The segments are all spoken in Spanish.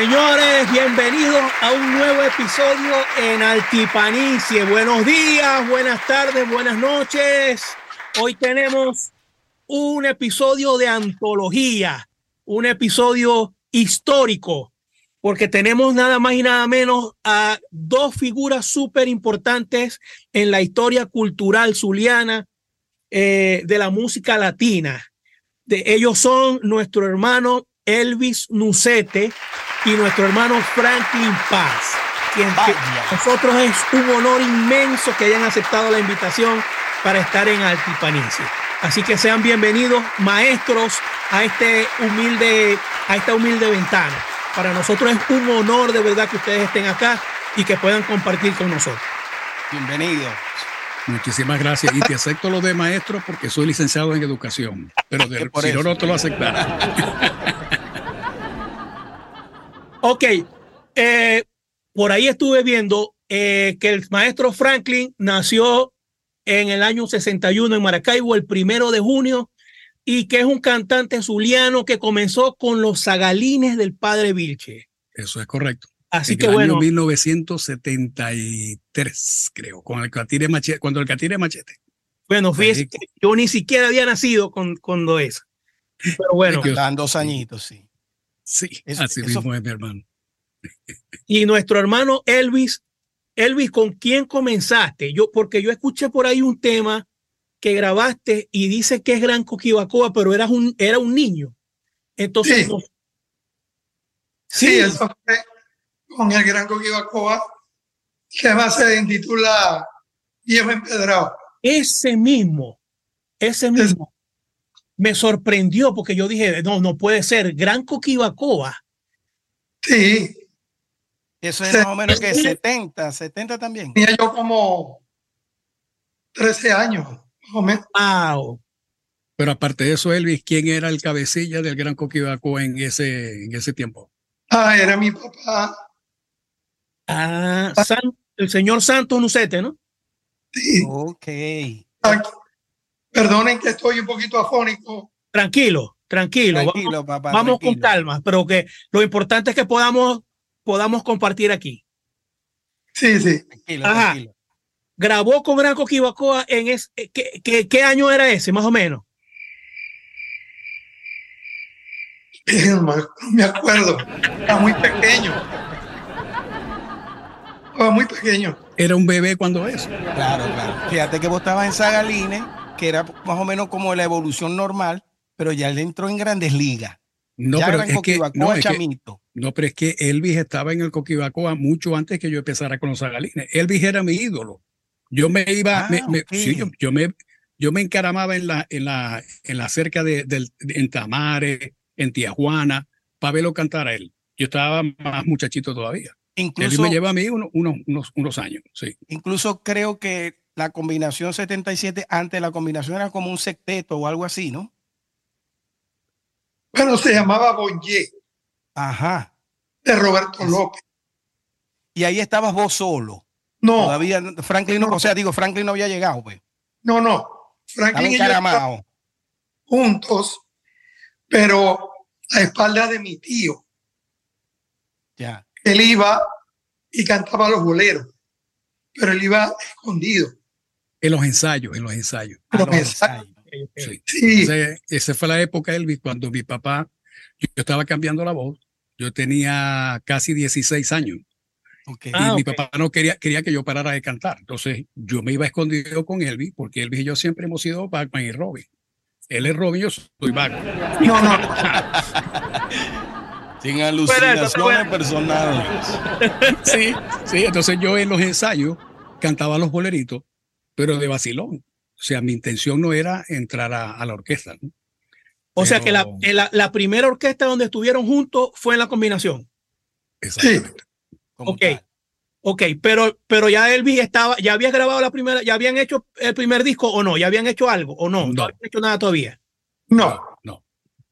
Señores, bienvenidos a un nuevo episodio en Altipanicie. Buenos días, buenas tardes, buenas noches. Hoy tenemos un episodio de antología, un episodio histórico, porque tenemos nada más y nada menos a dos figuras súper importantes en la historia cultural zuliana eh, de la música latina. De, ellos son nuestro hermano Elvis Nucete y nuestro hermano Franklin Paz, quien nosotros es un honor inmenso que hayan aceptado la invitación para estar en Altipanicia. Así que sean bienvenidos, maestros, a este humilde, a esta humilde ventana. Para nosotros es un honor de verdad que ustedes estén acá y que puedan compartir con nosotros. Bienvenido. Muchísimas gracias. Y te acepto lo de maestro porque soy licenciado en educación. Pero de, si no, no te lo aceptaré. Ok, eh, por ahí estuve viendo eh, que el maestro Franklin nació en el año 61 en Maracaibo, el primero de junio, y que es un cantante zuliano que comenzó con los zagalines del padre Vilche. Eso es correcto. Así en que el bueno. año 1973, creo, con el catire machete, cuando el catire machete. Bueno, fíjese que yo ni siquiera había nacido con, cuando eso. Pero bueno. Dan dos añitos, sí. Sí, eso, así eso, mismo es mi hermano. Y nuestro hermano Elvis, Elvis, ¿con quién comenzaste? Yo, porque yo escuché por ahí un tema que grabaste y dice que es Gran Coquibacoa, pero eras un, era un niño. Entonces, sí, no, sí, sí, eso fue con el Gran Coquibacoa, que además se intitula Viejo Empedrado. Ese mismo, ese mismo. Me sorprendió porque yo dije, no, no puede ser, Gran Coquibacoa. Sí. Eso es más o menos que 70, 70 también. Tenía yo como 13 años, más o menos. Wow. Pero aparte de eso, Elvis, ¿quién era el cabecilla del Gran Coquibacoa en ese, en ese tiempo? Ah, era mi papá. Ah, San, el señor Santos Nucete, ¿no? Sí. Ok. Aquí. Perdonen que estoy un poquito afónico. Tranquilo, tranquilo. Tranquilo, vamos, papá, vamos tranquilo. con calma, pero que lo importante es que podamos, podamos compartir aquí. Sí, sí. Tranquilo, Ajá. tranquilo. Grabó con Gran Coquibacoa en ese, ¿qué, qué, ¿qué año era ese, más o menos? No me acuerdo. Era muy pequeño. Era muy pequeño. Era un bebé cuando eso. Claro, claro. Fíjate que vos estabas en Sagalines, que era más o menos como la evolución normal, pero ya él entró en grandes ligas. No, ya pero es que, no, es que, no, pero es que Elvis estaba en el Coquibacoa mucho antes que yo empezara con los zagalines. Elvis era mi ídolo. Yo me iba, Ah, me- me- ok. sí, yo, yo me, yo me encaramaba en la, en la, en la cerca de, del- en Tamare, en Tijuana, para verlo cantar a él. Yo estaba más muchachito todavía. Elvis Incluso, me lleva a mí uno- unos, unos, unos años, sí. incluso creo que la combinación 77, antes la combinación era como un secteto o algo así, ¿no? Bueno, se llamaba Bonje, Ajá. de Roberto López. Y ahí estabas vos solo. No, Todavía Franklin no, o sea, digo, Franklin no había llegado, pues. no, no. Franklin y yo juntos, pero a espaldas de mi tío. Ya. Él iba y cantaba los boleros, pero él iba escondido. En los ensayos, en los ensayos. Los los ensayos. ensayos. Sí. Sí, Entonces, esa fue la época, Elvis, cuando mi papá, yo, yo estaba cambiando la voz. Yo tenía casi 16 años. Ok. y Ah, mi papá no quería, quería que yo parara de cantar. Entonces yo me iba escondido con Elvis, porque Elvis y yo siempre hemos sido Batman y Robin. Él es Robin, yo soy Batman. no, no. Sin alucinaciones personales. Sí, sí, entonces yo en los ensayos cantaba los boleritos, pero de vacilón. O sea, mi intención no era entrar a, a la orquesta. ¿no? O sea que la, Pero- la, la primera orquesta donde estuvieron juntos fue en la combinación. Exactamente. como Ok. tal. Ok, pero, pero ya Elvis estaba, ya había grabado la primera, ya habían hecho el primer disco o no, ya habían hecho algo o no, no, No. habían hecho nada todavía. No, No, no,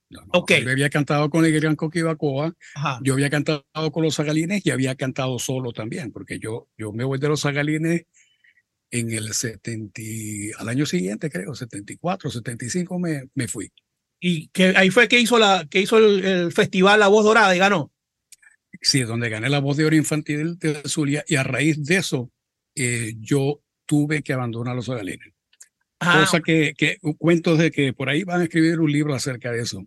no. Ok. Yo había cantado con el Gran Coquibacoa, Ajá. yo había cantado con los Zagalines y había cantado solo también, porque yo, yo me voy de los Zagalines en el 70, y- al año siguiente creo, 74, 75 me, me fui. Y que ahí fue que hizo la, que hizo el, el festival La Voz Dorada y ganó. sí, donde gané la voz de oro infantil de Zulia y a raíz de eso eh, yo tuve que abandonar los Zagalines. Ah, Cosa que, que cuentos de que por ahí van a escribir un libro acerca de eso.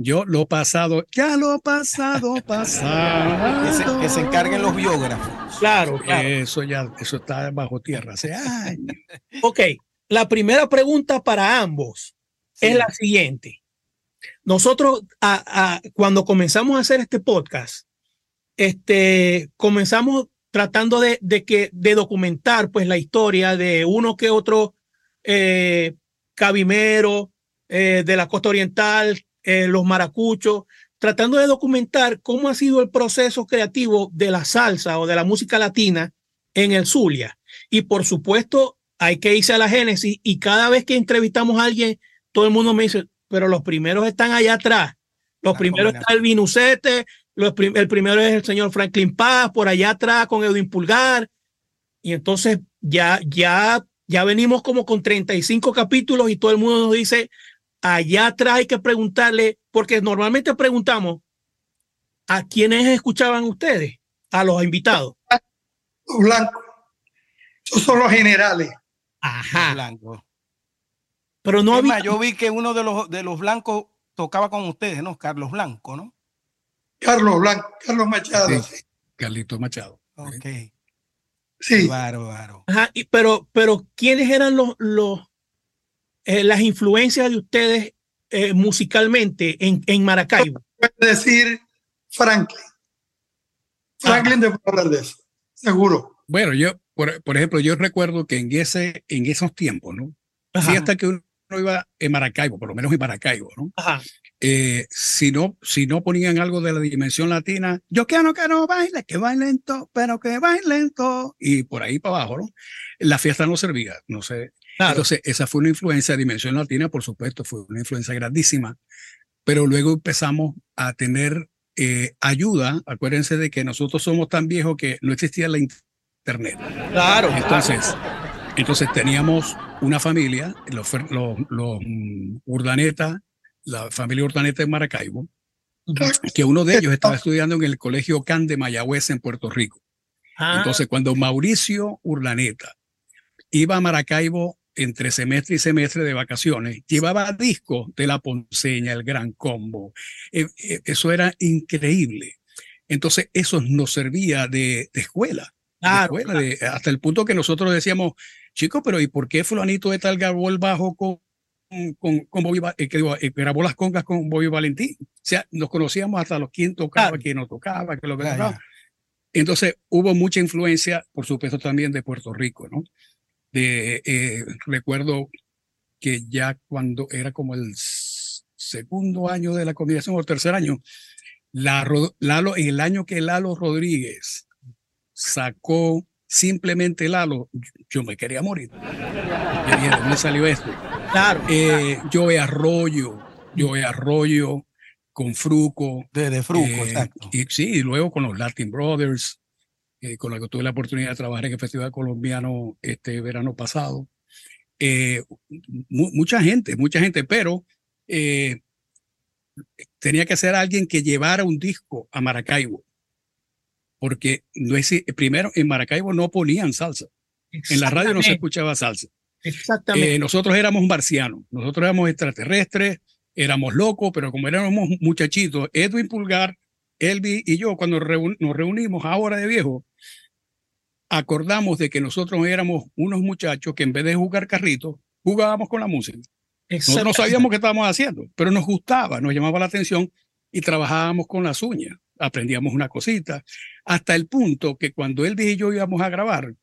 Yo lo pasado, ya lo pasado, pasado. Que se, que se encarguen los biógrafos. claro, claro. Eso ya, eso está bajo tierra hace años. Ok, la primera pregunta para ambos es la siguiente. Nosotros, a- a- cuando comenzamos a hacer este podcast, este, comenzamos tratando de, de que, de documentar pues, la historia de uno que otro eh, cabimero eh, de la costa oriental, eh, los maracuchos, tratando de documentar cómo ha sido el proceso creativo de la salsa o de la música latina en el Zulia. Y por supuesto, hay que irse a la génesis y cada vez que entrevistamos a alguien, todo el mundo me dice, pero los primeros están allá atrás. Los La primeros combinación. está el Vinucete, los prim- el primero es el señor Franklin Paz, por allá atrás con Edwin Pulgar. Y entonces ya, ya, ya venimos como con 35 capítulos y todo el mundo nos dice, allá atrás hay que preguntarle, porque normalmente preguntamos a quiénes escuchaban ustedes, a los invitados. Los blancos. Esos son los generales. Ajá. Blanco. Pero no había, más, yo vi que uno de los, de los blancos tocaba con ustedes, ¿no? Carlos Blanco, ¿no? Carlos Blanco, Carlos Machado. Sí. Sí. Carlito Machado. Ok. Sí. Bárbaro. Ajá, y- pero, pero ¿quiénes eran los, los eh, las influencias de ustedes eh, musicalmente en, en Maracaibo? Puede decir Franklin. Franklin te puede hablar de eso. Seguro. Bueno, yo, por, por ejemplo, yo recuerdo que en, ese, en esos tiempos, ¿no? Ajá, Sí, hasta que uno iba en Maracaibo, por lo menos en Maracaibo, ¿no? ajá. Eh, si no, si no ponían algo de la dimensión latina, yo quiero que no baile, que bailen todo, pero que bailen todo, y por ahí para abajo, ¿no? La fiesta no servía, no sé. Claro. Entonces, esa fue una influencia de dimensión latina, por supuesto, fue una influencia grandísima, pero luego empezamos a tener eh, ayuda. Acuérdense de que nosotros somos tan viejos que no existía la internet. Claro. Entonces, entonces teníamos una familia, los, los, los, mm, Urdaneta, la familia Urdaneta de Maracaibo, que uno de ellos estaba estudiando en el Colegio Can de Mayagüez en Puerto Rico. Ah, Entonces, cuando Mauricio Urdaneta iba a Maracaibo entre semestre y semestre de vacaciones, llevaba discos de La Ponceña, El Gran Combo. Eh, eh, eso era increíble. Entonces, eso nos servía de, de escuela. de claro, escuela, de- hasta el punto que nosotros decíamos, chicos, pero ¿y por qué fulanito de tal grabó el bajo con, con, con Bobby, Va- eh, que digo, eh, grabó las congas con Bobby Valentín? O sea, nos conocíamos hasta los quién tocaba, Claro. quién no tocaba, qué es lo que. Entonces hubo mucha influencia, por supuesto, también de Puerto Rico, ¿no? De, eh, recuerdo que ya cuando era como el segundo año de la combinación o el tercer año, la, Lalo, en el año que Lalo Rodríguez sacó simplemente Lalo, yo me quería morir. Yo dije, ¿de dónde salió esto? claro. Eh, Joe Arroyo, Joe Arroyo con Fruco, De, de Fruco, eh, exacto. Y, sí, y luego con los Latin Brothers, eh, con los que tuve la oportunidad de trabajar en el Festival Colombiano este verano pasado. Eh, mu- mucha gente, mucha gente, pero eh, tenía que ser alguien que llevara un disco a Maracaibo. Porque no es, primero en Maracaibo no ponían salsa. En la radio no se escuchaba salsa. Exactamente. Nosotros éramos marcianos, nosotros éramos extraterrestres, éramos locos, pero como éramos muchachitos, Edwin Pulgar, Elvi y yo, cuando reun- nos reunimos ahora de viejo, acordamos de que nosotros éramos unos muchachos que en vez de jugar carritos, jugábamos con la música. Nosotros no sabíamos qué estábamos haciendo, pero nos gustaba, nos llamaba la atención y trabajábamos con las uñas, aprendíamos una cosita, hasta el punto que cuando Elvis y yo íbamos a grabar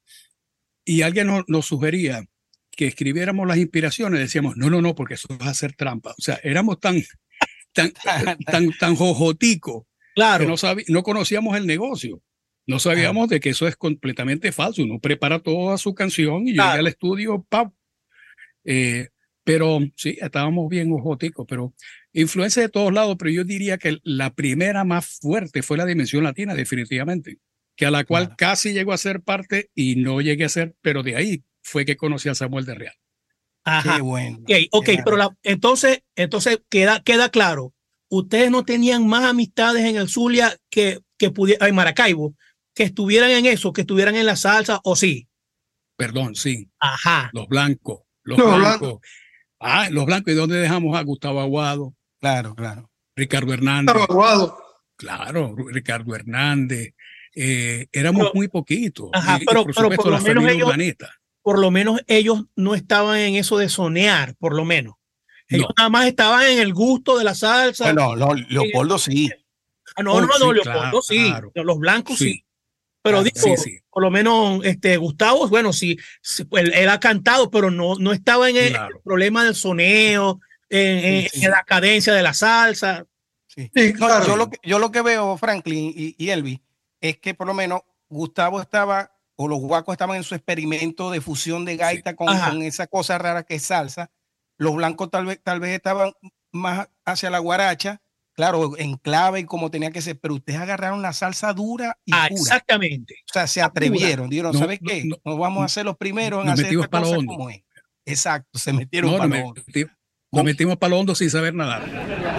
y alguien nos, nos sugería que escribiéramos las inspiraciones, decíamos, no, no, no, porque eso va a ser trampa. O sea, éramos tan, tan, tan, tan jojoticos Claro. que no, sabí- no conocíamos el negocio. No sabíamos de que eso es completamente falso. Uno prepara toda su canción y yo Claro. llegué al estudio, ¡pap! Eh, pero sí, estábamos bien ojoticos, pero influencia de todos lados, pero yo diría que la primera más fuerte fue la dimensión latina, definitivamente, que a la cual Claro. casi llegó a ser parte y no llegué a ser, pero de ahí fue que conocí a Samuel de Real. Ajá. Qué bueno. Ok, ok, Qué pero la- entonces, entonces queda, queda claro. Ustedes no tenían más amistades en el Zulia que, que pudieran, en Maracaibo, que estuvieran en eso, que estuvieran en la salsa, o sí. Perdón, sí. Ajá. Los blancos. Los blancos. Ah, los blancos. ¿Y dónde dejamos a Gustavo Aguado? Claro, claro. Ricardo Hernández. Estaba aguado. Claro, Ricardo Hernández. Eh, éramos Pero- muy poquitos. Ajá, Y- y pero- por pero supuesto por lo la menos ellos- urbanita. Por lo menos ellos no estaban en eso de sonear, por lo menos. Ellos No. nada más estaban en el gusto de la salsa. Bueno, lo- Leopoldo sí. Ah, no, Oh, no, no, sí, Leopoldo claro, sí. Los blancos sí. Sí. Pero Claro, digo, sí, por lo menos este Gustavo, bueno, sí, sí, él, él ha cantado, pero no, no estaba en el, Claro. problema del soneo, en, la cadencia de la salsa. No, yo, lo que, yo lo que veo, Franklin y, y Elvis, es que por lo menos Gustavo estaba, o los guacos estaban en su experimento de fusión de gaita con esa cosa rara que es salsa. Los blancos tal vez, tal vez estaban más hacia la guaracha, claro, en clave y como tenía que ser, pero ustedes agarraron la salsa dura y Ah, pura. exactamente. O sea, se atrevieron, dijeron, No, ¿sabes no, qué? no, Nos vamos a hacer los primeros en nos hacer metimos esta cosa hondo. como es. Exacto, se metieron No, para nos, lo hondo. nos metimos para lo hondo sin saber nadar.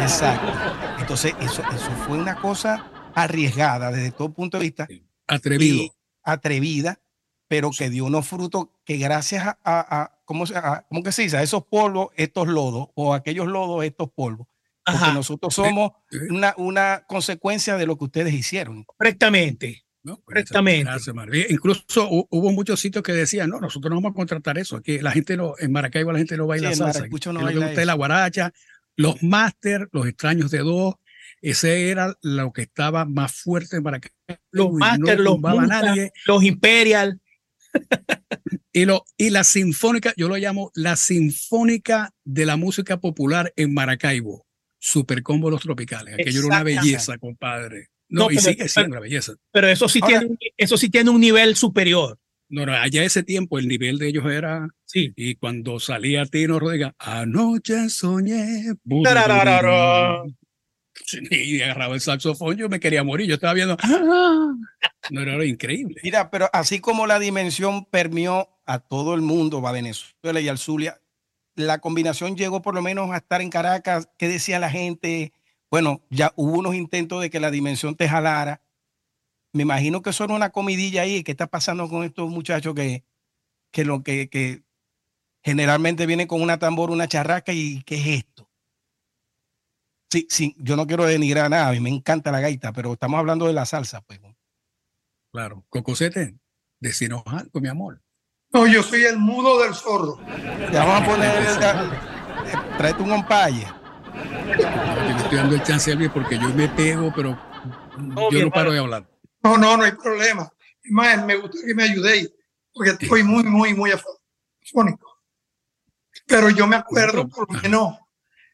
Exacto. Entonces, eso, eso fue una cosa arriesgada desde todo punto de vista. Atrevido. y atrevida, pero que dio unos frutos que gracias a, a- a- ¿cómo, se, a- cómo que se dice? A esos polvos, estos lodos, o aquellos lodos, estos polvos. Porque Ajá, nosotros somos una, una consecuencia de lo que ustedes hicieron. correctamente. ¿no? Correctamente. Gracias, María. Incluso hu- hubo muchos sitios que decían, no, nosotros no vamos a contratar eso. Aquí la gente no, en Maracaibo la gente no baila Sí, salsa. Maracucho no que baila gusta es la guaracha, los máster, los extraños de dos. Ese era lo que estaba más fuerte en Maracaibo. Los y no máster, los tumbaba a Munca. nadie. Los Imperial. Y, lo, y la sinfónica, yo lo llamo la sinfónica de la música popular en Maracaibo. Super combo los tropicales. Aquello era una belleza, compadre. No, No, y pero- sigue siendo una belleza. Pero eso sí, Ahora- tiene, eso sí tiene un nivel superior. No, no, allá ese tiempo el nivel de ellos era Sí. Y cuando salía Tino Rodríguez, anoche soñé. Y agarraba el saxofón, yo me quería morir. Yo estaba viendo. ¡ah! No era increíble. Mira, pero así como la dimensión permeó a todo el mundo, a Venezuela y al Zulia, la combinación llegó por lo menos a estar en Caracas. ¿Qué decía la gente? Bueno, ya hubo unos intentos de que la dimensión te jalara. Me imagino que eso era una comidilla ahí. ¿Qué está pasando con estos muchachos que, que lo que, que generalmente vienen con una tambor, una charraca y qué es esto? Sí, sí, yo no quiero denigrar nada, a mí me encanta la gaita, pero estamos hablando de la salsa, pues. Claro. Cocosete, decinos algo, mi amor. No, yo soy el mudo del zorro. Ya vamos a poner, eh, tráete un umpire. Yo le estoy dando el chance a Elvis porque yo me pego, pero No, yo no paro de hablar. No, no, no hay problema. Más, me gusta que me ayudéis, porque estoy muy, muy, muy afónico. Pero yo me acuerdo, por lo menos,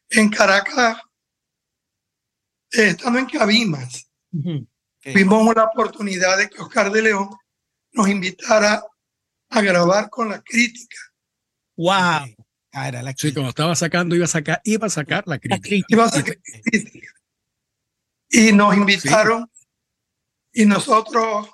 en Caracas, eh, estando en Cabimas, Ujú. tuvimos la oportunidad de que Oscar de León nos invitara a grabar con la crítica. Wow. Ah, era la Sí, cuando estaba sacando, iba a sacar, iba a sacar la La crítica. Iba a ser crítica. Y nos invitaron y nosotros,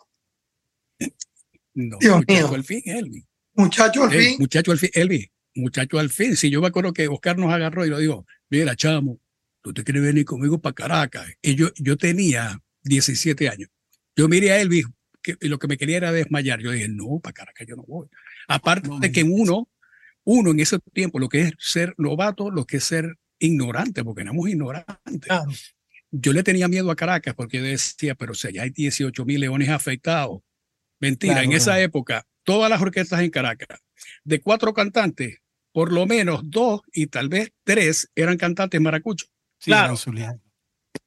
No, Dios muchacho mío. al fin, Elvis. muchachos, al fin, muchacho al fin, Elvis, muchacho al fin. Si yo me acuerdo que Oscar nos agarró y lo dijo, mira, chamo, tú te quieres venir conmigo para Caracas. Y yo, yo tenía 17 años. Yo miré a Elvis que, y lo que me quería era desmayar. Yo dije, no, para Caracas yo no voy. Aparte No de que uno, uno en ese tiempo, lo que es ser novato, lo que es ser ignorante, porque éramos ignorantes. Claro. Yo le tenía miedo a Caracas porque decía, pero si allá hay 18 mil leones afectados. Mentira, Claro, en esa época, todas las orquestas en Caracas, de cuatro cantantes, por lo menos dos y tal vez tres eran cantantes maracuchos. Sí, Claro.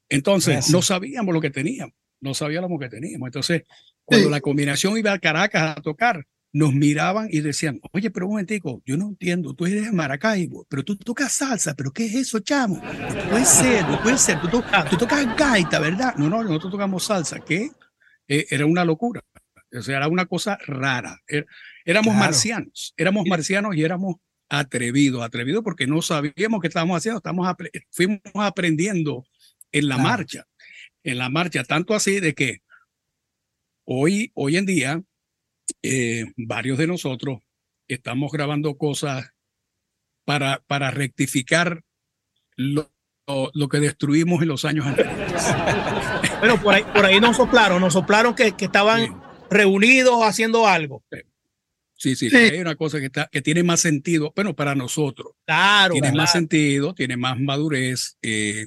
Entonces, Gracias. no sabíamos lo que teníamos, no sabíamos lo que teníamos. Entonces, cuando Sí. la combinación iba a Caracas a tocar, nos miraban y decían, oye, pero un momentico, yo no entiendo, tú eres de Maracaibo, pero tú tocas salsa, pero ¿qué es eso, chamo? No puede ser, no puede ser, tú, to- tú tocas gaita, ¿verdad? No, no, nosotros tocamos salsa, ¿qué? Eh, era una locura, o sea, era una cosa rara. Er- éramos Claro. marcianos, éramos marcianos y éramos atrevidos, atrevidos porque no sabíamos qué estábamos haciendo, estamos apre- fuimos aprendiendo en la Claro. marcha, en la marcha, tanto así de que hoy, hoy en día, eh, varios de nosotros estamos grabando cosas para, para rectificar lo, lo que destruimos en los años anteriores. bueno, por ahí, por ahí nos soplaron, nos soplaron que, que estaban reunidos haciendo algo. Sí, sí, hay una cosa que, está, que tiene más sentido, bueno, para nosotros. Claro. Tiene más sentido, tiene más madurez. Eh,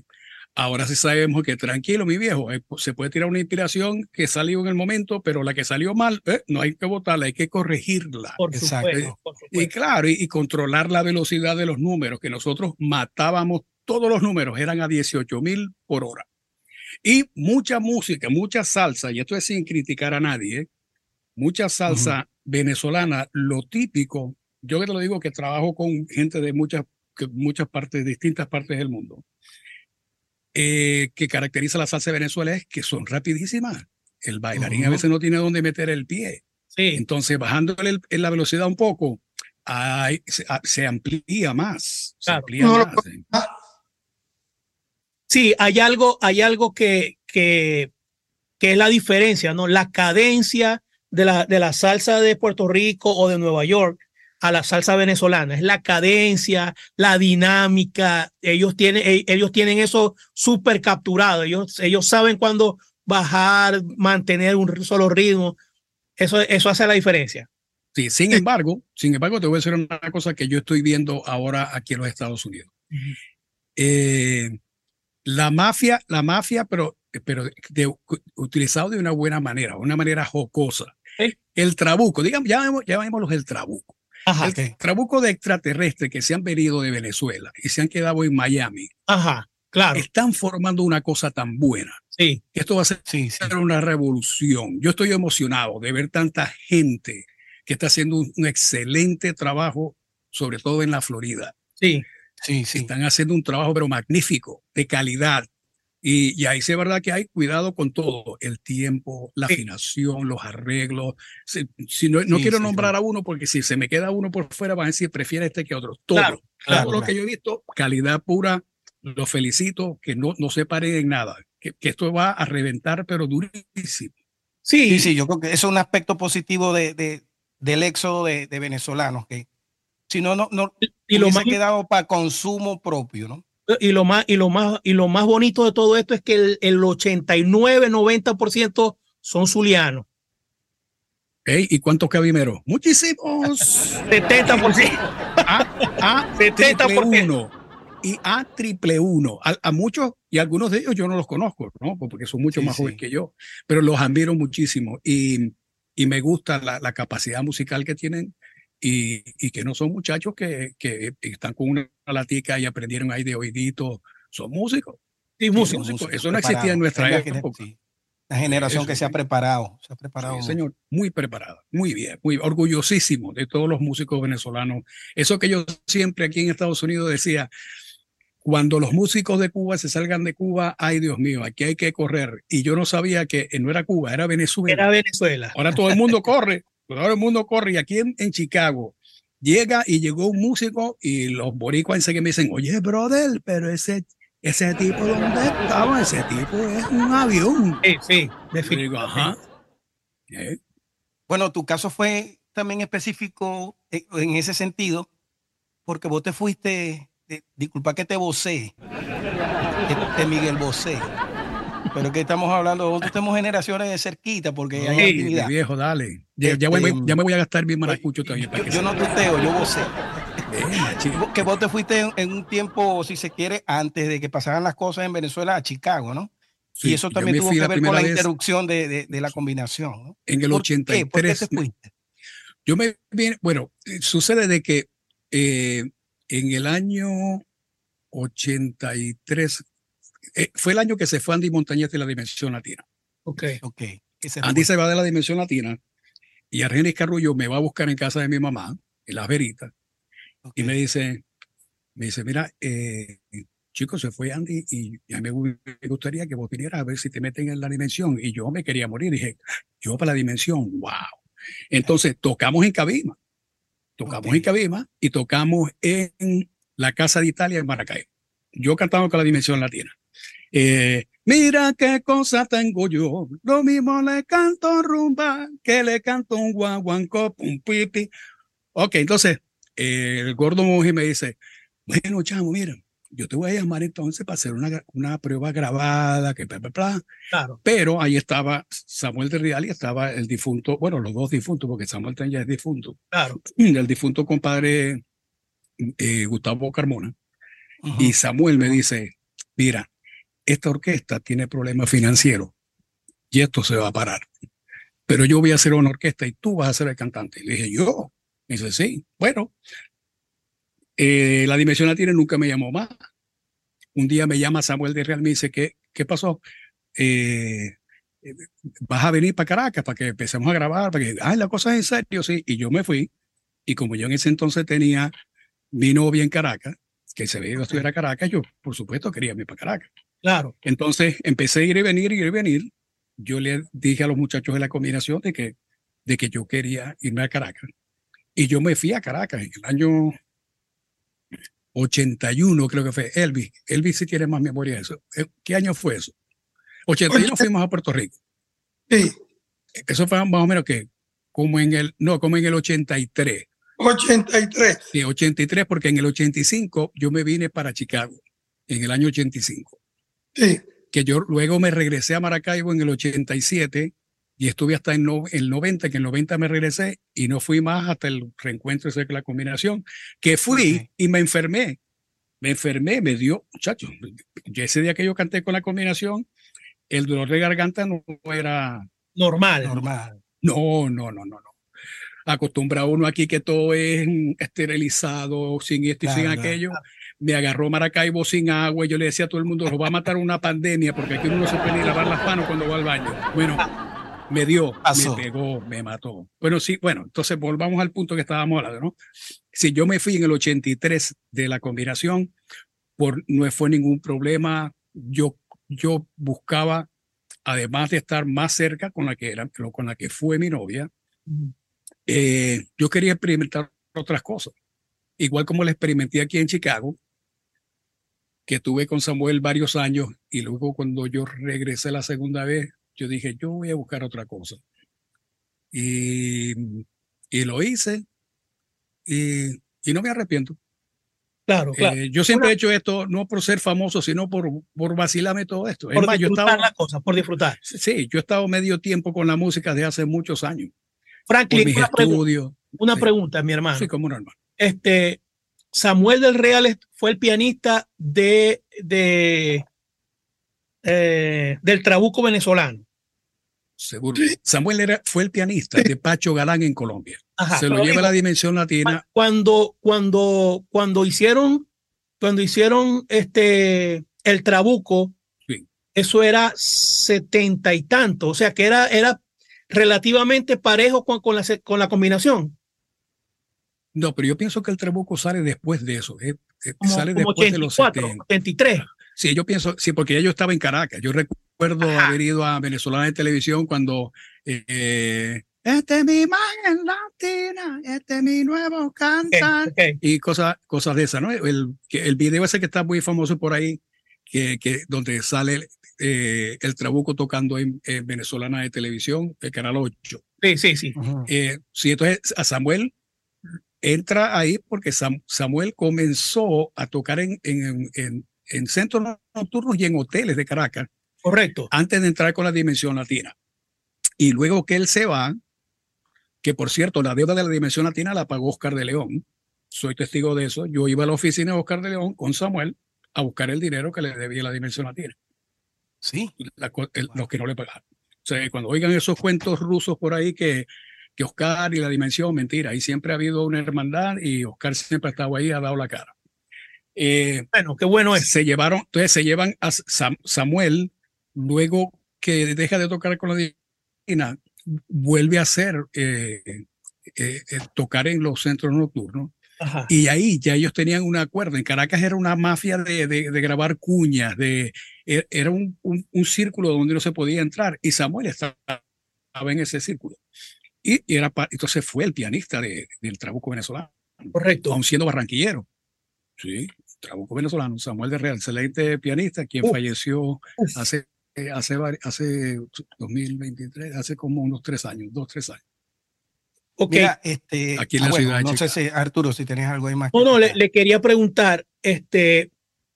ahora sí sabemos que tranquilo, mi viejo, eh, se puede tirar una inspiración que salió en el momento, pero la que salió mal, eh, no hay que votarla, hay que corregirla. Por supuesto, Y claro, y, y, controlar la velocidad de los números, que nosotros matábamos todos los números, eran a 18 mil por hora. Y mucha música, mucha salsa, y esto es sin criticar a nadie, mucha salsa venezolana, lo típico, yo que te lo digo que trabajo con gente de muchas, muchas partes, distintas partes del mundo, eh, que caracteriza la salsa de Venezuela es que son rapidísimas. El bailarín a veces no tiene dónde meter el pie. Sí. Entonces, bajando en la velocidad un poco, hay, se, se, amplía más. Se amplía No, más. Sí, hay algo, hay algo que, que, que es la diferencia, ¿no? La cadencia de la, de la salsa de Puerto Rico o de Nueva York a la salsa venezolana. Es la cadencia, la dinámica. Ellos tienen, ellos tienen eso súper capturado. Ellos, ellos saben cuándo bajar, mantener un solo ritmo. Eso, eso hace la diferencia. Sí, sin embargo, sin embargo, te voy a decir una cosa que yo estoy viendo ahora aquí en los Estados Unidos. Eh, la mafia, la mafia, pero, pero de, utilizado de una buena manera, una manera jocosa. ¿Eh? El trabuco, digamos, llamémoslos el trabuco. Ajá, el okay. trabuco de extraterrestres que se han venido de Venezuela y se han quedado en Miami. Ajá, claro. Están formando una cosa tan buena. Sí. Esto va a ser sí, sí. una revolución. Yo estoy emocionado de ver tanta gente que está haciendo un, un excelente trabajo, sobre todo en la Florida. Sí. Sí, sí. Están haciendo un trabajo, pero magnífico, de calidad. Y, y ahí sí es verdad que hay cuidado con todo, el tiempo, la Sí. afinación, los arreglos. Si, si no, no Sí, quiero sí, nombrar claro. a uno porque si se me queda uno por fuera van a decir prefiere este que otro. Todo, Claro, todo claro, lo claro. que yo he visto, calidad pura, los felicito, que no, no se paren en nada, que, que esto va a reventar, pero durísimo. Sí, Sí, sí, yo creo que eso es un aspecto positivo de, de- del éxodo de, de venezolanos, que si no, no, no y lo más quedado para consumo propio, ¿no? Y lo más y lo más y lo más bonito de todo esto es que el, el 89 90% son zulianos ¿Y cuántos cabimeros? Muchísimos. 70% A, a 70%. triple uno y A triple uno. A, a muchos y algunos de ellos yo no los conozco, ¿no? Porque son mucho Sí, más sí. jóvenes que yo, pero los admiro muchísimo y, y me gusta la, la capacidad musical que tienen y, y que no son muchachos que, que están con una latica y aprendieron ahí de oídito. Son músicos. sí, Sí, músicos. músicos. músicos Eso no existía en nuestra la época. sí. La generación Eso que se ha sí. preparado, se ha preparado. Sí, señor, muy preparada, muy bien, muy orgullosísimo de todos los músicos venezolanos. Eso que yo siempre aquí en Estados Unidos decía, cuando los músicos de Cuba se salgan de Cuba, ay Dios mío, aquí hay que correr. Y yo no sabía que no era Cuba, era Venezuela. Era Venezuela. Ahora todo el mundo corre, todo el mundo corre. Y aquí en, en Chicago llega y llegó un músico y los boricuas enseguida me dicen, oye, brother, pero ese, ese tipo, ¿dónde estaba? Ese tipo es un avión. Sí, sí, Y digo, definitivamente. ajá. Eh, Bueno, tu caso fue también específico en, en ese sentido, porque vos te fuiste, de- disculpa que te vocé, de, de Miguel Bosé, pero que estamos hablando, nosotros tenemos generaciones de cerquita, porque hay mi viejo, dale. Ya, ya voy- Este, ya me voy a gastar mi maracucho también. para Yo, que yo no tuteo, yo Eh, machi- Que vos te fuiste en, en un tiempo, si se quiere, antes de que pasaran las cosas en Venezuela a Chicago, ¿no? sí, y eso también tuvo que ver con la interrupción de, de- de la combinación, ¿no? en el ¿Por qué? ¿Por qué 83. te fuiste? Yo me vine, bueno, eh, sucede de que eh, en el año 83, eh, fue el año que se fue Andy Montañez de la Dimensión Latina. Ok. Ok. ese Andy fue. se va de la Dimensión Latina y Argenis Carrullo me va a buscar en casa de mi mamá, en Las Veritas, y me dice, me dice, mira, eh, chicos, se fue Andy y a mí me gustaría que vos vinieras a ver si te meten en la dimensión. Y yo me quería morir. Dije, yo para la dimensión, wow. Entonces tocamos en Cabima, tocamos Ok. en Cabima y tocamos en la Casa de Italia en Maracay. Yo cantaba con la dimensión latina. Eh, Mira qué cosa tengo yo, lo mismo le canto rumba que le canto un guaguancó, un pipi. Ok, entonces eh, el gordo monje me dice, bueno, chamo, mira, yo te voy a llamar entonces para hacer una, una prueba grabada, que bla, bla, bla. Claro. Pero ahí estaba Samuel de Real y estaba el difunto, bueno, los dos difuntos, porque Samuel ya es difunto, Claro. el difunto compadre eh, Gustavo Carmona. Ujú. Y Samuel me dice, mira, esta orquesta tiene problemas financieros y esto se va a parar. Pero yo voy a hacer una orquesta y tú vas a ser el cantante. Le dije, yo. Me dice, sí. Bueno, eh, la Dimensión Latina nunca me llamó más. Un día me llama Samuel de Real, me dice, ¿qué, qué pasó? Eh, eh, vas a venir para Caracas para que empecemos a grabar, para que, ay, la cosa es en serio, sí. Y yo me fui. Y como yo en ese entonces tenía mi novia en Caracas, que se veía que estuviera a Caracas, yo, por supuesto, quería irme para Caracas. Claro. Entonces empecé a ir y venir, ir y venir. Yo le dije a los muchachos de la combinación de que, de que yo quería irme a Caracas. Y yo me fui a Caracas en el año 81, creo que fue. Elvis, Elvis si tiene más memoria de eso. Eh, ¿Qué año fue eso? 81 fuimos a Puerto Rico. Sí, Eso fue más o menos que como en el, no, como en el 83. 83. Sí, 83, porque en el 85 yo me vine para Chicago, en el año 85. Sí, que yo luego me regresé a Maracaibo en el 87 y estuve hasta el, no- el 90, que en el 90 me regresé y no fui más hasta el reencuentro de la combinación, que fui Ok. y me enfermé. Me enfermé, me dio, muchachos, yo ese día que yo canté con la combinación, el dolor de garganta no era, Normal. Normal. no, no, no, no, no. Acostumbra uno aquí que todo es esterilizado, sin esto y sin Claro, aquello. Me agarró Maracaibo sin agua y yo le decía a todo el mundo, nos va a matar una pandemia porque aquí uno no se puede ni lavar las manos cuando va al baño. Bueno, me dio, Pasó. me pegó, me mató. Bueno, sí, bueno, entonces volvamos al punto que estábamos hablando, ¿no? Si yo me fui en el 83 de la combinación, por, no fue ningún problema. Yo, yo buscaba, además de estar más cerca con la que era, con la que fue mi novia, eh, yo quería experimentar otras cosas. Igual como la experimenté aquí en Chicago, que tuve con Samuel varios años y luego cuando yo regresé la segunda vez, yo dije, yo voy a buscar otra cosa. Y, y lo hice y, y no me arrepiento. Claro, claro. Eh, yo siempre Una- he hecho esto no por ser famoso, sino por, por vacilarme todo esto. Es por más, yo disfrutar estaba, las cosas, por disfrutar. sí, yo he estado medio tiempo con la música desde hace muchos años, Franklin, una, pregu- estudios. una sí. pregunta, mi hermano. Sí, como normal. Este, Samuel del Real fue el pianista de, de eh, del Trabuco venezolano. Seguro. Samuel era, fue el pianista de Pacho Galán en Colombia. Ajá, Se lo lleva a la dimensión latina. cuando, cuando, cuando hicieron, cuando hicieron este el Trabuco, Sí. eso era setenta y tanto, o sea que era, era relativamente parejo con, con la, con la combinación. No, pero yo pienso que el Trabuco sale después de eso. eh, eh, Como, sale como después de los 84, 70. 83. Sí, yo pienso, sí, porque ya yo estaba en Caracas. Yo recuerdo Ajá. haber ido a Venezolana de Televisión cuando eh, este es mi imagen latina, este es mi nuevo cantar. ok. y cosas, cosas de esas, ¿no? El, el video ese que está muy famoso por ahí, que, que donde sale eh, el Trabuco tocando en, en Venezolana de Televisión, el Canal 8. Sí, sí, sí. Eh, sí, entonces a Samuel entra ahí porque Sam- Samuel comenzó a tocar en, en, en, en centros nocturnos y en hoteles de Caracas Correcto. antes de entrar con la dimensión latina. Y luego que él se va, que por cierto, la deuda de la dimensión latina la pagó Oscar de León. Soy testigo de eso. Yo iba a la oficina de Oscar de León con Samuel a buscar el dinero que le debía la dimensión latina, Sí. la los que no le pagaron. O sea, cuando oigan esos cuentos rusos por ahí que, que Oscar y la dimensión, mentira, ahí siempre ha habido una hermandad y Oscar siempre ha estado ahí, ha dado la cara. Eh, Bueno, qué bueno es. se llevaron, entonces se llevan a Sam- Samuel, luego que deja de tocar con la divina, vuelve a hacer eh, eh, tocar en los centros nocturnos. Ajá. Y ahí ya ellos tenían un acuerdo. En Caracas era una mafia de, de, de grabar cuñas, de, e- era un, un, un círculo donde no se podía entrar. Y Samuel estaba en ese círculo. Y, y era entonces fue el pianista de, del Trabuco venezolano Correcto. aún siendo barranquillero. Sí, trabuco venezolano, Samuel de Real, excelente pianista, quien falleció hace, hace, hace 2023, hace como unos tres años, dos, tres años. Ok. Mira, este, Aquí en la bueno, ciudad de no sé si Arturo, si tenés algo ahí más. No, que no, le, quería preguntar, este,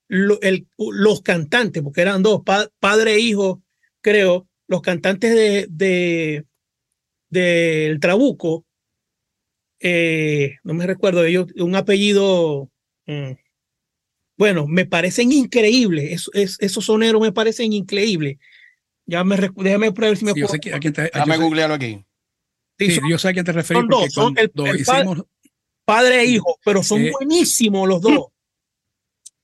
los cantantes, porque eran dos, padre e hijo, creo, los cantantes de, de del Trabuco, eh, no me recuerdo ellos, un apellido, mm, bueno, me parecen increíbles, esos soneros me parecen increíbles. Ya me déjame ver si me puedo. Déjame googlearlo aquí. Sí, yo sé a quién te refieres. Son dos, son el, padre, e hijo, pero son eh, buenísimos los dos.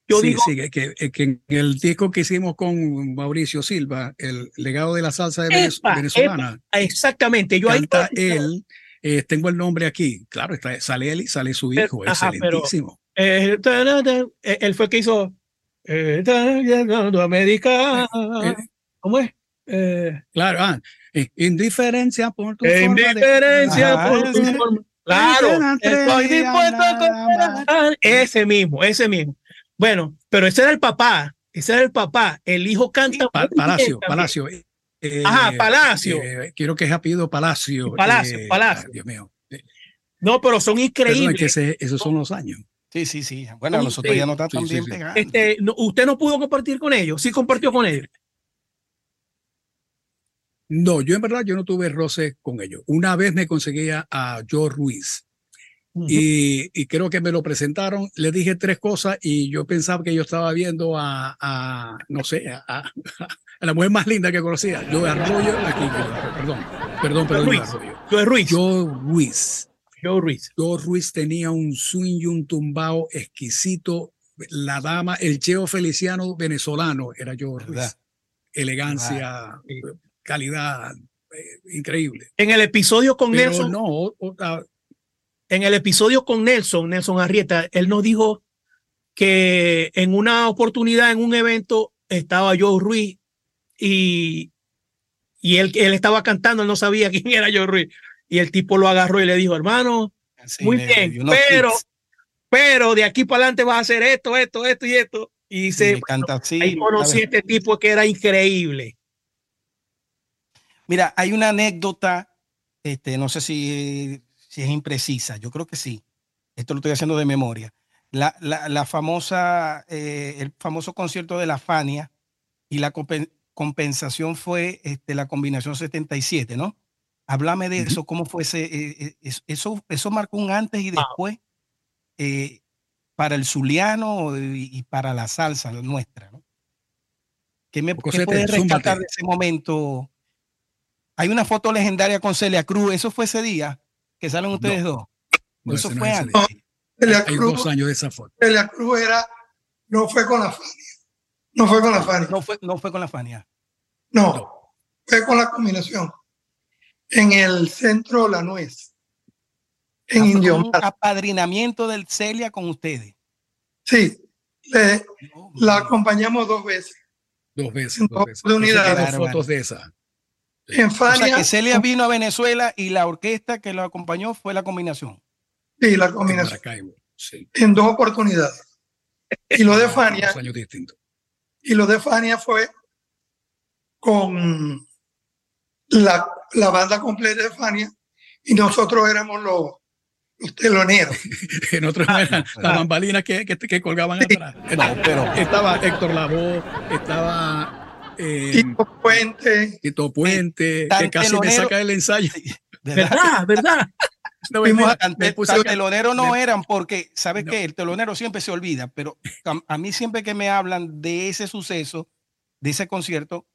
Yo sí, digo, sí, que, que, en el disco que hicimos con Mauricio Silva, el legado de la salsa de venezolana. exactamente, yo canta él, eh, tengo el nombre aquí, claro, está, sale él y sale su hijo, excelentísimo. Eh, él fue el que hizo eh, América. ¿Cómo es? claro, ah, indiferencia por tu indiferencia por tu forma. Claro, estoy dispuesto a ese mismo, ese mismo. Bueno, pero ese era el papá, ese era el papá. El hijo canta. Palacio, Palacio. Eh, Ajá, Palacio. Eh, quiero que es apellido Palacio. Palacio, eh, Palacio. Dios mío. No, pero son increíbles. que esos son los años. Sí, sí, sí. Bueno, nosotros ya no estamos tan bien Este, usted no pudo compartir con ellos, sí compartió con ellos. No, yo en verdad yo no tuve roce con ellos. Una vez me conseguía a Joe Ruiz y, creo que me lo presentaron, le dije tres cosas y yo pensaba que yo estaba viendo a, no sé, a, la mujer más linda que conocía, Joe Arroyo, aquí, perdón, perdón, perdón, Ruiz. Joe Ruiz. Joe Ruiz. Joe Ruiz. Joe Ruiz tenía un swing y un tumbao exquisito. La dama, el cheo feliciano venezolano era Joe Ruiz. Elegancia, calidad, eh, increíble. En el episodio con Pero Nelson. No, en el episodio con Nelson, Nelson Arrieta, él nos dijo que en una oportunidad, en un evento, estaba Joe Ruiz y, y él, él estaba cantando, él no sabía quién era Joe Ruiz. Y el tipo lo agarró y le dijo, hermano, muy bien, pero, pero de aquí para adelante vas a hacer esto, esto, esto y esto. Y así, ahí conocí a este tipo que era increíble. Mira, hay una anécdota, este, no sé si si es imprecisa. Yo creo que sí. Esto lo estoy haciendo de memoria. La, la, famosa, eh, el famoso concierto de la Fania y la compensación fue este, la combinación 77, ¿no? Háblame de eso, cómo fue ese, eh, eh, eso, eso marcó un antes y después para el zuliano y, para la salsa nuestra, ¿no? ¿Qué me ¿qué puedes rescatar de ese momento? Hay una foto legendaria con Celia Cruz, ¿eso fue ese día? Que salen ustedes dos. Eso fue antes. No, Hay dos años de esa foto. la Cruz era, no fue con la Fania. No fue con la Fania. No fue, no fue con la Fania. No, fue con la combinación. En el centro La Nuez. En ah, Indio. Un apadrinamiento del Celia con ustedes. Sí, le, la acompañamos dos veces. Dos veces. Dos veces. De unidad. fotos de esa. En Fania, o sea, que Celia vino a Venezuela y la orquesta que lo acompañó fue la combinación. Sí, la combinación. En dos oportunidades. Y lo de Fania. Y lo de Fania fue con la, la, banda completa de Fania y nosotros éramos los, los teloneros. nosotros ah, eran las bambalinas que, que, que colgaban atrás. No, pero estaba Héctor Lavoe, estaba eh, Tito Puente. Tito Puente, que casi me saca el ensayo. ¿Verdad? ¿Verdad? No, telonero no eran porque, ¿sabes qué? El telonero siempre se olvida, pero a, mí siempre que me hablan de ese suceso, de ese concierto,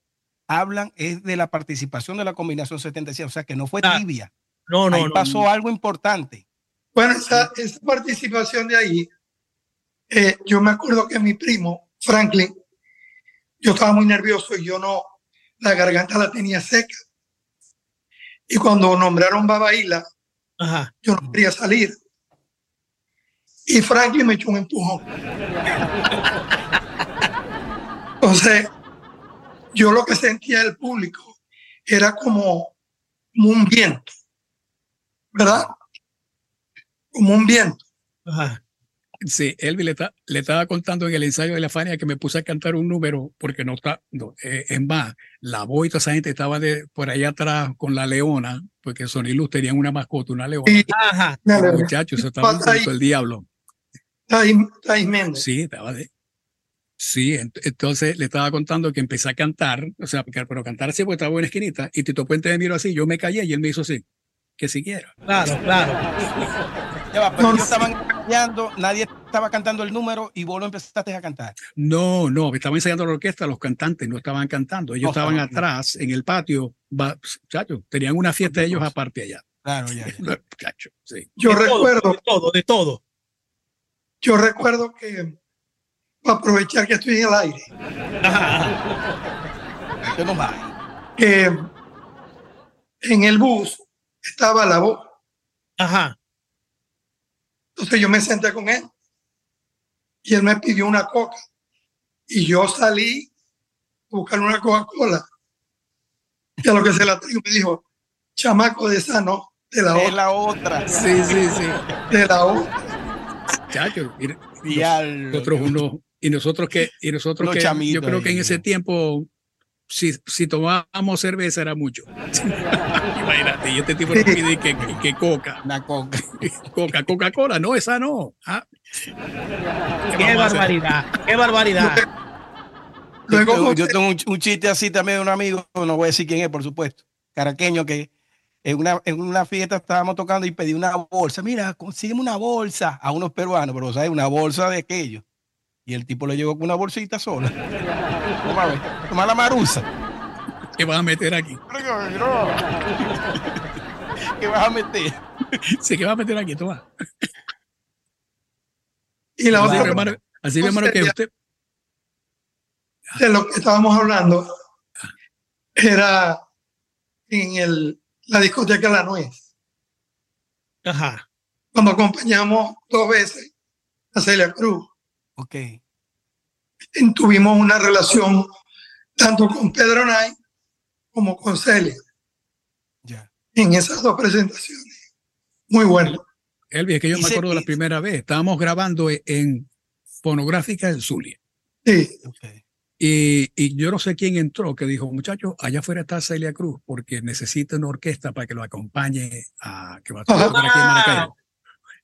hablan es de la participación de la combinación 77, o sea que no fue ah, tibia. no, no, ahí pasó algo importante. Bueno, esa, participación de ahí, eh, yo me acuerdo que mi primo, Franklin, yo estaba muy nervioso y yo no, la garganta la tenía seca. Y cuando nombraron Babaila, yo no quería salir. Y Franklin me echó un empujón. Entonces, yo lo que sentía del público era como, un viento, ¿verdad? Como un viento. Ajá. Sí, Elvi le, le, estaba contando en el ensayo de la Fania que me puse a cantar un número porque no está, no, eh, es más, la voz y toda esa gente estaba de, por allá atrás con la leona, porque Sony Luz tenían una mascota, una leona. Ajá. Muchachos, estaba el diablo. Sí, estaba de. Sí, entonces le estaba contando que empecé a cantar, o sea, pero cantar así porque estaba en una esquinita y Tito Puente me miró así, yo me callé y él me hizo así, que siguiera. Claro, claro. Ya pero ellos estaban nadie estaba cantando el número y vos lo empezaste a cantar. No, no, estaba ensayando la orquesta, los cantantes no estaban cantando, ellos estaban atrás en el patio, muchachos, tenían una fiesta ellos aparte allá. Claro, ya. sí. Yo recuerdo. de todo, de todo. Yo recuerdo que para aprovechar que estoy en el aire. que en el bus estaba la voz. Ajá. Entonces yo me senté con él y él me pidió una coca y yo salí a buscar una Coca-Cola. Y a lo que se la traigo me dijo, chamaco de esa no, de la de otra. la otra. Sí, sí, sí. De la otra. Chacho, nosotros uno, y nosotros que, y nosotros que yo creo que en ese tiempo, si, si tomábamos cerveza era mucho. Imagínate, y este tipo nos pide que, que, coca. La coca. coca, Coca-Cola, no, esa no. Ah. Qué, barbaridad, qué barbaridad. Luego, yo, tengo un, un, chiste así también de un amigo, no voy a decir quién es, por supuesto, caraqueño, que en una, en una fiesta estábamos tocando y pedí una bolsa. Mira, consígueme una bolsa a unos peruanos, pero ¿sabes? Una bolsa de aquello. Y el tipo le llegó con una bolsita sola. Toma, toma la maruza. ¿Qué vas a meter aquí? ¿Qué vas a meter? Sí, ¿qué vas a meter aquí? Toma. Y la otra. Hermano, así, hermano, que usted. De lo que estábamos hablando era en el, la discoteca La Nuez. Ajá. Cuando acompañamos dos veces a Celia Cruz. Ok. Tuvimos una relación tanto con Pedro Nay como con Celia. Ya. En esas dos presentaciones. Muy bueno. Elvi, es que yo me acuerdo de la primera vez. Estábamos grabando en Fonográfica del Zulia. Sí. Okay. Y, y, yo no sé quién entró que dijo, muchachos, allá afuera está Celia Cruz porque necesita una orquesta para que lo acompañe a que va a tocar aquí en Maracaibo.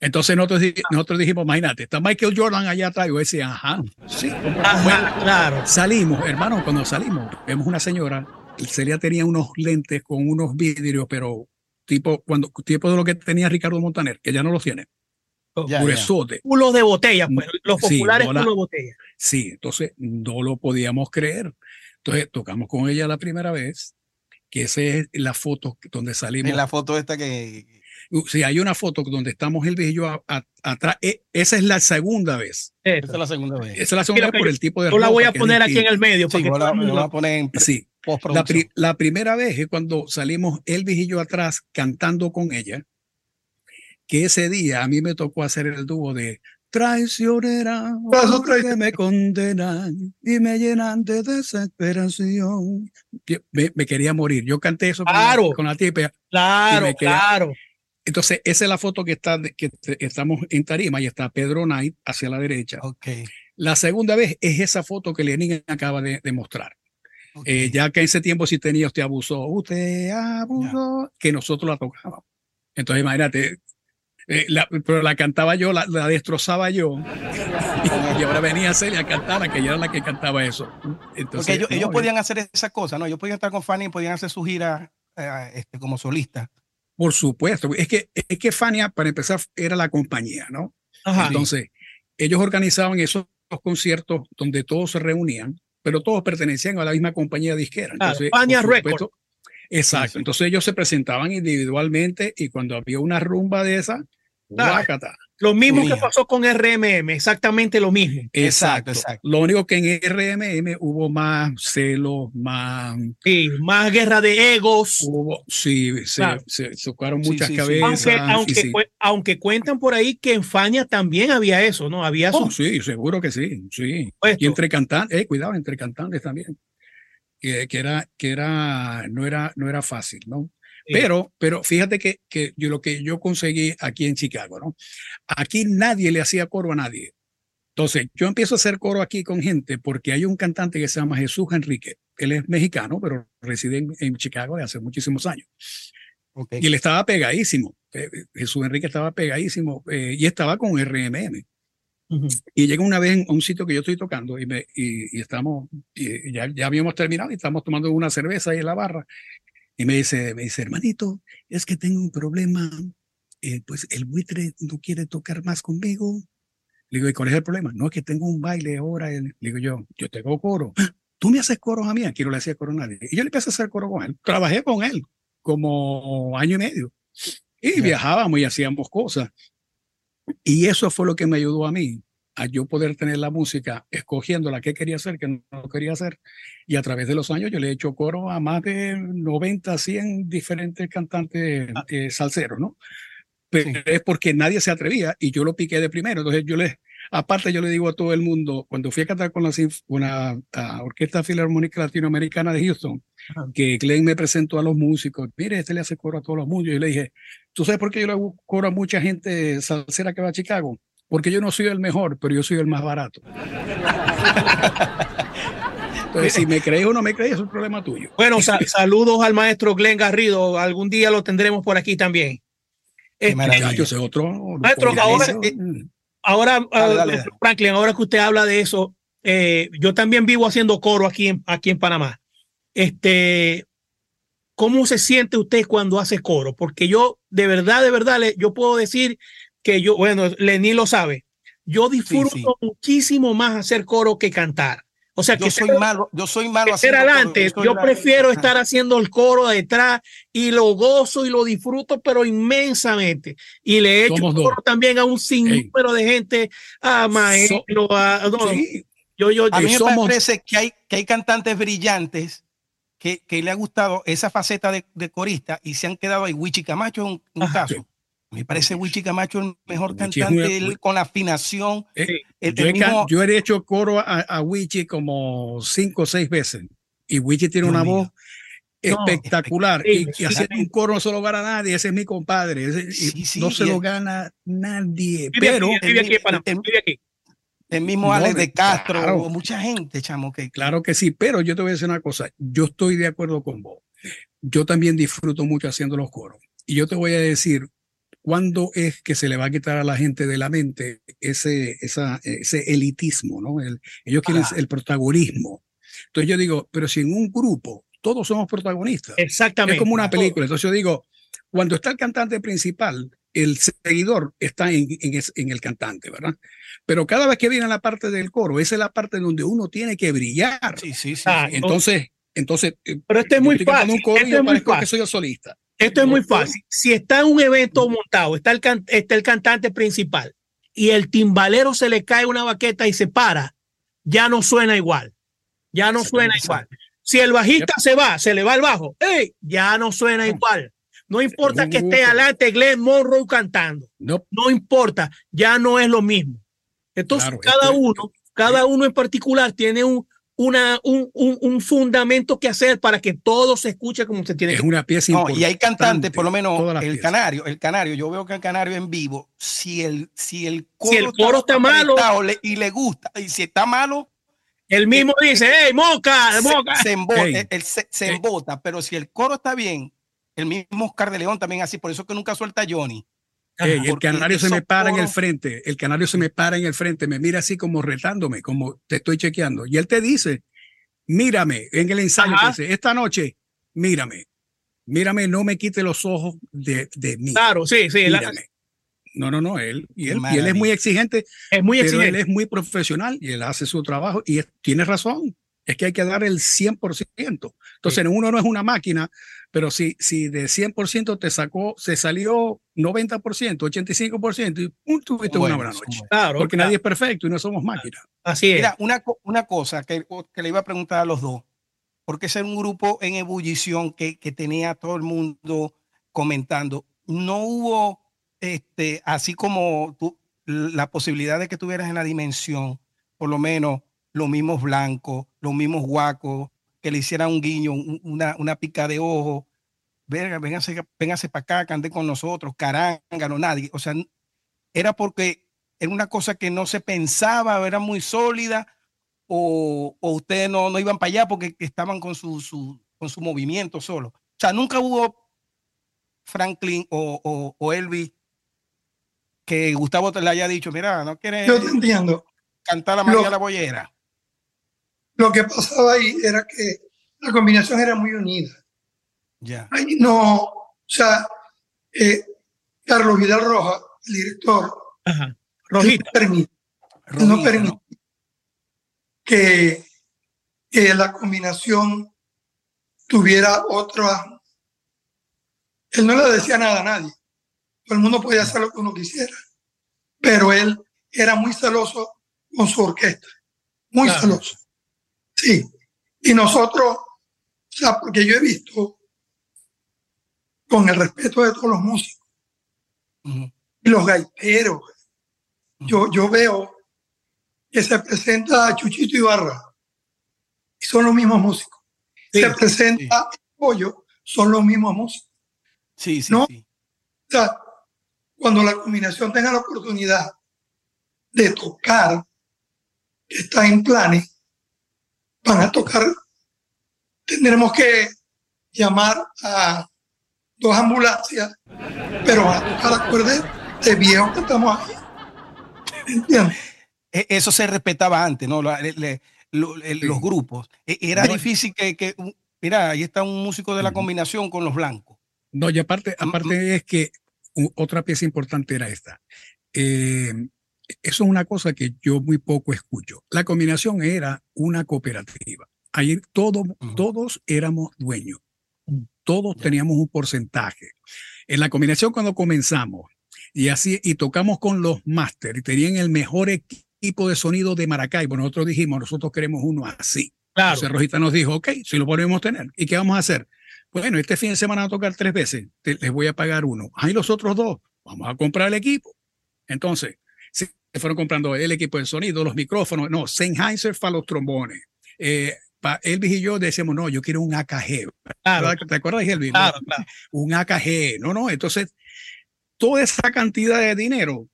Entonces nosotros, nosotros dijimos, imagínate, está Michael Jordan allá atrás. Yo decía, ajá, sí. Ajá, bueno, claro. Salimos, hermano, cuando salimos, vemos una señora, Celia tenía unos lentes con unos vidrios, pero tipo, cuando, tipo de lo que tenía Ricardo Montaner, que ya no los tiene. Ya, gruesote. Culos de botella, pues, los populares sí, no la, de botella. Sí, entonces no lo podíamos creer. Entonces tocamos con ella la primera vez, que esa es la foto donde salimos. En la foto esta que... Sí, hay una foto donde estamos el y atrás. E, esa es la segunda vez. Esa es la segunda vez. Esa es la segunda vez por el tipo de. Yo la voy a poner aquí en el medio. Sí, la, la a poner en sí. La, pri, la, primera vez es cuando salimos Elvis y yo atrás cantando con ella, que ese día a mí me tocó hacer el dúo de traicionera que me condenan y me llenan de desesperación. Me, me quería morir. Yo canté eso claro, con, la, con la tipa. Claro, quería... claro. Entonces, esa es la foto que está, que estamos en tarima y está Pedro Knight hacia la derecha. Okay. La segunda vez es esa foto que Lenin acaba de, de mostrar. Okay. Eh, ya que en ese tiempo sí tenía usted abusó, usted abusó, yeah. que nosotros la tocábamos. Entonces, imagínate, eh, la, pero la cantaba yo, la, la destrozaba yo. y ahora venía Celia a cantar, que ella era la que cantaba eso. Entonces, Porque ellos, no, ellos podían hacer esas cosas, ¿no? Ellos podían estar con Fanny y podían hacer su gira eh, este, como solista. Por supuesto. Es que, es que Fania, para empezar, era la compañía, ¿no? Ajá. Entonces, ellos organizaban esos conciertos donde todos se reunían, pero todos pertenecían a la misma compañía disquera. Entonces, ah, Fania Records. Exacto. Entonces ellos se presentaban individualmente y cuando había una rumba de esa. Lo mismo Mira. que pasó con RMM, exactamente lo mismo. Exacto, exacto. Lo único que en RMM hubo más celos, más. Sí, más guerra de egos. Hubo, sí, claro. se, se, tocaron muchas sí, cabezas. Aunque, aunque, cu aunque, cuentan por ahí que en Fania también había eso, ¿no? Había oh, Sí, seguro que sí, sí. Y entre cantantes, eh, cuidado, entre cantantes también. Que, que, era, que era, no era, no era fácil, ¿no? Pero, pero fíjate que, que yo, lo que yo conseguí aquí en Chicago, ¿no? Aquí nadie le hacía coro a nadie. Entonces, yo empiezo a hacer coro aquí con gente porque hay un cantante que se llama Jesús Enrique. Él es mexicano, pero reside en, en Chicago de hace muchísimos años. Okay. Y él estaba pegadísimo. Eh, Jesús Enrique estaba pegadísimo eh, y estaba con RMM. Y llega una vez a un sitio que yo estoy tocando y, me, y, estamos, y ya, ya habíamos terminado y estamos tomando una cerveza ahí en la barra. Y me dice, me dice, hermanito, es que tengo un problema. Eh, pues el buitre no quiere tocar más conmigo. Le digo, ¿y cuál es el problema? No, es que tengo un baile ahora. Le digo yo, yo tengo coro. Tú me haces coros a mí, aquí no le hacía coro a nadie. Y yo le empecé a hacer coro con él. Trabajé con él como año y medio. Y viajábamos y hacíamos cosas. Y eso fue lo que me ayudó a mí, a yo poder tener la música, escogiendo la que quería hacer, que no quería hacer. Y a través de los años yo le he hecho coro a más de 90, 100 diferentes cantantes ah. eh, salseros, ¿no? Pero es porque nadie se atrevía y yo lo piqué de primero. Entonces yo le, aparte yo le digo a todo el mundo, cuando fui a cantar con la, una, Orquesta Filarmónica Latinoamericana de Houston, que Glenn me presentó a los músicos, mire, este le hace coro a todos los músicos. Y le dije, ¿tú sabes por qué yo le hago coro a mucha gente salsera que va a Chicago? Porque yo no soy el mejor, pero yo soy el más barato. Entonces, si me crees o no me crees, es un problema tuyo. Bueno, saludos al maestro Glenn Garrido. Algún día lo tendremos por aquí también. Este, otro. Maestro, ahora, ahora ah, Franklin, ahora que usted habla de eso, eh, yo también vivo haciendo coro aquí en, aquí en Panamá. Este, ¿Cómo se siente usted cuando hace coro? Porque yo, de verdad, de verdad, yo puedo decir que yo, bueno, Lenín lo sabe, yo disfruto muchísimo más hacer coro que cantar. O sea, que soy malo, yo soy malo haciendo adelante. Yo, prefiero estar haciendo el coro detrás y lo gozo y lo disfruto, pero inmensamente. Y le he hecho coro también a un sinnúmero de gente, a maestro, a, yo, yo, a mí me parece que hay, que hay cantantes brillantes que, que le ha gustado esa faceta de, de, corista y se han quedado ahí. Wichi Camacho es un, caso. Me parece Wichi Camacho el mejor cantante con la afinación. Eh, yo, he, hecho coro a, a, Wichi como cinco o seis veces y Wichi tiene una voz espectacular y, hacer un coro no se lo gana nadie, ese es mi compadre, no se lo gana nadie. pero el mismo Alex de Castro, mucha gente, chamo. Que... Claro que sí, pero yo te voy a decir una cosa, yo estoy de acuerdo con vos. Yo también disfruto mucho haciendo los coros. Y yo te voy a decir, ¿cuándo es que se le va a quitar a la gente de la mente ese, esa, ese elitismo? ¿no? ellos quieren el protagonismo. Entonces yo digo, pero si en un grupo todos somos protagonistas. Exactamente. Es como una película. Entonces yo digo, cuando está el cantante principal, el seguidor está en, en, el cantante, ¿verdad? Pero cada vez que viene la parte del coro, esa es la parte donde uno tiene que brillar. Sí, sí, sí. Ah, entonces, entonces. Eh, pero esto es muy fácil. Un coro esto es muy fácil. Que soy el solista. Esto es muy fácil. Si está en un evento montado, está el, está el cantante principal y el timbalero se le cae una baqueta y se para, ya no suena igual. Ya no suena igual. Si el bajista se va, se le va el bajo, ¡ey! ya no suena igual. No importa que esté adelante Glenn Monroe cantando. No. no importa, ya no es lo mismo. Entonces, cada uno, cada uno en particular tiene un, una, un, un, fundamento que hacer para que todo se escuche como se tiene es una pieza no, y hay cantantes por lo menos el canario el canario yo veo que el canario en vivo si el si el coro, si el coro está, malo y le gusta y si está malo el mismo dice hey moca moca se, se, se embota pero si el coro está bien el mismo Oscar de León también así por eso que nunca suelta a Johnny el canario se me para en el frente, el canario se me para en el frente, me mira así como retándome, como te estoy chequeando. Y él te dice, mírame, en el ensayo, dice, esta noche, mírame, mírame, no me quite los ojos de, de mí. Claro, sí, sí. No, no, no, él, y él, y él, es muy exigente, es muy pero él es muy profesional y él hace su trabajo y tiene razón, es que hay que dar el 100%. Entonces, uno no es una máquina, pero si, si de 100% te sacó, se salió 90%, 85%, y un, tuviste una buena noche. Claro, porque nadie es perfecto y no somos máquinas. Así es. Mira, una, una cosa que, que, le iba a preguntar a los dos, porque ser un grupo en ebullición que, que tenía todo el mundo comentando, no hubo, este, así como tú, la posibilidad de que tuvieras en la dimensión, por lo menos los mismos blancos, los mismos guacos, que le hiciera un guiño, una, una pica de ojo, venga, véngase, véngase para acá, cante con nosotros, caranga, no nadie. O sea, era porque era una cosa que no se pensaba, era muy sólida, o, o ustedes no, no iban para allá porque estaban con su, su, con su movimiento solo. O sea, nunca hubo Franklin o, o, o Elvis que Gustavo te le haya dicho, mira, no quiere Yo te entiendo. cantar a María Lo- la Boyera. Lo que pasaba ahí era que la combinación era muy unida. Ya. Ahí no, o sea, eh, Carlos Vidal Roja, el director, Ajá. él no permite, él no Rojita, permite ¿no? que, que la combinación tuviera otra. Él no le decía nada a nadie. Todo el mundo podía hacer lo que uno quisiera. Pero él era muy celoso con su orquesta. Muy Claro. celoso. Sí. Y nosotros, o sea, porque yo he visto, con el respeto de todos los músicos y los gaiteros, yo, yo veo que se presenta Chuchito Ibarra y son los mismos músicos. Sí, se presenta Pollo, son los mismos músicos. Sí, sí, No. sí. O sea, cuando la combinación tenga la oportunidad de tocar, que está en planes, van a tocar, tendremos que llamar a dos ambulancias, pero van a tocar acordes de viejos que estamos ahí. ¿Entiendes? E- Eso se respetaba antes, ¿no? Le- le-. Los grupos. E- Era No. difícil que, mira, ahí está un músico de la combinación con los blancos. No, y aparte, Mm, aparte es que otra pieza importante era esta. Eh, eso es una cosa que yo muy poco escucho. La combinación era una cooperativa. Ahí todo, todos éramos dueños. Todos teníamos un porcentaje. En la combinación cuando comenzamos y así y tocamos con los máster y tenían el mejor equipo de sonido de Maracaibo, nosotros dijimos, nosotros queremos uno así. Claro. Entonces Rojita nos dijo, ok, si lo podemos tener. ¿Y qué vamos a hacer? Bueno, este fin de semana van a tocar tres veces, te- les voy a pagar uno. Ahí los otros dos, vamos a comprar el equipo. Entonces, se fueron comprando el equipo de sonido, los micrófonos, no, Sennheiser para los trombones. Eh, pa- Elvis y yo decíamos, no, yo quiero un AKG. Claro. ¿Te acuerdas, Elvis? claro, claro. Un AKG. No, no, entonces, toda esa cantidad de dinero,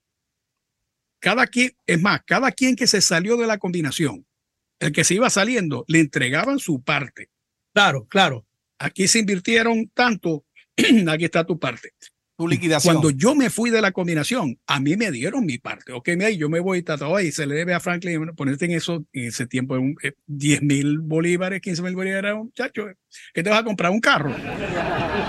cada quien, es más, cada quien que se salió de la combinación, el que se iba saliendo, le entregaban su parte Claro, claro. aquí se invirtieron tanto, aquí está tu parte. Tu liquidación. Cuando yo me fui de la combinación, a mí me dieron mi parte. Ok, mira, yo me voy tratado y se le debe a Franklin bueno, ponerte en eso, en ese tiempo, un, eh, 10 mil bolívares, 15 mil bolívares, muchacho, eh, ¿qué te vas a comprar? Un carro.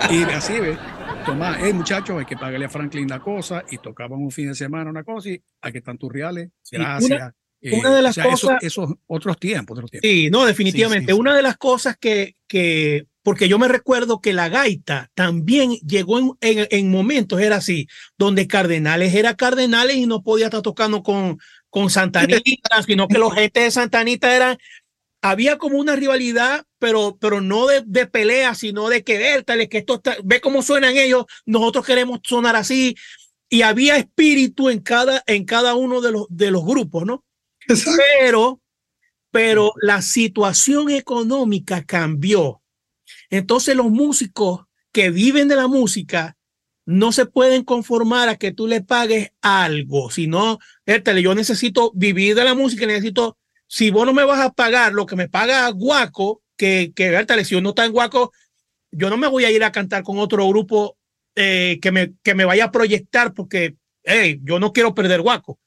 Y así, ¿ves? Toma, hey, muchachos, hay que pagarle a Franklin la cosa y tocaban un fin de semana una cosa y aquí están tus reales. Gracias. Eh, una de las o sea, eso- cosas- esos otros tiempos, otros tiempos. Sí, no, definitivamente. sí, sí. Una de las cosas que, que, porque yo me recuerdo que la gaita también llegó en, en, en momentos, era así, donde Cardenales era Cardenales y no podía estar tocando con, con Santanita, sino que los gente de Santanita eran, había como una rivalidad, pero, pero no de, de pelea, sino de que vértale, que esto está, ve cómo suenan ellos, nosotros queremos sonar así. Y había espíritu en cada, en cada uno de los, de los grupos, ¿no? Exacto. pero, pero la situación económica cambió. Entonces los músicos que viven de la música no se pueden conformar a que tú le pagues algo, sino, értale, yo necesito vivir de la música, necesito, si vos no me vas a pagar lo que me paga Guaco, que, que si uno está en Guaco, yo no me voy a ir a cantar con otro grupo eh, que, me, que me vaya a proyectar porque, hey, yo no quiero perder Guaco.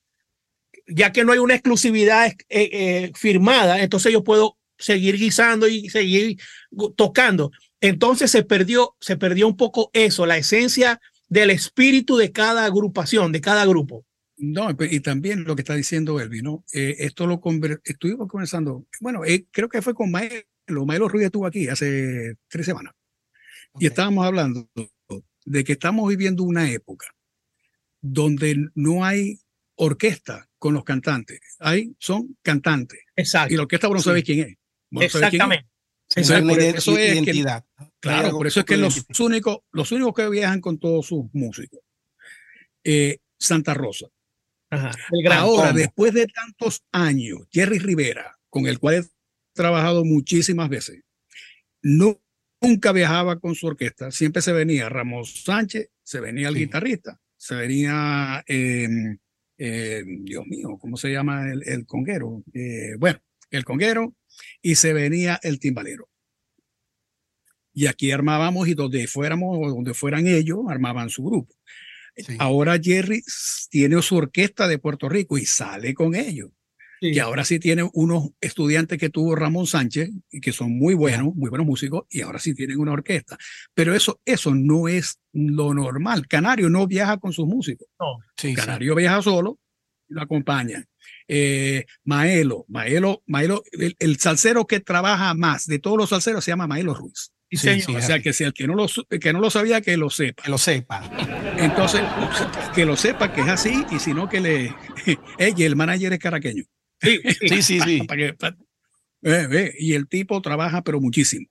Ya que no hay una exclusividad eh, eh, firmada, entonces yo puedo seguir guisando y seguir gu- tocando. Entonces se perdió, se perdió un poco eso, la esencia del espíritu de cada agrupación, de cada grupo. No, y también lo que está diciendo Elvi, ¿no? Eh, esto lo conver- estuvimos conversando, bueno, eh, creo que fue con Maelo, Maelo Ruiz estuvo aquí hace tres semanas, y Ok. estábamos hablando de que estamos viviendo una época donde no hay orquesta con los cantantes, hay, son cantantes, Exacto. y la orquesta vos no Sí. sabés quién es. Exactamente. Sí, por eso es que- identidad. Hay Claro, por eso es que los únicos, los únicos que viajan con todos sus músicos, eh, Santa Rosa, Ajá. El gran Ahora, después de tantos años, Jerry Rivera, con el cual he trabajado muchísimas veces, no, nunca viajaba con su orquesta. Siempre se venía Ramos Sánchez, se venía el Sí. guitarrista, se venía, eh, eh, Dios mío, ¿cómo se llama el, el conguero? Eh, bueno, el conguero y se venía el timbalero. Y aquí armábamos y donde fuéramos o donde fueran ellos, armaban su grupo. Ahora Jerry tiene su orquesta de Puerto Rico y sale con ellos. Que ahora sí tiene unos estudiantes que tuvo Ramón Sánchez y que son muy buenos, muy buenos músicos y ahora sí tienen una orquesta. Pero eso, eso no es lo normal. Canario no viaja con sus músicos. No. Canario viaja solo y lo acompaña. Eh, Maelo, Maelo, Maelo, el, el, salsero que trabaja más de todos los salseros se llama Maelo Ruiz. Sí, sí, o sea, que si el que no, lo, que no lo sabía, que lo sepa. Que lo sepa. Entonces, que lo sepa que es así y si no, que le... Ella, el manager es caraqueño. Sí, sí, sí. sí. para que, para, eh, eh, y el tipo trabaja, pero muchísimo.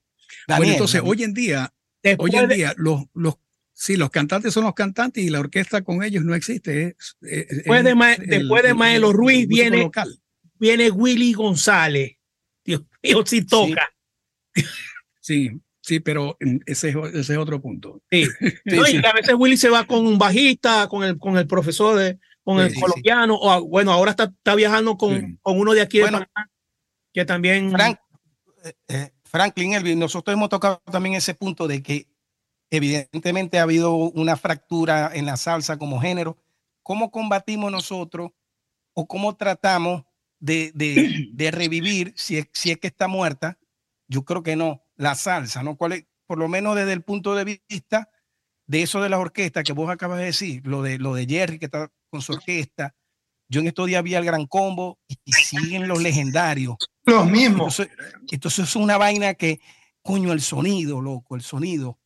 Daniel, bueno, entonces, Daniel. hoy en día, Después hoy en día, los, los, sí, los cantantes son los cantantes y la orquesta con ellos no existe. Es, es, después, de, Ma, el, después de Maelo Ruiz viene, local. viene Willy González. Dios mío, si toca. Sí. sí. Sí, pero ese, ese es otro punto. Sí. no, sí, y a veces Willy se va con un bajista, con el, con el profesor, de, con el colombiano, o bueno, ahora está, está viajando con, con, uno de aquí bueno, de Panamá, que también. Frank, eh, Franklin Elvin, nosotros hemos tocado también ese punto de que evidentemente ha habido una fractura en la salsa como género. ¿Cómo combatimos nosotros o cómo tratamos de, de, de revivir, si es, si es que está muerta? Yo creo que no la salsa, ¿no? ¿Cuál es, por lo menos desde el punto de vista de eso de las orquestas que vos acabas de decir, lo de, lo de Jerry que está con su orquesta. Yo en estos días vi al Gran Combo y, y siguen los legendarios. Los mismos. Entonces, entonces, es una vaina que, coño, el sonido, loco, el sonido.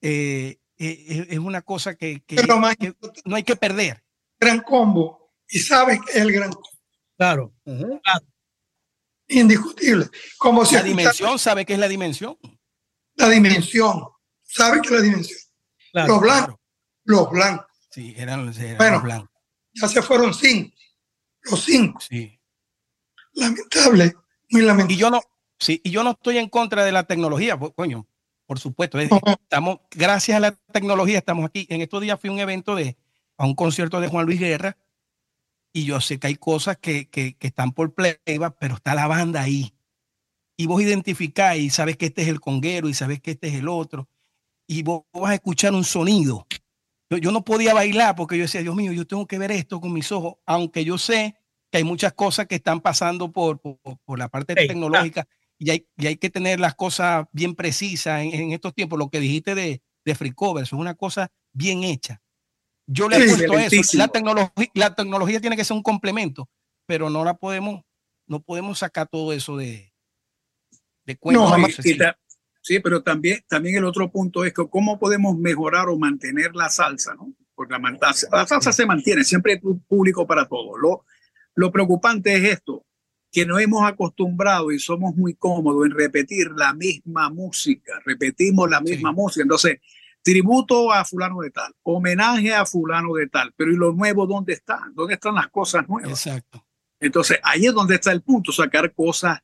Eh, eh, es una cosa que, que, que, no hay que perder. Gran Combo. Y sabes que es el Gran Combo. Claro. Uh -huh. claro indiscutible. Como si la dimensión, ¿sabe qué es la dimensión? La dimensión, ¿sabe qué es la dimensión? Claro, los blancos, claro. los blancos. Sí, eran, eran bueno, los blancos. Ya se fueron cinco, los cinco. Sí. Lamentable, muy lamentable. Y yo no, sí, y yo no estoy en contra de la tecnología, pues, coño, por supuesto. Estamos, gracias a la tecnología estamos aquí. En estos días fui a un evento de, a un concierto de Juan Luis Guerra, y yo sé que hay cosas que, que, que, están por playback, pero está la banda ahí. Y vos identificás y sabes que este es el conguero y sabes que este es el otro. Y vos vas a escuchar un sonido. Yo, yo no podía bailar porque yo decía, Dios mío, yo tengo que ver esto con mis ojos, aunque yo sé que hay muchas cosas que están pasando por, por, por la parte hey, tecnológica ah. Y, hay, y hay que tener las cosas bien precisas en, en estos tiempos. Lo que dijiste de, de Free Cover, es una cosa bien hecha yo le apuesto a eso. La tecnología, la tecnología tiene que ser un complemento, pero no la podemos, no podemos sacar todo eso de, de cuenta. No, y, sí, pero también, también el otro punto es que cómo podemos mejorar o mantener la salsa, ¿no? Porque la, la salsa se mantiene, siempre hay público para todo. Lo, lo preocupante es esto, que nos hemos acostumbrado y somos muy cómodos en repetir la misma música, repetimos la misma sí. música. Entonces, tributo a fulano de tal, homenaje a fulano de tal, pero ¿y lo nuevo dónde está? ¿Dónde están las cosas nuevas? Exacto. Entonces, ahí es donde está el punto, sacar cosas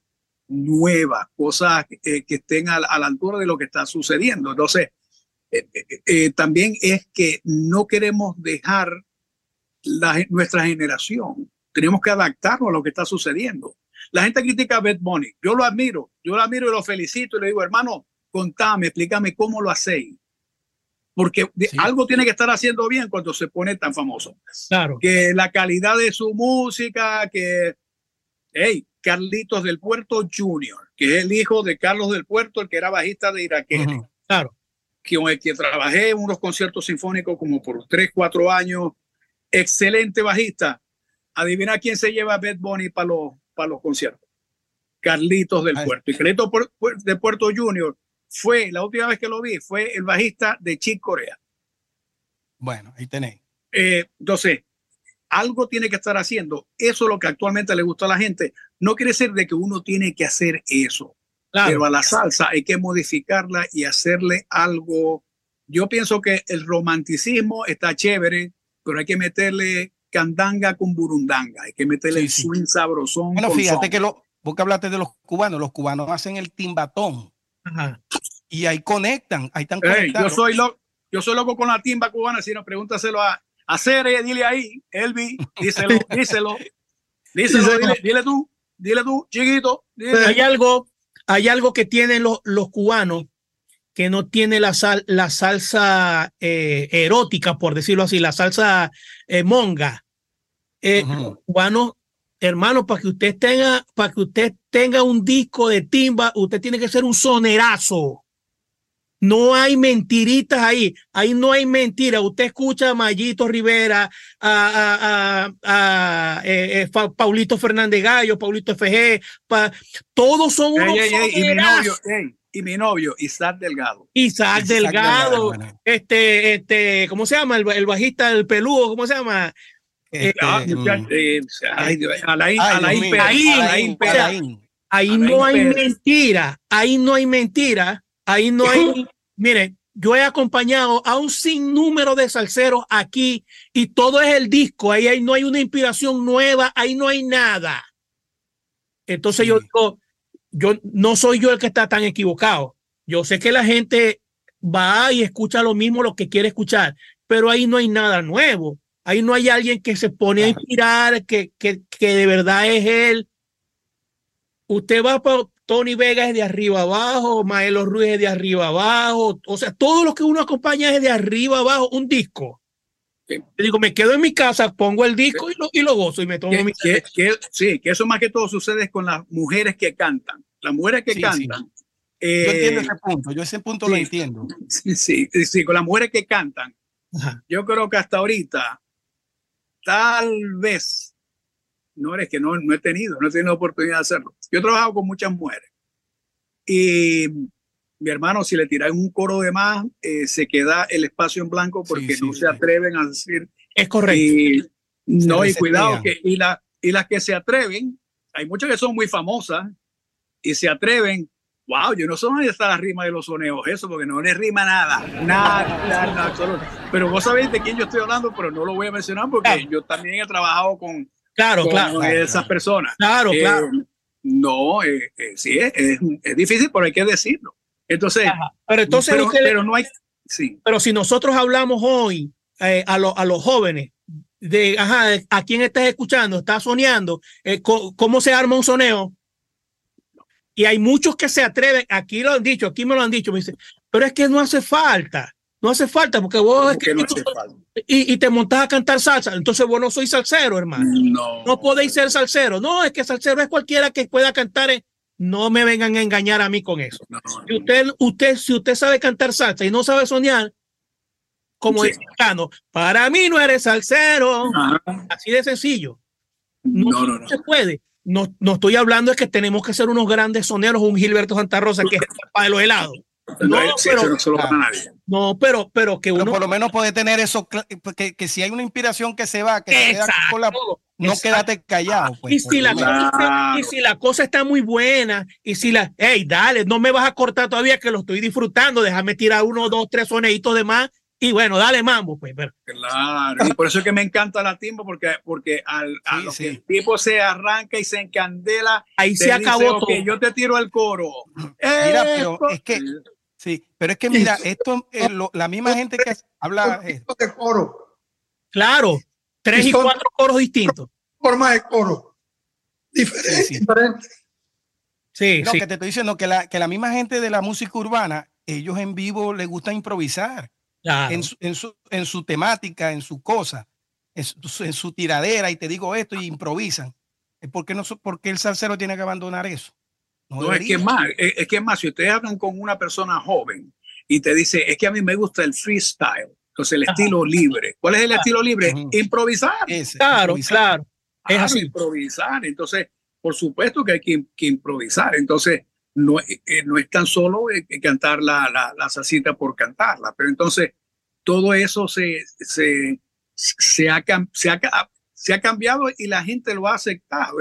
nuevas, cosas eh, que estén a, a, la altura de lo que está sucediendo. Entonces, eh, eh, también es que no queremos dejar la, nuestra generación, tenemos que adaptarnos a lo que está sucediendo. La gente critica a Beth Bunny, yo lo admiro, yo lo admiro y lo felicito y le digo, hermano, contame, explícame cómo lo hacéis porque sí. algo tiene que estar haciendo bien cuando se pone tan famoso. Claro. Que la calidad de su música, que, hey, Carlitos del Puerto Jr., que es el hijo de Carlos del Puerto, el que era bajista de Iraquere. Uh -huh. Claro. Que, con el que trabajé en unos conciertos sinfónicos como por 3, 4 años. Excelente bajista. Adivina quién se lleva a Bad Bunny para los, para los conciertos. Carlitos del Ay. Puerto. Y Carlitos de Puerto Jr fue, la última vez que lo vi, fue el bajista de Chick Corea. Bueno, ahí tenéis. Eh, entonces, algo tiene que estar haciendo. Eso es lo que actualmente le gusta a la gente. No quiere decir de que uno tiene que hacer eso. Claro. Pero a la salsa hay que modificarla y hacerle algo. Yo pienso que el romanticismo está chévere, pero hay que meterle candanga con burundanga. Hay que meterle sí, el swing sí. sabrosón. Bueno, fíjate son. que lo, vos que hablaste de los cubanos, los cubanos hacen el timbatón. Ajá. Y ahí conectan, ahí están hey, yo soy loco, yo soy loco con la timba cubana, si no, pregúntaselo a, a Cere, dile ahí, Elvi, díselo, díselo, díselo, dile, dile, tú, dile tú, chiquito. Dile. Hay algo, hay algo que tienen los, los cubanos que no tiene la, sal, la salsa eh, erótica, por decirlo así, la salsa eh, monga. Eh, Bueno, hermano, para que usted tenga, para que usted tenga un disco de timba, usted tiene que ser un sonerazo. No hay mentiritas ahí, ahí no hay mentira. Usted escucha a Mayito Rivera, a, a, eh, eh, Paulito Fernández Gallo, Paulito FG, todos son unos y mi novio, y mi novio, Isaac Delgado. Isaac, Delgado, este, este, ¿cómo se llama? El, bajista del peludo, ¿cómo se llama? Ahí no hay mentira, ahí no hay mentira Ahí no hay, mire, yo he acompañado a un sinnúmero de salseros aquí y todo es el disco. Ahí, ahí no hay una inspiración nueva, ahí no hay nada. Entonces yo digo, yo no soy yo el que está tan equivocado. Yo sé que la gente va y escucha lo mismo, lo que quiere escuchar, pero ahí no hay nada nuevo. Ahí no hay alguien que se pone a inspirar, que, que, que de verdad es él. Usted va por, Tony Vega es de arriba abajo, Maelo Ruiz es de arriba abajo, o sea, todo lo que uno acompaña es de arriba abajo, un disco. Digo, me quedo en mi casa, pongo el disco y lo, y lo gozo y me tomo mi que, Sí, que eso más que todo sucede con las mujeres que cantan. Las mujeres que cantan. yo entiendo eh, ese punto, yo ese punto lo entiendo. Sí, sí, sí, con las mujeres que cantan. Yo creo que hasta ahorita, tal vez no eres que no, no he tenido, no he tenido oportunidad de hacerlo. Yo he trabajado con muchas mujeres y mi hermano, si le tiran un coro de más, eh, se queda el espacio en blanco porque no se atreven a decir. Es correcto. Y, no, y cuidado que, y, la, y las que se atreven, hay muchas que son muy famosas y se atreven. Wow, yo no sé dónde está la rima de los soneos, eso, porque no le rima nada, nada, nada, absoluto. Pero vos sabéis de quién yo estoy hablando, pero no lo voy a mencionar porque yo también he trabajado con, Claro, claro. Esas personas. Claro, eh, claro. No, eh, eh, sí, es, es, difícil, pero hay que decirlo. Entonces, pero entonces, pero, no hay. Sí. Pero si nosotros hablamos hoy a, a los jóvenes de, ajá, a quién estás escuchando, estás soñando, cómo se arma un soneo. Y hay muchos que se atreven, aquí lo han dicho, aquí me lo han dicho, me dicen, pero es que no hace falta. No hace falta porque vos Y, te montás a cantar salsa. Entonces vos no sois salsero, hermano. No. No podéis ser salsero. No, es que salsero es cualquiera que pueda cantar. No me vengan a engañar a mí con eso. si usted, usted, si usted sabe cantar salsa y no sabe soñar, como sí. para mí no eres salsero. Así de sencillo. No, no, se puede. No, no estoy hablando de que tenemos que ser unos grandes soneros, un Gilberto Santa Rosa que es para los helados. No, pero, no, pero, pero que uno. por lo menos puede tener eso, que, que, si hay una inspiración que se va, que se queda con la, no quédate callado. Pues, y, si la cosa, y si la cosa está muy buena, y si la, hey, dale, no me vas a cortar todavía que lo estoy disfrutando, déjame tirar uno, dos, tres soneitos de más. Y bueno, dale mambo, pues. Claro, y por eso es que me encanta la timba, porque, porque al, a lo que el tipo se arranca y se encandela, ahí se acabó todo. yo te tiro el coro. Mira, pero es que Sí, pero es que mira, esto es lo, la misma gente que habla de coro. Claro, tres y, cuatro coros distintos. Formas de coro. Diferentes. Sí, sí. que te estoy diciendo que la, que la misma gente de la música urbana, ellos en vivo les gusta improvisar en, su, en, su, en su temática, en su cosa, en su, en su tiradera, y te digo esto y improvisan. ¿Por qué, no, ¿Por qué el salsero tiene que abandonar eso? No, es que más, es, que más, si ustedes hablan con una persona joven y te dice, es que a mí me gusta el freestyle, entonces el estilo libre. ¿Cuál es el estilo libre? Improvisar. claro, claro. Es así. Improvisar. Entonces, por supuesto que hay que, improvisar. Entonces, no, eh, no es tan solo eh, cantar la, la, la salsita por cantarla, pero entonces todo eso se, se, se, ha, se, ha, se ha cambiado y la gente lo ha aceptado.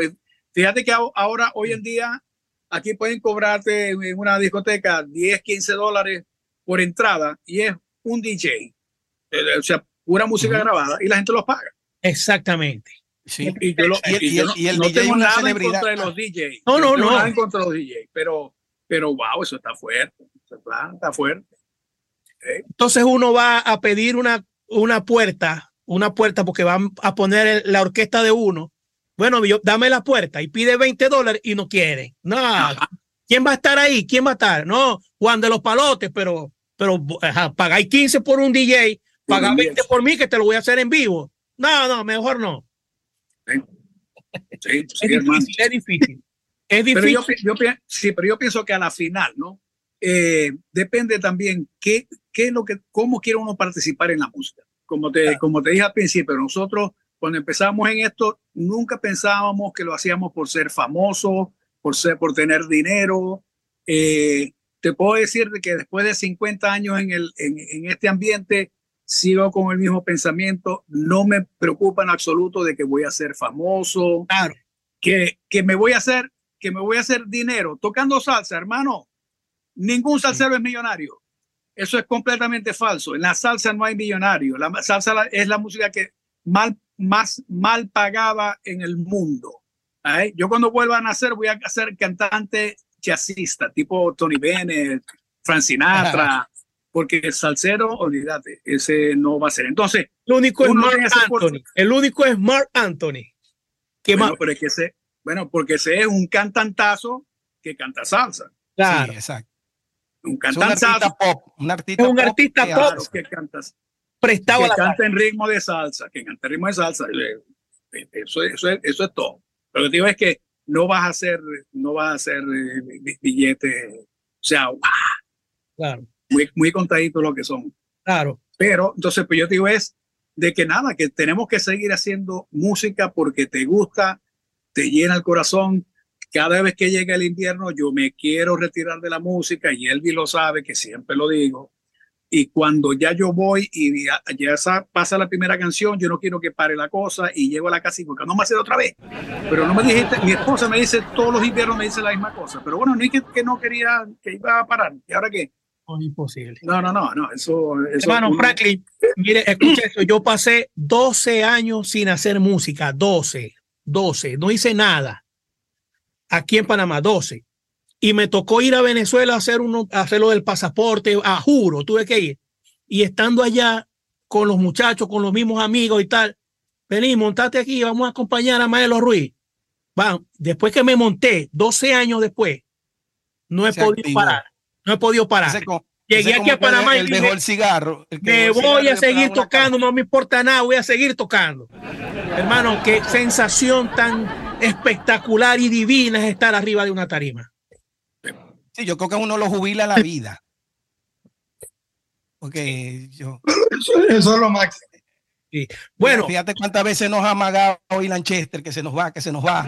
Fíjate que ahora, hoy en día, aquí pueden cobrarte en una discoteca 10, 15 dólares por entrada y es un DJ, eh, o sea, pura música grabada y la gente los paga. Exactamente. Sí. Y, yo, y, el, no tengo nada en contra de los DJs. No, no, no. Nada en contra de los DJs, pero, pero wow, eso está fuerte. está fuerte. Entonces uno va a pedir una, una puerta, una puerta porque van a poner la orquesta de uno bueno, yo, dame la puerta y pide 20 dólares y no quiere. No, ¿Quién va a estar ahí? ¿Quién va a estar? No, Juan de los Palotes, pero, pero ajá, pagáis 15 por un DJ, pagáis 20 por mí que te lo voy a hacer en vivo. No, no, mejor no. Sí, sí, Es difícil, es difícil. Es Pero difícil. yo, pi- yo sí, pero yo pienso que a la final, ¿no? Eh, depende también qué, qué es lo que, cómo quiere uno participar en la música. Como te, como te dije al principio, nosotros cuando empezamos en esto, nunca pensábamos que lo hacíamos por ser famosos, por ser, por tener dinero. Eh, te puedo decir de que después de 50 años en, el, en, en este ambiente, sigo con el mismo pensamiento. No me preocupa en absoluto de que voy a ser famoso, Claro. que, que me voy a hacer, que me voy a hacer dinero tocando salsa, hermano. Ningún salsero es millonario. Eso es completamente falso. En la salsa no hay millonario. La salsa es la música que mal, más mal pagaba en el mundo. ¿Ay? Yo cuando vuelva a nacer voy a ser cantante jazzista, tipo Tony Bennett, Frank Sinatra, porque el salsero, olvídate, ese no va a ser. Entonces, El único es Mark Anthony. El único es Mark Anthony. ¿Qué bueno, más? pero es que ese, bueno, porque ese es un cantantazo que canta salsa. Claro. Sí, exacto. Un Es un artista pop. Un artista Es un pop artista que pop. canta, prestado que a la canta en ritmo de salsa, que canta en ritmo de salsa. eh, eh, Eso, es- eso, es, eso es todo. Lo que te digo es que no vas a hacer, no vas a hacer eh, bi- billetes, o sea, Claro, muy, muy contaditos lo que son. claro. Pero entonces, pues yo te digo es de que nada, que tenemos que seguir haciendo música porque te gusta, te llena el corazón. Cada vez que llega el invierno, yo me quiero retirar de la música y Elvi lo sabe, que siempre lo digo. Y cuando ya yo voy y ya, ya sa- pasa la primera canción, yo no quiero que pare la cosa y llego a la casa y digo, no me hacer otra vez. Pero no me dijiste, mi esposa me dice todos los inviernos me dice la misma cosa. Pero bueno, no es que, que no quería, que iba a parar. ¿Y ahora qué? Imposible. No, no, no, no, eso. eso Hermano uno- Franklin, mire, escucha esto. Yo pasé 12 años sin hacer música. 12, 12. No hice nada. Aquí en Panamá, 12. Y me tocó ir a Venezuela a hacer, uno, a hacer lo del pasaporte. A juro, tuve que ir. Y estando allá con los muchachos, con los mismos amigos y tal. Vení, montate aquí, vamos a acompañar a Maelo Ruiz. Va, después que me monté, 12 años después, no he Se podido activó. parar. No he podido parar. Ese Llegué ese aquí a Panamá y dije, dejó el cigarro. el que me dejó el voy cigarro a seguir tocando, no me importa nada, voy a seguir tocando. Hermano, qué sensación tan espectacular y divina es estar arriba de una tarima. Sí, yo creo que uno lo jubila la vida. Porque yo, Eso, eso es lo máximo. Bueno, fíjate cuántas veces nos ha amagado hoy Lanchester, que se nos va, que se nos va.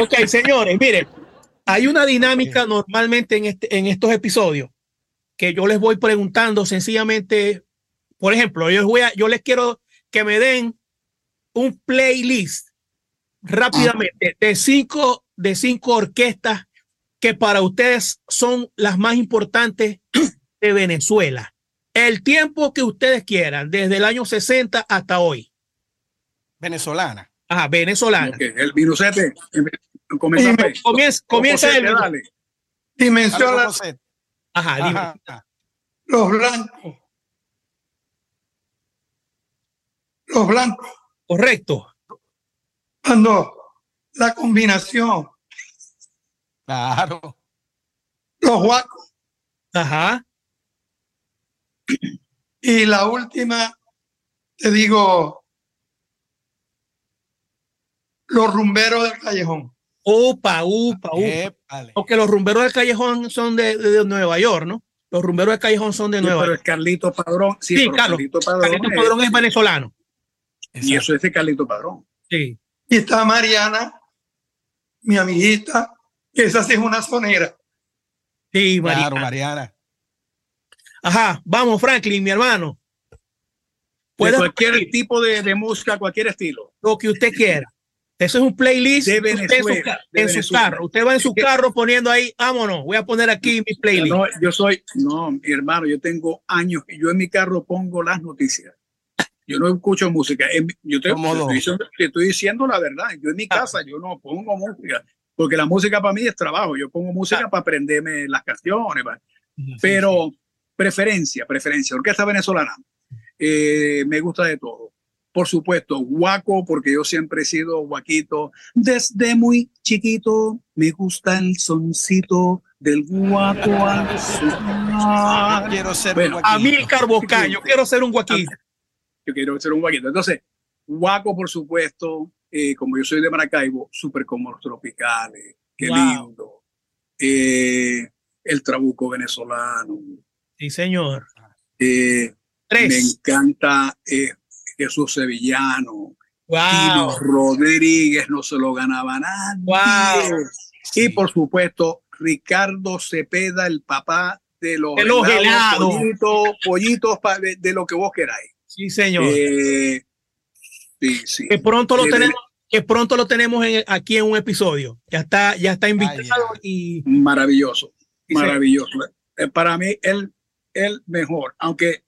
ok, señores, miren, hay una dinámica normalmente en, este, en estos episodios que yo les voy preguntando sencillamente, por ejemplo, yo, les voy a, yo les quiero que me den un playlist rápidamente de cinco, de cinco orquestas que para ustedes son las más importantes de Venezuela. El tiempo que ustedes quieran, desde el año 60 hasta hoy. Venezolana. Ajá, venezolana. El minusete. Comienza. Comienza, comienza José, el. dale. Ajá, dime. Ajá. los blancos. Los blancos. Correcto. Cuando la combinación, Claro. los guacos. Ajá. Y la última, te digo, los rumberos del callejón. Upa, upa, upa. Épale. Porque los rumberos del callejón son de, de- de Nueva York, ¿no? Los rumberos del callejón son de Sí, Nueva pero York. es Carlito Padrón. Sí, Sí, pero Carlos. Carlito Padrón. Carlitos es- Padrón es venezolano. y eso es de Carlito Padrón. Sí. Y está Mariana, mi amiguita, que esa sí es una sonera. Sí, María. Claro, Mariana. Ajá, vamos, Franklin, mi hermano. De Puede cualquier tipo de, de música, cualquier estilo. lo que usted quiera. Eso es un playlist De usted en su Venezuela, en su Venezuela. carro. Usted va en su que- carro poniendo ahí, vámonos, voy a poner aquí mi playlist. No, yo soy, no, mi hermano, yo tengo años y yo en mi carro pongo las noticias. Yo no escucho música. En yo te, estoy, diciendo, te estoy diciendo la verdad. Yo en mi Ah. casa yo no pongo música, porque la música para mí es trabajo. Yo pongo música Ah. para aprenderme las canciones. Sí, Pero preferencia, preferencia. Orquesta venezolana. Eh, me gusta de todo. Por supuesto, guaco, porque yo siempre he sido guaquito. Desde muy chiquito me gusta el soncito del guaco al sonar. Quiero ser Bueno, un A mí, guaquito. Carbocá, yo quiero ser un guaquito. Yo quiero ser un guaquito. Entonces, guaco, por supuesto, eh, como yo soy de Maracaibo, súper como los tropicales, qué Wow. lindo. Eh, el trabuco venezolano. Sí, señor. Eh, me Tres. encanta eh, Jesús Sevillano. Tino Wow. Rodríguez no se lo ganaba nadie. Wow. Y por supuesto, Ricardo Cepeda, el papá de los, De los helados. pollitos, pollitos de, de lo que vos queráis. Sí, señor. Eh, sí, sí. que pronto lo eh, tenemos, que pronto lo tenemos en- aquí en un episodio. Ya está, ya está invitado y Maravilloso, maravilloso. Eh, Para mí, el, el mejor, aunque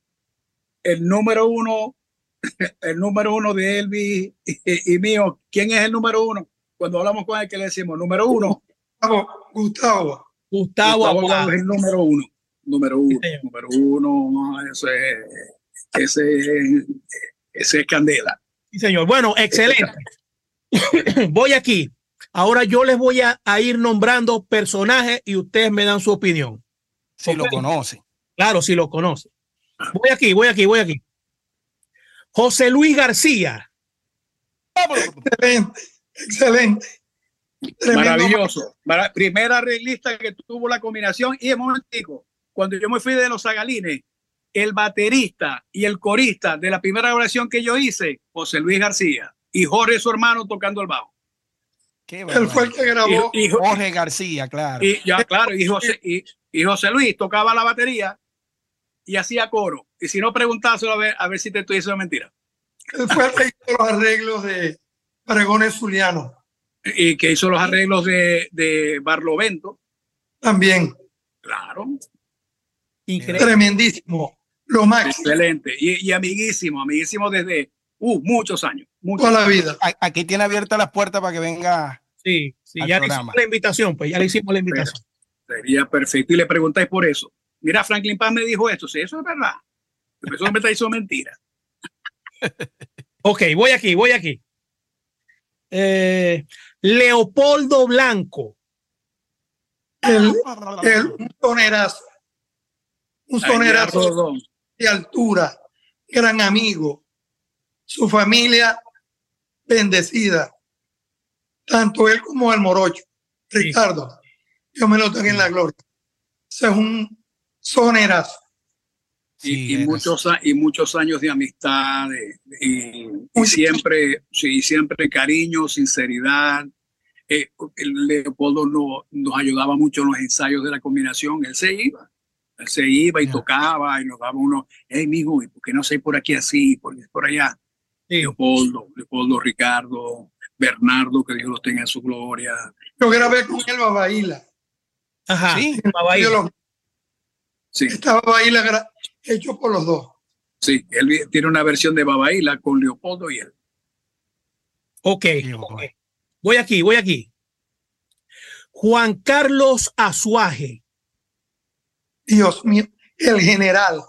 el número uno, el número uno de Elvis y, y mío, ¿quién es el número uno? Cuando hablamos con él, que le decimos número uno, Gustavo, Gustavo, Gustavo es el número uno, número uno, número uno, no, ese, ese, ese es candela. Sí, señor. Bueno, excelente. voy aquí. Ahora yo les voy a, a ir nombrando personajes y ustedes me dan su opinión. Si lo Ok. conoce. Claro, si lo conocen. Voy aquí, voy aquí, voy aquí. José Luis García. excelente, excelente. Tremendo Maravilloso. Mara- primera arreglista que tuvo la combinación. Y en momentico, cuando yo me fui de los Zagalines, el baterista y el corista de la primera oración que yo hice, José Luis García, y Jorge, su hermano, tocando el bajo. Qué Él fue el que grabó. Y, y- Jorge García, claro. y- ya, claro, y José, y, y José Luis tocaba la batería y hacía coro. Y si no, preguntáselo a ver, a ver si te estoy diciendo mentira. Fue el que hizo los arreglos de Pregones Zuliano. Y que hizo los arreglos de, de Barlovento. También. Claro, Increíble. Tremendísimo. Lo máximo. excelente. Y, y amiguísimo, amiguísimo desde uh, muchos años. Muchos Toda la vida. Aquí tiene abiertas las puertas para que venga. Sí, sí, al ya le hicimos la invitación, pues ya le hicimos la invitación. Sería perfecto. Y le preguntáis por eso. Mira, Franklin Paz me dijo esto. Sí, eso es verdad. Pero Eso no me está diciendo mentira. Ok, voy aquí, voy aquí. Eh, Leopoldo Blanco. El, el, un sonerazo. Un Rodón. de altura. Gran amigo. Su familia bendecida. Tanto él como el morocho. Ricardo. Yo me lo tengo en la gloria. Ese es un sonerazo. y, Sí, y eres- muchos, y muchos años de amistad y, y siempre, sí, siempre cariño, sinceridad. Eh, el Leopoldo no- nos ayudaba mucho en los ensayos de la combinación. Él se iba, él se iba y Ya. tocaba y nos daba uno, hey, mijo, ¿y por qué no sé por aquí así, por, por allá? Sí. Leopoldo, Leopoldo, Ricardo, Bernardo, que Dios los tenga en su gloria. Yo grabé con él Babaíla. Ajá. Sí. Ahí. Yo Sí, Estaba Babaíla gra- hecho por los dos. sí, él tiene una versión de Babaila con Leopoldo y él. Ok. Voy aquí, voy aquí. Juan Carlos Azuaje. Dios mío, el general.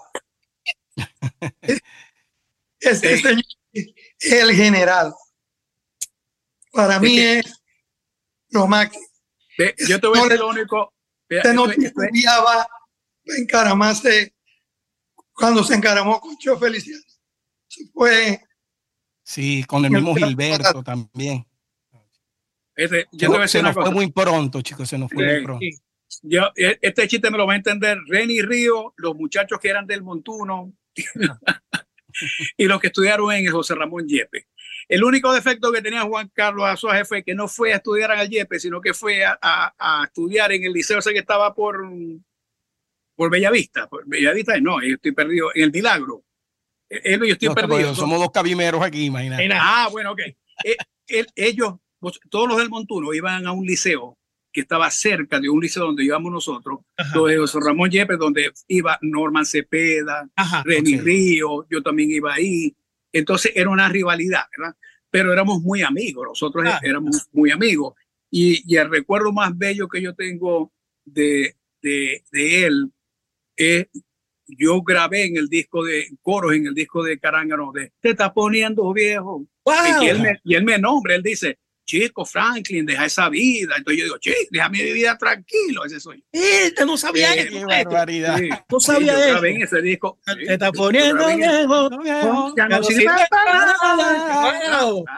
Este Sí. señor, el general. Para mí Es es lo máximo. Yo te voy a decir lo único. Usted no encaramarse cuando se encaramó con Cho Feliciano. Eso fue Sí, con el mismo Gilberto también. este- yo te Se, voy a nos- fue muy pronto, chicos, se nos fue Sí. muy pronto. Sí. Yo, e- este chiste me lo va a entender Reni Río, los muchachos que eran del Montuno y los que estudiaron en el José Ramón Yepe. El único defecto que tenía Juan Carlos Azuaje fue que no fue a estudiar al Yepe, sino que fue a, a- a estudiar en el liceo ese que estaba por, por Bellavista. Por Bellavista, no, yo estoy perdido. En el Milagro. Él y yo estoy No, perdido. porque somos dos cabimeros aquí, imagínate. Nada. Ah, bueno, ok. Eh, él- ellos, todos los del Montuno, iban a un liceo que estaba cerca de un liceo donde íbamos nosotros, Ajá. donde José Ramón Yepes, donde iba Norman Cepeda, Ajá. Reni ok. Río, yo también iba ahí. Entonces era una rivalidad, ¿verdad? Pero éramos muy amigos, nosotros Ah. éramos muy amigos. Y, y el recuerdo más bello que yo tengo de, de, de él es yo grabé en el disco de coros, en el disco de Carángano, de Te está poniendo viejo. Y, él me, y él me nombra, él dice, chico, Franklin, deja esa vida. Entonces yo digo, chico, deja mi vida tranquilo, ese soy yo. no sabía qué eso. barbaridad. Sí, no sabía sí, eso. en ese disco. Te está poniendo viejo.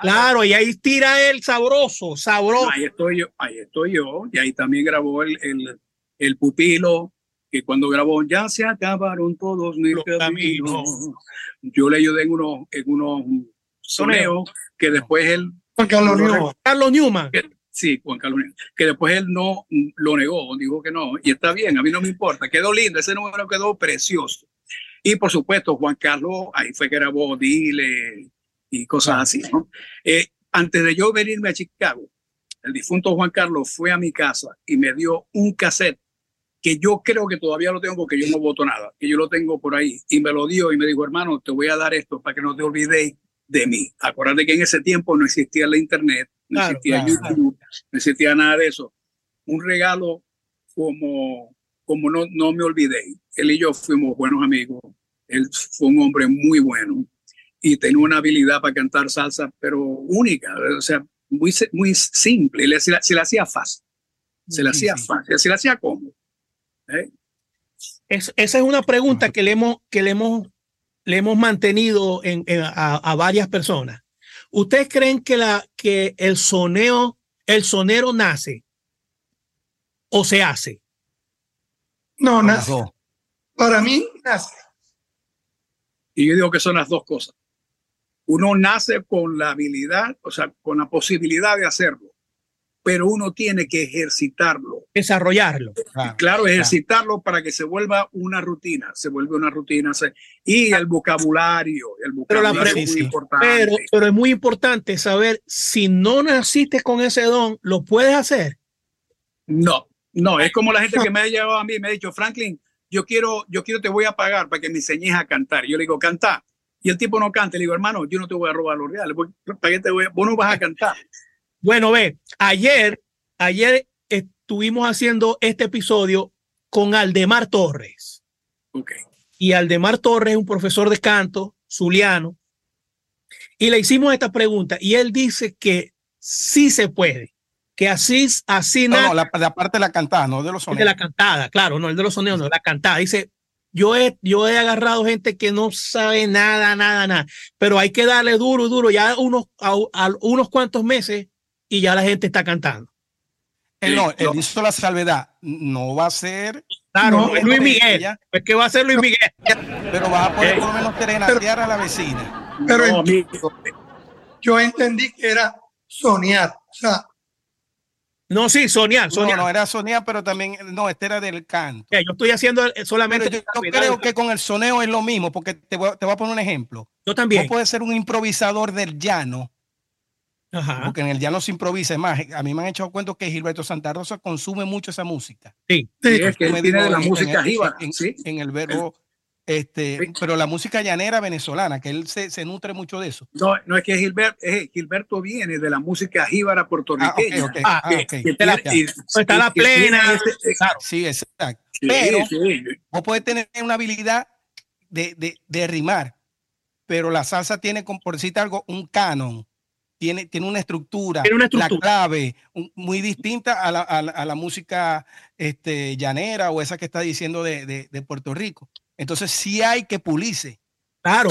Claro, y ahí tira el sabroso, sabroso. Ahí estoy yo, ahí estoy yo. Y ahí también grabó el, el, el pupilo, que cuando grabó Ya se acabaron todos mis caminos. Yo le ayudé en unos, en unos soneos que después él Juan Carlos Newman. Carlos Newman. sí, Juan Carlos Newman. Que después él no lo negó, dijo que no. Y está bien, a mí no me importa. Quedó lindo, ese número quedó precioso. Y por supuesto, Juan Carlos, ahí fue que grabó Dile y cosas así, ¿no? Eh, antes de yo venirme a Chicago, el difunto Juan Carlos fue a mi casa y me dio un cassette que yo creo que todavía lo tengo porque yo no voto nada, que yo lo tengo por ahí. Y me lo dio y me dijo, hermano, te voy a dar esto para que no te olvidéis de mí. Acuérdate que en ese tiempo no existía la internet, no existía YouTube, no existía nada de eso. Un regalo como, como no, no me olvidé. Él y yo fuimos buenos amigos. Él fue un hombre muy bueno y tenía una habilidad para cantar salsa, pero única, o sea, muy, muy simple. Le, se, la, se le hacía fácil. Se le hacía fácil, se le hacía cómodo. ¿Eh? Es, esa es una pregunta que le hemos, que le hemos le hemos mantenido en, a, varias personas. ¿Ustedes creen que, la, que el soneo, el sonero nace o se hace? No, nace. Para mí, nace. Y yo digo que son las dos cosas. Uno nace con la habilidad, o sea, con la posibilidad de hacerlo pero uno tiene que ejercitarlo. Desarrollarlo. claro, ejercitarlo para que se vuelva una rutina, se vuelve una rutina. y el vocabulario, el vocabulario pero es muy importante. Pero, pero, es muy importante saber si no naciste con ese don, ¿lo puedes hacer? No, no, es como la gente que me ha llevado a mí, me ha dicho, Franklin, yo quiero, yo quiero, te voy a pagar para que me enseñes a cantar. Yo le digo, canta. Y el tipo no canta. Le digo, hermano, yo no te voy a robar los reales. ¿Para qué te voy Vos no vas a cantar. Bueno, ve, ayer, ayer estuvimos haciendo este episodio con Aldemar Torres. Okay. Y Aldemar Torres es un profesor de canto, zuliano, y le hicimos esta pregunta y él dice que sí se puede, que así, así no, no, la, parte de la cantada, no de los sonidos. De la cantada, claro, no el de los sonidos, no, la cantada. Dice, yo he, yo he agarrado gente que no sabe nada, nada, nada, pero hay que darle duro, duro, ya unos, a unos cuantos meses y ya la gente está cantando. Eh, no, él hizo la salvedad. No va a ser. Claro, Luis Miguel. Es que va a ser Luis Miguel. Pero va a poder por lo menos terenatear a la vecina. Pero yo entendí que era soñar. O sea. No, sí, soñar, soñar. No, no, era soñar, pero también, no, este era del canto. yo estoy haciendo solamente. yo, creo que con el soneo es lo mismo, porque te voy, te voy a poner un ejemplo. Yo también. No puedes ser un improvisador del llano porque en el llano se improvisa. Es más, a mí me han hecho cuento que Gilberto Santa Rosa consume mucho esa música. Sí, es que él tiene de la música en, en, el verbo, este, pero la música llanera venezolana, que él se, se, nutre mucho de eso. No, no es que Gilberto, Gilberto viene de la música jíbara puertorriqueña. Ah, okay, ah, está, la, está la plena. Sí, exacto. pero vos puedes tener una habilidad de, de, de rimar, pero la salsa tiene, por decirte algo, un canon tiene, tiene una estructura, una la clave muy distinta a la, a la, música este, llanera o esa que está diciendo de, de, Puerto Rico. Entonces sí hay que pulirse. Claro.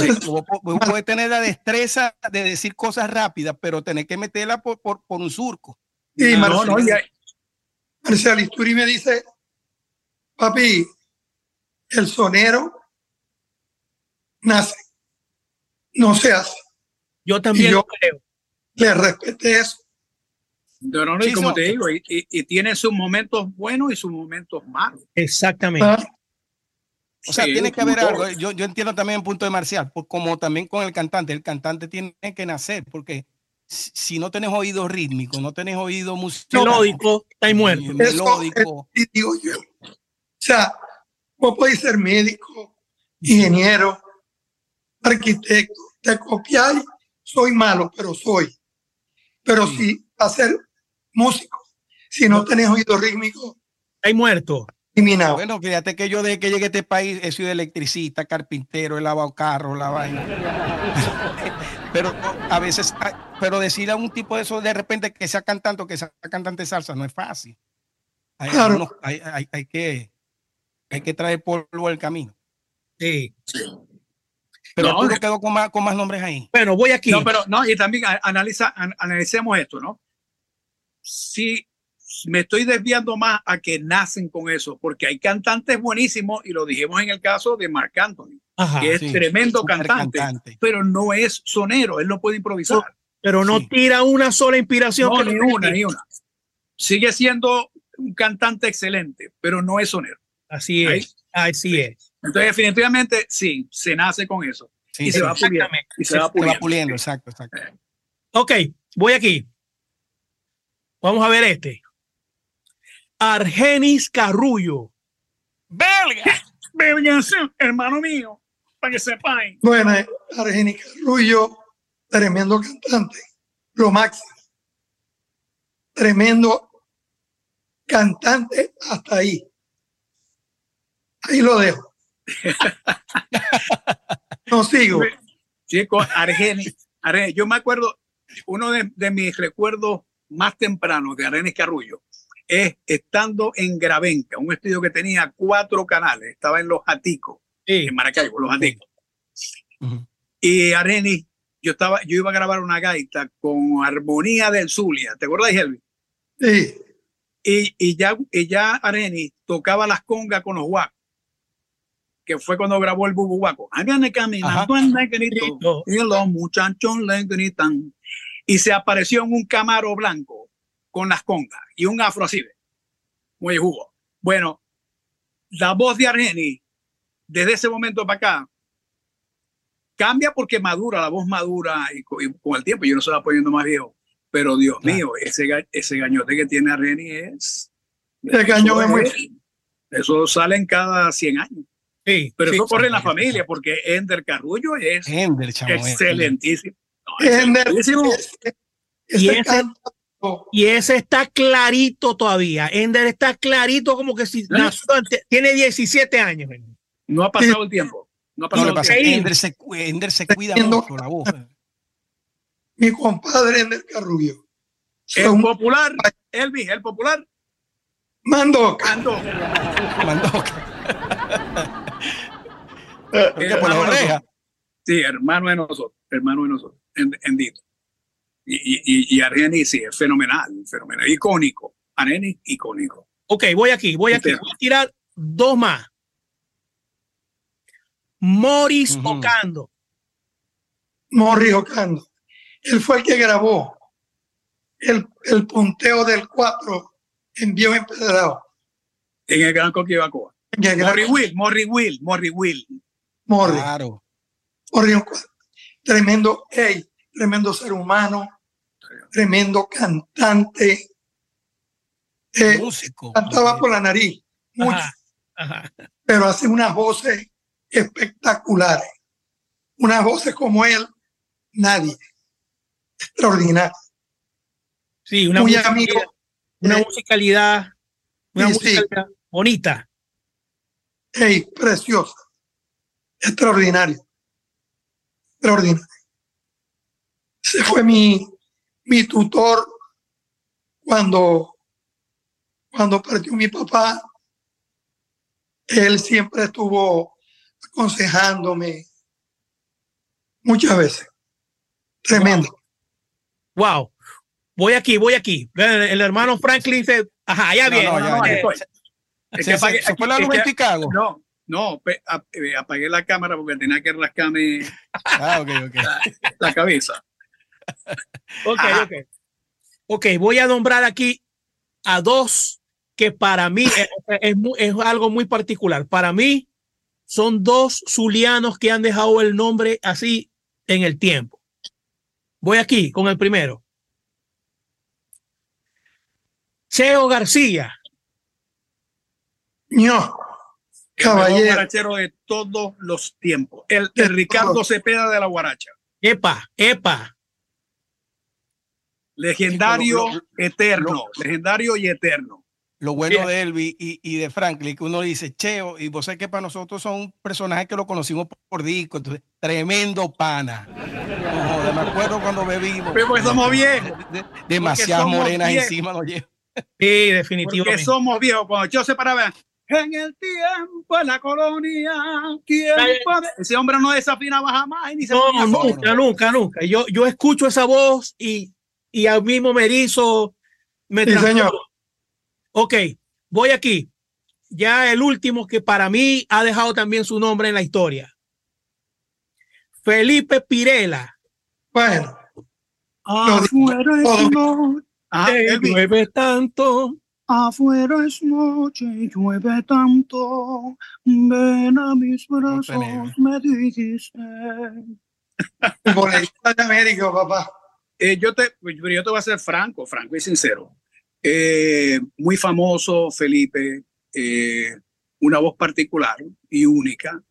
Puede tener la destreza de decir cosas rápidas, pero tener que meterla por, por, por un surco. Y Marcial, no, Marcial Isturi me dice, papi, el sonero nace, no se hace. Yo también lo creo le respete eso. No, no, y como te digo, y, y, tiene sus momentos buenos y sus momentos malos. Exactamente. Ah. O sea, tiene que haber algo. Yo, yo entiendo también el punto de Marcial, pues como también con el cantante. El cantante tiene que nacer, porque si no tenés oído rítmico, no tenés oído musical, melódico, está muerto. Melódico. digo yo. O sea, vos podés ser médico, ingeniero, arquitecto, te copiáis, soy malo, pero soy. Pero si hacer músico, si no tenés oído rítmico. Hay muerto. eliminado. Bueno, fíjate que yo desde que llegué a este país he sido electricista, carpintero, he lavado carros, la vaina. pero a veces, pero decir a un tipo de eso de repente que sea cantante o que sea cantante de salsa no es fácil. Hay, Claro. algunos- hay, hay- hay que, hay que traer polvo al camino. Sí. Pero No, Arturo quedó con más, con más nombres ahí. Bueno, voy aquí. No, pero no, y también analiza, an- analicemos esto, ¿no? Si me estoy desviando más a que nacen con eso, porque hay cantantes buenísimos, y lo dijimos en el caso de Marc Anthony, Ajá. que es sí, tremendo cantante, pero no es sonero, él no puede improvisar. Pero no Sí. tira una sola inspiración. No, ni una, ni una. Sigue siendo un cantante excelente, pero no es sonero. Así Ahí. es. Así es. Entonces, definitivamente, sí, se nace con eso. Sí, y se sí, va puliendo. Exactamente. Y se va se va puliendo. exacto, exacto. Ok, voy aquí. Vamos a ver este. Argenis Carrullo. ¡Belga! ¡Belga, hermano mío! Para que sepáis. Bueno, eh, Argenis Carrullo, tremendo cantante, lo máximo. Tremendo cantante hasta ahí. Ahí lo dejo. No sigo. Chicos, Argenis, Argenis, yo me acuerdo, uno de, de mis recuerdos más tempranos de Arenes Carrullo es estando en Gravenca, un estudio que tenía cuatro canales, estaba en Los Jaticos, Sí. en Maracaibo, Los Jaticos. Ujú. Y Arenis, yo estaba, yo iba a grabar una gaita con Armonía del Zulia, ¿te acuerdas, Helvi? Sí, Y, y ya, y ya Arenis tocaba las congas con los guacos, que fue cuando grabó el Bubu Guaco. Háganle caminando en negrito, Grito. y los muchachos le gritan. Y se apareció en un camaro blanco con las congas y un afro así, muy jugo. Bueno, la voz de Argenis, desde ese momento para acá, cambia porque madura, la voz madura y co- y con, el tiempo yo no se va poniendo más viejo. Pero Dios Claro. mío, ese, ese gañote que tiene Argenis es... el cañón es muy eso, eso sale en cada 100 años. Sí. Pero sí. eso corre en la familia porque Ender Carrullo es Ender, chamo, Ender. excelentísimo. No, Ender, excelentísimo. ese- Y ese Y ese está clarito todavía. Ender está clarito como que si nació antes- tiene 17 años. No ha pasado el tiempo. No ha pasado el pasa tiempo. Ender se, Ender se cuida mucho la voz. mi compadre Ender Carrullo. El Son popular, Elvis, el popular, mando. ando. Mandó. Por orejas. nosotros. Sí, hermano de nosotros, hermano de nosotros, en- Endito. Y, y, y, y Argenis, sí, es fenomenal, fenomenal, icónico. Argenis, icónico. Ok, voy aquí, voy aquí. Entero. Voy a tirar dos más. Morris Ujú. Ocando. Morri Ocando. Él fue el que grabó el, el punteo del 4 en Viejo Empedrado. En el Gran Coquibacoa. En el gran- Morri Will, Morri Will, Morri Will. Morri. Claro. Morri. Tremendo, ey, tremendo ser humano, tremendo cantante. Eh, Músico. cantaba por la nariz, mucho, Ajá, ajá. pero hace unas voces espectaculares. Unas voces como él, nadie. Extraordinario. Sí, una, Muy musicalidad, amigo. una Eh, musicalidad, una Sí, bonita. Ey, precioso. Extraordinario. Extraordinario. Ese fue mi, mi tutor cuando, cuando partió mi papá. Él siempre estuvo aconsejándome muchas veces. Tremendo. Wow. Voy aquí, voy aquí. El, el hermano Franklin dice, ajá, ya viene. no, No, ya, no, ya. aquí estoy. Es Se, que se- apagué- se fue la luz en Chicago. No, no, eh, apagué la cámara porque tenía que rascarme Ah, la cabeza. Ok, Ajá. ok. Ok, voy a nombrar aquí a dos que para mí es, es mu- es algo muy particular. Para mí son dos zulianos que han dejado el nombre así en el tiempo. Voy aquí con el primero. Cheo García. No, El caballero. guarachero de todos los tiempos. El, el Ricardo Cepeda de la Guaracha. Epa, epa. Legendario, lo- lo- eterno. legendario y eterno. lo bueno de Elvis y, y, de Franklin, que uno dice Cheo, y vos sabés que para nosotros son un personaje que lo conocimos por, disco, entonces, tremendo pana. me acuerdo cuando bebimos. Pero somos viejos. demasiadas morenas encima nos llevan. Sí, definitivamente. Porque somos viejos. Cuando yo se paraba, en el tiempo, en la colonia, ese hombre no desafinaba jamás ni se No, nunca, nunca, nunca. Yo, yo escucho esa voz y, y al mismo me erizo. Me sí, señor. Ok, voy aquí. Ya el último que para mí ha dejado también su nombre en la historia. Felipe Pirela. Bueno. Afuera es noche, ah, llueve tanto. Afuera es noche y llueve tanto. Ven a mis brazos, me dijiste. Por el de América, papá. Eh, yo, te, yo te voy a ser franco, franco y sincero. Eh, muy famoso, Felipe, eh, una voz particular y única,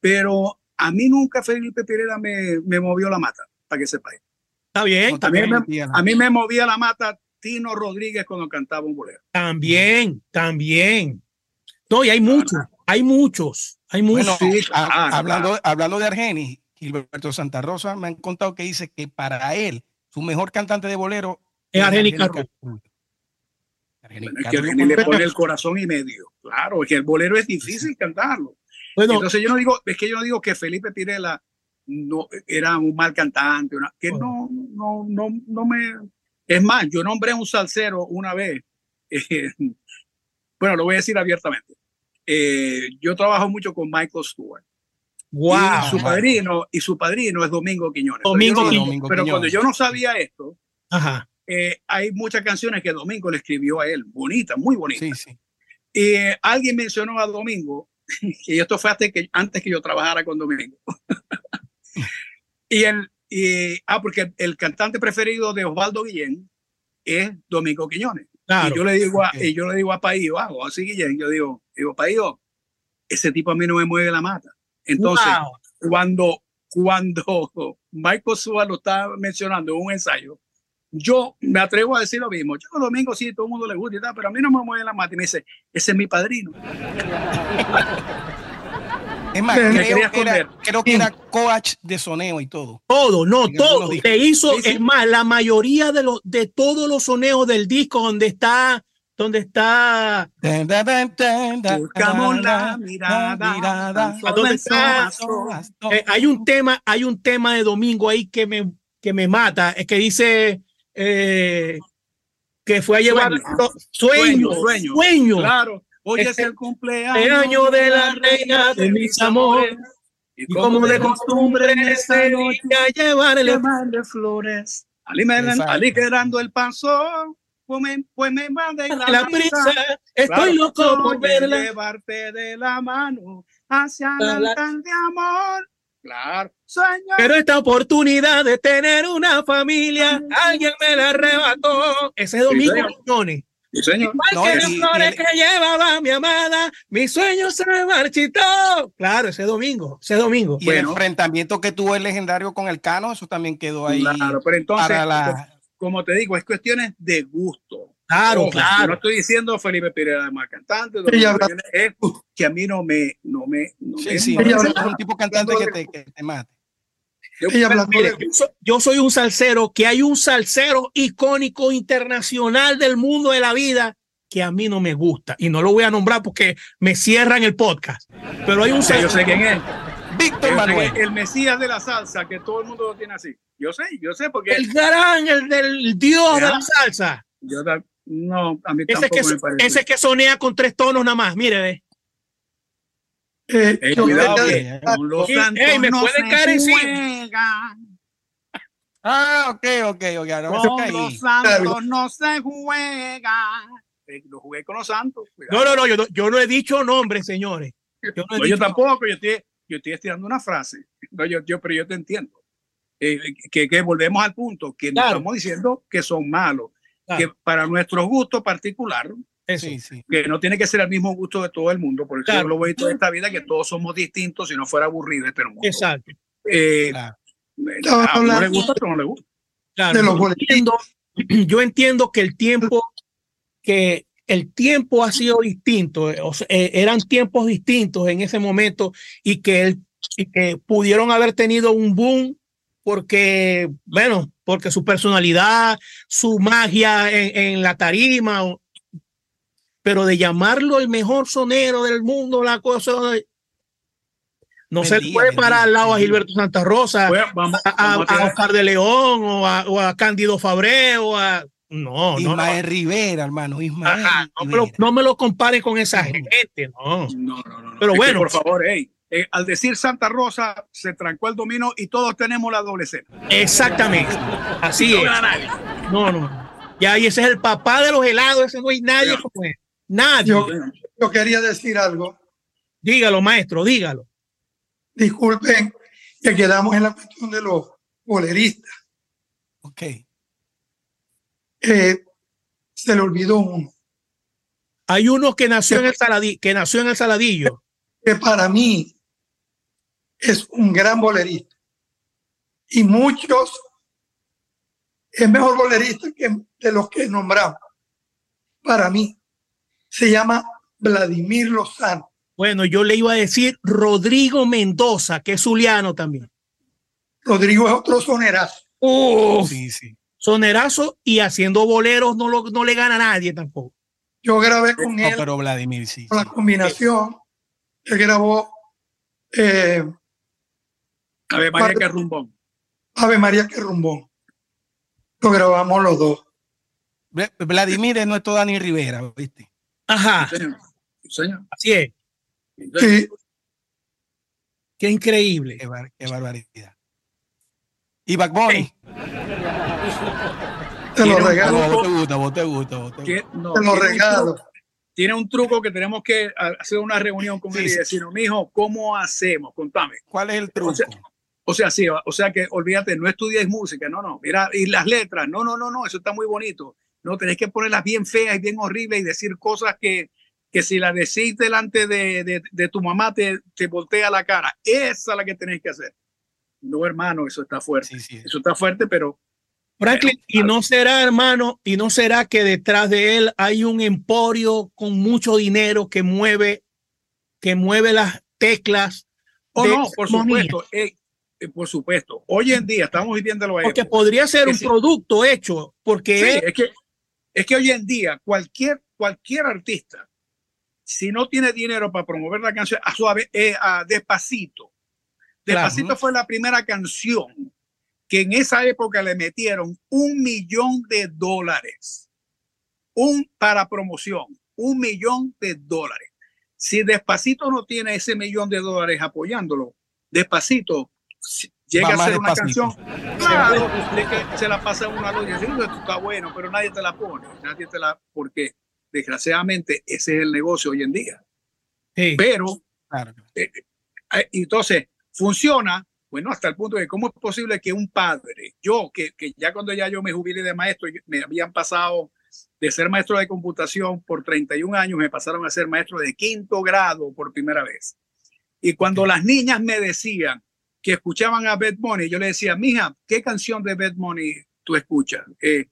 pero a mí nunca Felipe Pirela me, me movió la mata, para que sepáis. Está bien. también a mí me movía la mata Tino Rodríguez cuando cantaba un bolero. También, también. No, y hay muchos, hay muchos, hay muchos. hablando, hablando de Argenis, Gilberto Santa Rosa me han contado que dice que para él, su mejor cantante de bolero es Argenis que le pone el corazón y medio. Claro, es que el bolero es difícil cantarlo. Bueno, Entonces yo no digo, es que yo no digo que Felipe Pirela no era un mal cantante, que no, no, no, no me. Es más, yo nombré a un salsero una vez. bueno, lo voy a decir abiertamente. Eh, yo trabajo mucho con Michael Stewart. Wow. Y su padrino, y su padrino es Domingo Quiñones. Domingo pero, Quiñones. pero cuando yo no sabía esto, Ajá. Eh, hay muchas canciones que Domingo le escribió a él, bonitas, muy bonitas. Sí, sí. Y eh, alguien mencionó a Domingo, y esto fue hasta que, antes que yo trabajara con Domingo. y el, y, ah, porque el, cantante preferido de Osvaldo Guillén es Domingo Quiñones. Y yo le digo a, y yo le digo a Paío, ah, así Guillén, yo digo, digo, Paío, ese tipo a mí no me mueve la mata. Entonces, cuando, cuando Michael Suárez lo estaba mencionando en un ensayo, yo me atrevo a decir lo mismo. Yo domingo sí, todo el mundo le gusta y tal, pero a mí no me mueve la mata y me dice, ese es mi padrino. Es más, creo, que era, creo, que era, coach de soneo y todo. Todo, no, todo. Te hizo, es más, la mayoría de los de todos los soneos del disco donde está donde está buscamos la mirada, eh, hay un tema hay un tema de domingo ahí que me que me mata. Es que dice eh, que fue a llevar sueño, sueño, sueño, Claro, hoy es, el cumpleaños el año de la reina de mis amores. Y como de costumbre en esta noche a llevarle, flores, aligerando el paso, pues me, mande la, la prisa, estoy loco por verla. Llevarte de la mano hacia el altar de amor. Claro. Pero esta oportunidad de tener una familia, alguien me la arrebató. Ese domingo, sí, Sí, señor. No, que las flores que llevaba mi amada, mi sueño se marchitó. Claro, ese domingo, ese domingo. Y el enfrentamiento que tuvo el legendario con el Cano, eso también quedó ahí. Claro, pero entonces, como te digo, es cuestiones de gusto. Claro, claro. No estoy diciendo Felipe Pérez más cantante, es que a mí no me, no me, no sí, sí, es un tipo cantante que te, que te mate. Yo, mire, yo, soy un salsero, que hay un salsero icónico internacional del mundo de la vida que a mí no me gusta y no lo voy a nombrar porque me cierran el podcast. Pero hay un salsero. Yo sé quién es. Víctor Manuel. El Mesías de la salsa, que todo el mundo lo tiene así. Yo sé, yo sé porque. El gran, el del dios de la salsa. Yo no, a mí ese tampoco que, me parece. Ese que sonea con tres tonos nada más, mire, ve. Eh, eh, cuidado, que con los santos hey, me no puede caer encima. Ah, ok, ok, ok. Ahora con los santos no se juega. Eh, lo jugué con los santos. Cuidado. No, no, no yo, no, yo no he dicho nombres, señores. Yo, no, no yo tampoco, yo estoy, yo estoy estirando una frase. No, yo, yo, pero yo te entiendo. Eh, que, que, volvemos al punto, que claro. no estamos diciendo que son malos, claro. que para nuestro gusto particular, Sí, sí. que no tiene que ser el mismo gusto de todo el mundo, porque claro. yo lo veo toda esta vida que todos somos distintos, si no fuera aburrido este mundo. Exacto. Eh, claro. A uno le gusta, pero no le gusta. Claro, yo entiendo, yo entiendo que el tiempo que, el tiempo ha sido distinto, eh, eran tiempos distintos en ese momento y que, él, y que pudieron haber tenido un boom porque, bueno, porque su personalidad, su magia en, la tarima, pero de llamarlo el mejor sonero del mundo, la cosa, no se puede parar al lado a Gilberto Santa Rosa, a, Oscar de León o a, o a Cándido Fabré o a no, Ismael Rivera, hermano. Ismael no, me lo, no, me lo, comparen con esa gente, no. No, no, no. Pero bueno. por favor, hey, eh, al decir Santa Rosa, se trancó el dominio y todos tenemos la doble C. Exactamente. Así es. No, no. Ya, y ese es el papá de los helados, ese no hay nadie como él. Nadie. Yo, quería decir algo. Dígalo, maestro, dígalo. Disculpen que quedamos en la cuestión de los boleristas. Ok. Eh, se le olvidó uno. Hay uno que nació en el saladillo, que nació en el saladillo. Que para mí es un gran bolerista. Y muchos es mejor bolerista que de los que nombramos. Para mí se llama Vladimir Lozano. Bueno, yo le iba a decir Rodrigo Mendoza, que es zuliano también. Rodrigo es otro sonerazo. Oh, sí, sí. Sonerazo y haciendo boleros no, lo, no le gana a nadie tampoco. Yo grabé con él. pero Vladimir sí. Con la combinación. Él grabó eh, Ave María que rumbón. Ave María que rumbón. Lo grabamos los dos. Vladimir es nuestro Dani Rivera, ¿viste? Ajá. señor. Así es. Sí. Qué increíble. Qué, barbaridad. Y Back Bunny. Te lo regalo. Vos te gusta, vos te gusta. te, lo regalo tiene un truco que tenemos que hacer una reunión con él y decir, mijo, ¿cómo hacemos? Contame. ¿Cuál es el truco? O sea, sí, o sea que olvídate, no estudies música, no, no, mira, y las letras, no, no, no, no, eso está muy bonito. No, tenés que ponerlas bien feas y bien horribles y decir cosas que, que si las decís delante de, de, tu mamá te, te, voltea la cara. Esa es la que tenés que hacer. No, hermano, eso está fuerte. Eso está fuerte, pero Franklin, y no será, hermano, y no será que detrás de él hay un emporio con mucho dinero que mueve, que mueve las teclas. Oh, no, por supuesto. Eh, eh, por supuesto. Hoy en día estamos viviendo Porque podría ser un producto hecho, porque es, que, es que hoy en día cualquier, cualquier artista, si no tiene dinero para promover la canción, a suave, eh, a despacito. Despacito fue la primera canción que en esa época le metieron un millón de dólares un, para promoción, un millón de dólares. Si Despacito no tiene ese millón de dólares apoyándolo, Despacito llega a ser una canción, claro, se la pasa una a diciendo esto está bueno, pero nadie te la pone, nadie te la, porque desgraciadamente ese es el negocio hoy en día. Pero, eh, eh, entonces, funciona bueno, hasta el punto de cómo es posible que un padre, yo, que, que ya cuando ya yo me jubilé de maestro, me habían pasado de ser maestro de computación por 31 años, me pasaron a ser maestro de quinto grado por primera vez. Y cuando las niñas me decían que escuchaban a Bad Money, yo le decía, mija, ¿qué canción de Bad Money tú escuchas? Eh,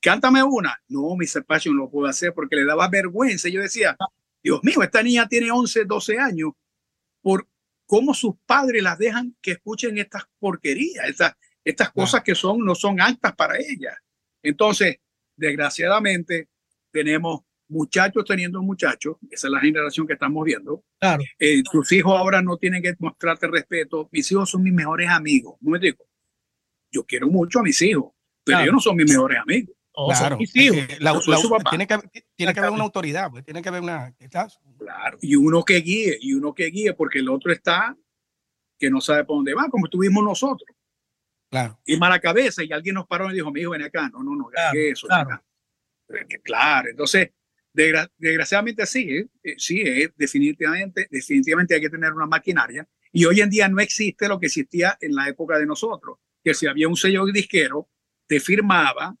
cántame una. No, mi Passion no lo puedo hacer porque le daba vergüenza. Yo decía, Dios mío, esta niña tiene 11, 12 años. ¿Por, cómo sus padres las dejan que escuchen estas porquerías, estas, estas cosas que son, no son altas para ellas. Entonces, desgraciadamente, tenemos muchachos teniendo muchachos, esa es la generación que estamos viendo. Claro. Eh, tus hijos ahora no tienen que mostrarte respeto. Mis hijos son mis mejores amigos. No me digo, yo quiero mucho a mis hijos, pero ellos no son mis mejores amigos. claro, tiene que, tiene que haber una autoridad, pues, tiene que haber una. Claro, y uno que guíe, y uno que guíe, porque el otro está que no sabe por dónde va, como estuvimos nosotros. Claro. Y mala cabeza, y alguien nos paró y dijo, mi hijo, ven acá. No, no, no, claro, eso. Claro. claro, entonces, desgraciadamente sí, ¿eh? Eh, sí, eh, definitivamente, definitivamente hay que tener una maquinaria. Y hoy en día no existe lo que existía en la época de nosotros, que si había un sello disquero, te firmaba,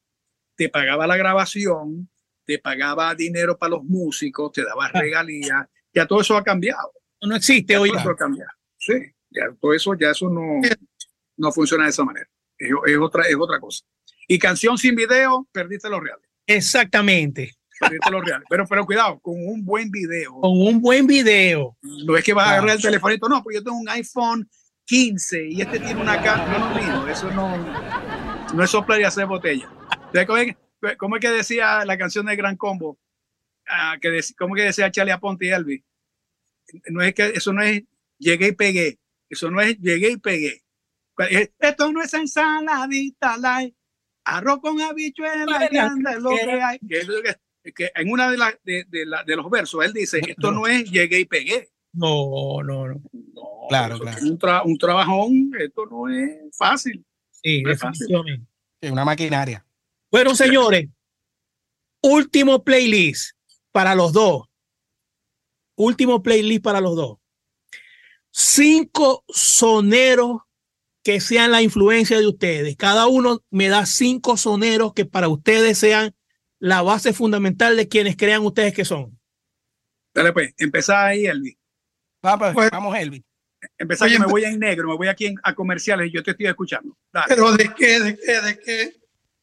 te pagaba la grabación, te pagaba dinero para los músicos, te daba ah. regalías, ya todo eso ha cambiado. No existe hoy. Todo Sí, ya todo eso, ya eso no, no funciona de esa manera. Es, otra, es otra cosa. Y canción sin video, perdiste los reales. Exactamente. Pero, pero cuidado, con un buen video. Con un buen video. No es que vas a agarrar el telefonito, no, pues yo tengo un iPhone 15 y este tiene una cámara. No, no, no, eso no, no es soplar y hacer botella. ¿Cómo es, que decía la canción de Gran Combo? Ah, que ¿Cómo que decía Charlie Aponte y Elvis? No es que eso no es llegué y pegué. Eso no es llegué y pegué. Esto no es ensaladita light. Arroz con habichuela grande lo que hay. Que, en una de, la, de, de, los versos él dice, esto no es llegué y pegué. No, no, no. claro, claro. Un, un, trabajón, esto no es fácil. Sí, es fácil. Es una maquinaria. Bueno, señores, último playlist para los dos. Último playlist para los dos. Cinco soneros que sean la influencia de ustedes. Cada uno me da cinco soneros que para ustedes sean la base fundamental de quienes crean ustedes que son. Dale pues, empezá ahí, Elvi. Vamos, pues, vamos Elvi. Empezá, yo me voy en negro, me voy aquí a comerciales y yo te estoy escuchando. Pero ¿de qué, de qué, de qué?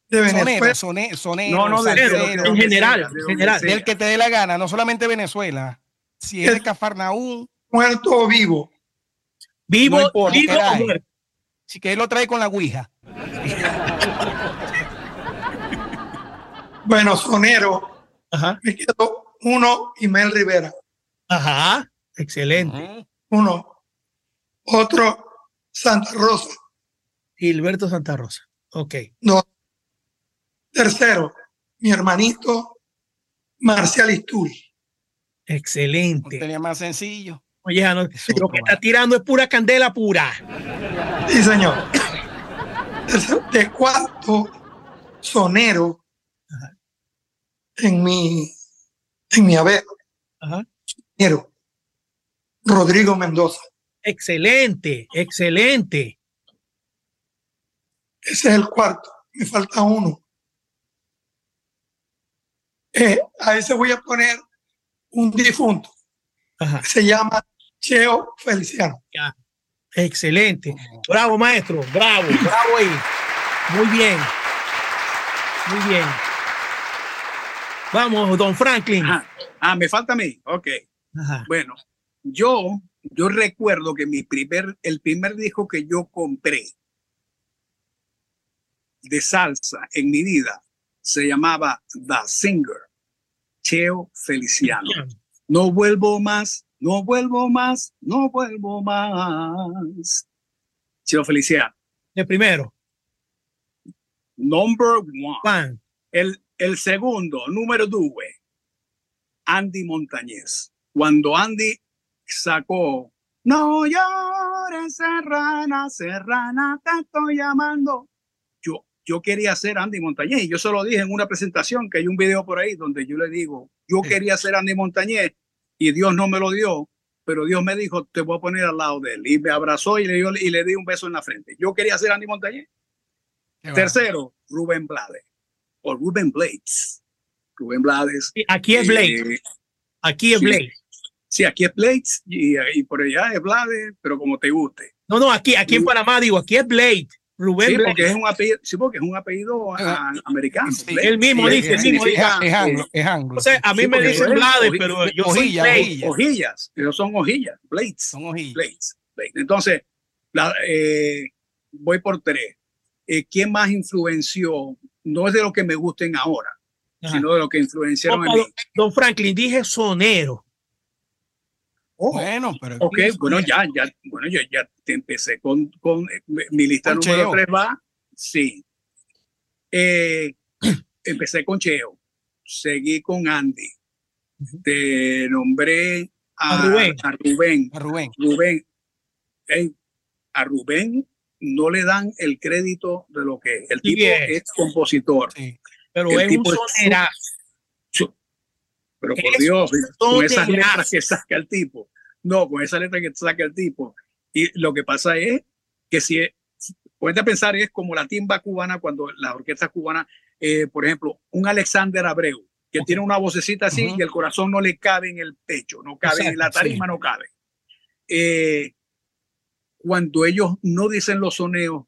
De Venezuela. Sonero, sonero, no, no, de, en general, en general. Del que te dé la gana, no solamente Venezuela. Si es de Cafarnaúm. Muerto o vivo. Vivo, vivo o muerto. Así que él lo trae con la Ouija. bueno, sonero. Ajá. Me quedo uno, Mel Rivera. Ajá, excelente. Uno. Otro, Santa Rosa. Gilberto Santa Rosa. Ok. No. Tercero, mi hermanito Marcial Isturi. Excelente. tenía más sencillo. Oye, no, lo que está tirando es pura candela pura. Sí, señor. De cuarto sonero en mi en mi haber. Ajá. Rodrigo Mendoza. Excelente, excelente. Ese es el cuarto. Me falta uno. Eh, a ese voy a poner un difunto. Se llama Cheo Feliciano. Ya. Excelente. Bravo, maestro. Bravo, bravo ahí. Muy bien. Muy bien. Vamos, don Franklin. Ah, me falta a mí. Ok. Bueno, yo, yo recuerdo que mi primer, el primer disco que yo compré de salsa en mi vida se llamaba The Singer, Cheo Feliciano. No vuelvo más no vuelvo más, no vuelvo más. Chilo Feliciano. El primero. Number one. El, el segundo, número dos, Andy Montañez. Cuando Andy sacó No llores, serrana, serrana, te estoy llamando. Yo, yo quería ser Andy Montañez yo se lo dije en una presentación que hay un video por ahí donde yo le digo, yo quería ser Andy Montañez y Dios no me lo dio, pero Dios me dijo, te voy a poner al lado de él. Y me abrazó y le, dio, y le di un beso en la frente. Yo quería ser Andy Montañez. Tercero, Rubén Blades. O Rubén Blades. Rubén Blades. Aquí es Blades. Eh, aquí es Blades. Sí, aquí es Blades y, y, por allá es Blades, pero como te guste. No, no, aquí, aquí en Panamá digo, aquí es Blade. Rubén sí, porque es un apellido, sí, porque es un apellido americano. él mismo dice, sí, es, es, anglo, es anglo. O sea, a mí me dicen Blades, pero yo soy hojillas, hojillas. Ellos son hojillas, blades. Son hojillas. Blades, Entonces, la, eh, voy por tres. Eh, ¿Quién más influenció? No es de lo que me gusten ahora, Ajá. sino de lo que influenciaron en mí. Don Franklin, dije sonero. Oh, bueno, pero. Ok, bueno, ya, ya, bueno, yo ya te empecé con, con eh, mi lista número tres va. Sí. Eh, empecé con Cheo, seguí con Andy, te nombré a, Rubén. A Rubén. A Rubén. Rubén. a Rubén no le dan el crédito de lo que es. El tipo es, compositor. Sí. Pero es un sonerazo. Pero por Dios, con esas letras que saca el tipo. No, con esa letra que saca el tipo. Y lo que pasa es que si, puedes pensar, es como la timba cubana cuando la orquesta cubana, eh, por ejemplo, un Alexander Abreu, que tiene una vocecita así y el corazón no le cabe en el pecho, no cabe, en la tarima no cabe. Eh, cuando ellos no dicen los soneos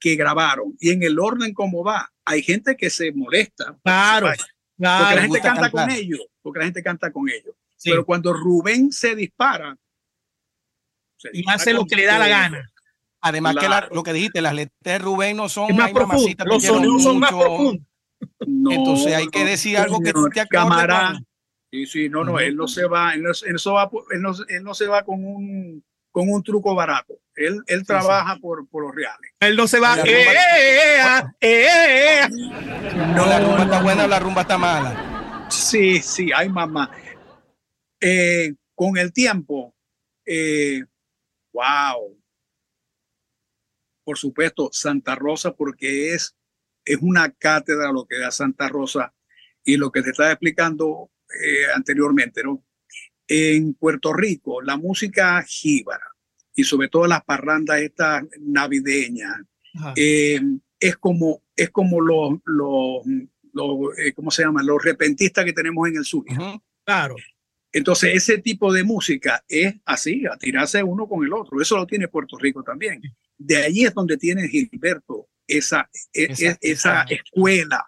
que grabaron y en el orden como va, hay gente que se molesta. Claro porque la gente canta con ellos, porque la gente canta con ellos. Pero cuando Rubén se dispara, y hace lo que le da la gana. Además que lo que dijiste, las letras de Rubén no son más profundas, los sonidos son más profundos. Entonces hay que decir algo que te cámara. Sí, sí, no, no, él no se va, él no, va, él no, él no se va con un con un truco barato. Él, él trabaja Por, por los reales. Él no se va. Eh, eh, eh, no, la rumba está buena, la rumba está mala. Sí, sí, hay mamá. con el tiempo, wow. Por supuesto, Santa Rosa, porque es, es una cátedra lo que da Santa Rosa y lo que te estaba explicando anteriormente, ¿no? En Puerto Rico, la música jíbara y sobre todo las parrandas estas navideñas, eh, es como, es como los, los, eh, ¿cómo se llama? Los repentistas que tenemos en el sur. Claro. Entonces, ese tipo de música es así, a tirarse uno con el otro. Eso lo tiene Puerto Rico también. De allí es donde tiene Gilberto esa, e, e, esa, escuela.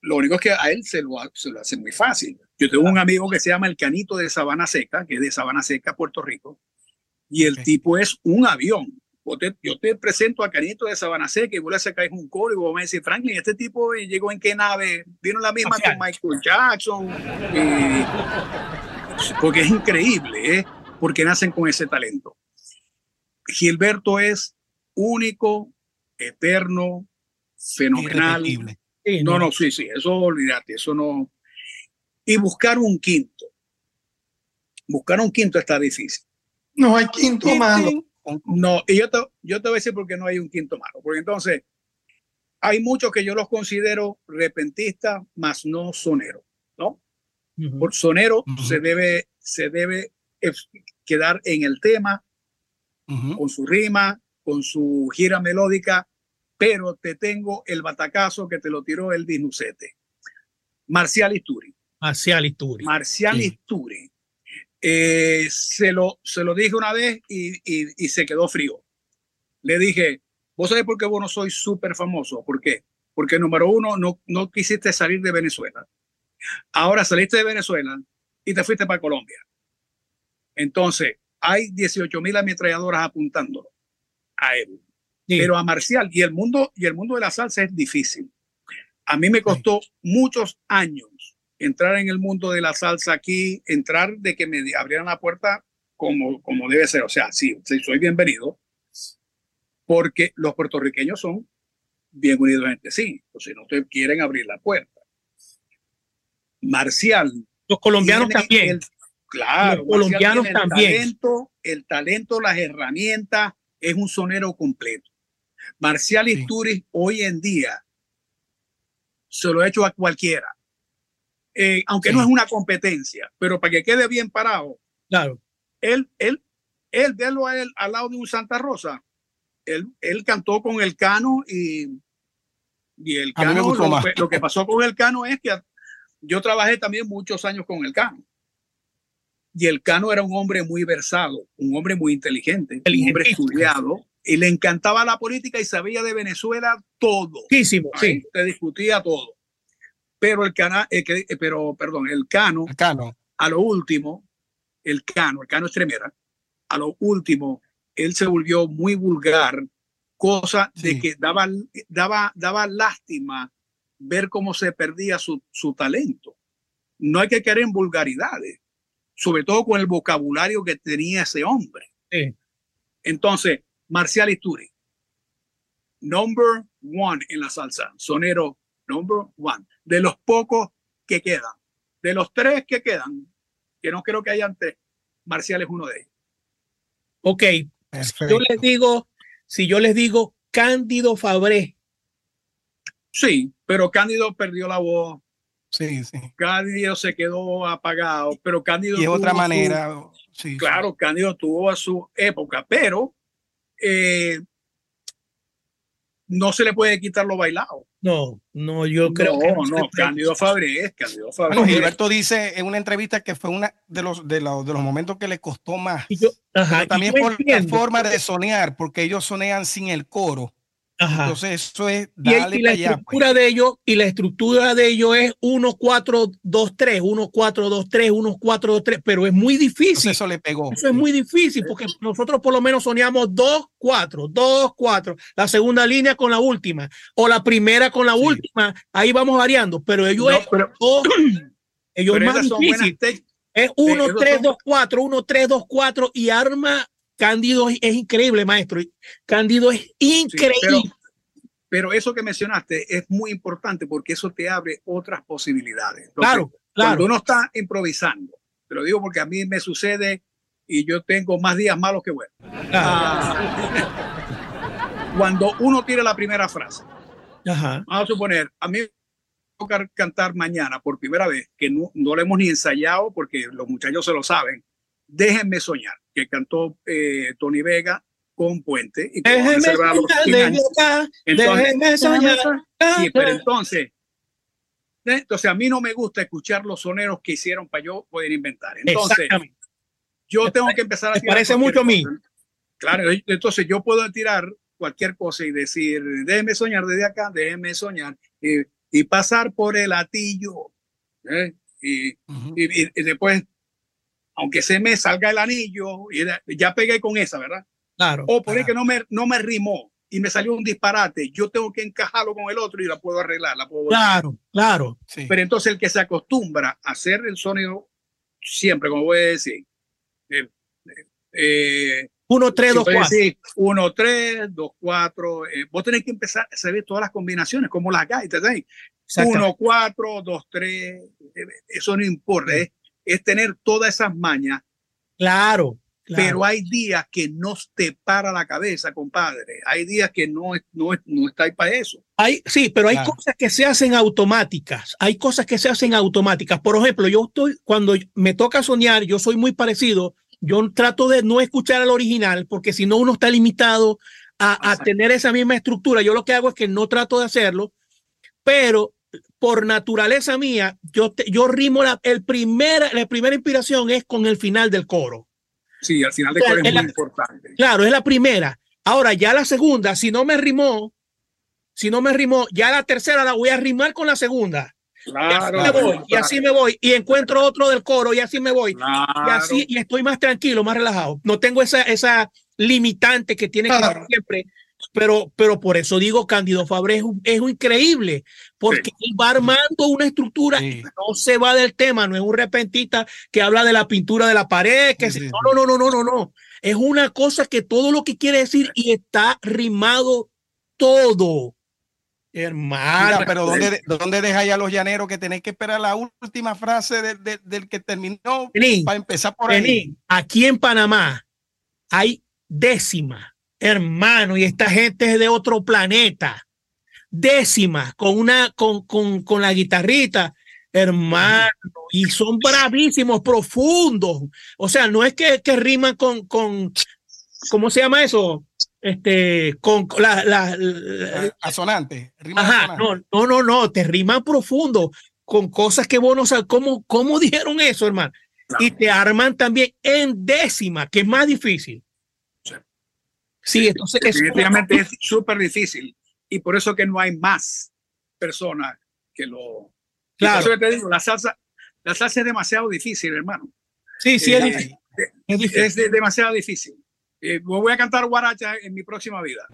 Lo único es que a él se lo, se lo hace muy fácil. Yo tengo un amigo que se llama el Canito de Sabana Seca, que es de Sabana Seca, Puerto Rico, y el tipo es un avión. yo te presento a Canito de Sabana Seca y vos le sacáis un coro y vos me decís, Franklin, este tipo llegó en qué nave, vino la misma con Michael Jackson, porque es increíble, ¿eh? porque nacen con ese talento. Gilberto es único, eterno, fenomenal. no, no, sí, sí, eso olvídate, eso no, y buscar un quinto. Buscar un quinto está difícil. No hay quinto malo. No, y yo te, yo te voy a decir por qué no hay un quinto malo. Porque entonces hay muchos que yo los considero repentistas, más no sonero, ¿no? Por sonero se debe, se debe quedar en el tema, con su rima, con su gira melódica, pero te tengo el batacazo que te lo tiró el Nucete. Marcial Isturi. Marcial Isturi. Marcial Isturi. Eh, se, lo, se lo dije una vez y, y, se quedó frío. Le dije, ¿vos sabés por qué vos no sois súper famoso? ¿Por qué? Porque número uno, no, no quisiste salir de Venezuela. Ahora saliste de Venezuela y te fuiste para Colombia. Entonces, hay 18 mil ametralladoras apuntándolo a él. Pero a Marcial y el mundo y el mundo de la salsa es difícil. A mí me costó muchos años entrar en el mundo de la salsa aquí, entrar de que me abrieran la puerta como, como debe ser. O sea, sí, soy bienvenido, porque los puertorriqueños son bien unidos entre sí. O si no te quieren abrir la puerta. Marcial. Los colombianos también. claro, los colombianos también. El talento, el talento, las herramientas, es un sonero completo. Marcial Isturiz hoy en día se lo ha hecho a cualquiera. Eh, aunque no es una competencia, pero para que quede bien parado. Claro. Él, él, él, verlo a él al lado de un Santa Rosa, él, él cantó con el Cano y, y el Cano, lo, que pasó con el Cano es que yo trabajé también muchos años con el Cano. Y el Cano era un hombre muy versado, un hombre muy inteligente, un hombre estudiado, y le encantaba la política y sabía de Venezuela todo. Muchísimo, sí. Te discutía todo pero el cana, eh, eh, pero perdón, el cano, cano, a lo último, el cano, el cano extremera, a lo último, él se volvió muy vulgar, cosa de que daba, daba, daba lástima ver cómo se perdía su, su talento. No hay que caer en vulgaridades, sobre todo con el vocabulario que tenía ese hombre. Entonces, Marcial Isturi, number one en la salsa, sonero number one de los pocos que quedan. De los tres que quedan, que no creo que hayan tres, Marcial es uno de ellos. Ok, yo les digo, si yo les digo Cándido Fabré. Sí, pero Cándido perdió la voz. Sí, sí. Cándido se quedó apagado, pero Cándido. Y de otra manera. sí, claro, Cándido tuvo a su época, pero eh, no se le puede quitar lo bailado. No, no, yo creo que no. No, Cándido Fabrés, Cándido Fabrés. Bueno, Gilberto dice en una entrevista que fue una de los, de los, de los momentos que le costó más. también por la forma de sonear, porque ellos sonean sin el coro. Entonces, eso es y, la estructura de ellos y la estructura de ellos es 1 4 2 3, 1 4 2 3, 1 4 2 3, pero es muy difícil. eso le pegó. Eso es muy difícil porque nosotros por lo menos soñamos 2 4, 2 4, la segunda línea con la última o la primera con la última, ahí vamos variando, pero ellos es ellos más difícil. Es 1 3 2 4, 1 3 2 4 y arma Cándido es, increíble, maestro. Cándido es increíble. pero, eso que mencionaste es muy importante porque eso te abre otras posibilidades. claro, claro. Cuando uno está improvisando, te lo digo porque a mí me sucede y yo tengo más días malos que buenos. Ah. cuando uno tira la primera frase, vamos a suponer, a mí me toca cantar mañana por primera vez, que no, no lo hemos ni ensayado porque los muchachos se lo saben, déjenme soñar que cantó eh, Tony Vega con Puente. Y déjeme soñar, déjeme soñar. pero entonces, entonces a mí no me gusta escuchar los soneros que hicieron para yo poder inventar. Entonces, yo tengo que empezar a tirar. Parece mucho a mí. Claro, entonces yo puedo tirar cualquier cosa y decir, déjeme soñar desde acá, déjeme soñar y, y pasar por el atillo. ¿eh? Y, y, y, después aunque se me salga el anillo, y ya pegué con esa, ¿verdad? Claro. O por que no me, no me rimó y me salió un disparate, yo tengo que encajarlo con el otro y la puedo arreglar. La puedo claro, claro. Pero entonces el que se acostumbra a hacer el sonido siempre, como voy a decir, eh, eh, 1, 3, 2, 4. 1, 3, 2, 4. vos tenés que empezar a saber todas las combinaciones, como las gaitas. 1, 4, 2, 3. Eso no importa. Es es tener todas esas mañas. Claro, Pero hay días que no te para la cabeza, compadre. Hay días que no, no, no está ahí para eso. Hay, sí, pero hay cosas que se hacen automáticas. Hay cosas que se hacen automáticas. Por ejemplo, yo estoy, cuando me toca soñar, yo soy muy parecido. Yo trato de no escuchar al original porque si no uno está limitado a, a tener esa misma estructura. Yo lo que hago es que no trato de hacerlo, pero por naturaleza mía, yo, yo rimo la, el primer, la primera inspiración es con el final del coro. Sí, al final del coro es, muy importante. Claro, es la primera. Ahora, ya la segunda, si no me rimó, si no me rimó, ya la tercera la voy a rimar con la segunda. Claro, y así me voy, y así me voy, y encuentro otro del coro, y así me voy. Y así, y estoy más tranquilo, más relajado. No tengo esa, esa limitante que tiene que siempre pero, pero por eso digo, Cándido Fabre es, es increíble, porque él va armando una estructura y no se va del tema, no es un repentista que habla de la pintura de la pared, que no, no, no, no, no, no, es una cosa que todo lo que quiere decir y está rimado todo. Hermano. pero ¿dónde, ¿dónde deja ya los llaneros que tenéis que esperar la última frase del que terminó para empezar por ahí? Aquí en Panamá hay décima hermano, y esta gente es de otro planeta. Décima, con una, con, con, con la guitarrita, hermano, y son bravísimos, profundos. O sea, no es que, que riman con, con, ¿cómo se llama eso? Este, con la, la, asonante. Ajá, no, no, no, no, te riman profundo con cosas que vos no sabes cómo, cómo dijeron eso, hermano. Y te arman también en décima, que es más difícil. Sí, entonces definitivamente es súper difícil y por eso que no hay más personas que lo. Claro. Eso te digo, la salsa, la salsa es demasiado difícil, hermano. Sí, sí, es, es, demasiado difícil. Eh, voy a cantar guaracha en mi próxima vida.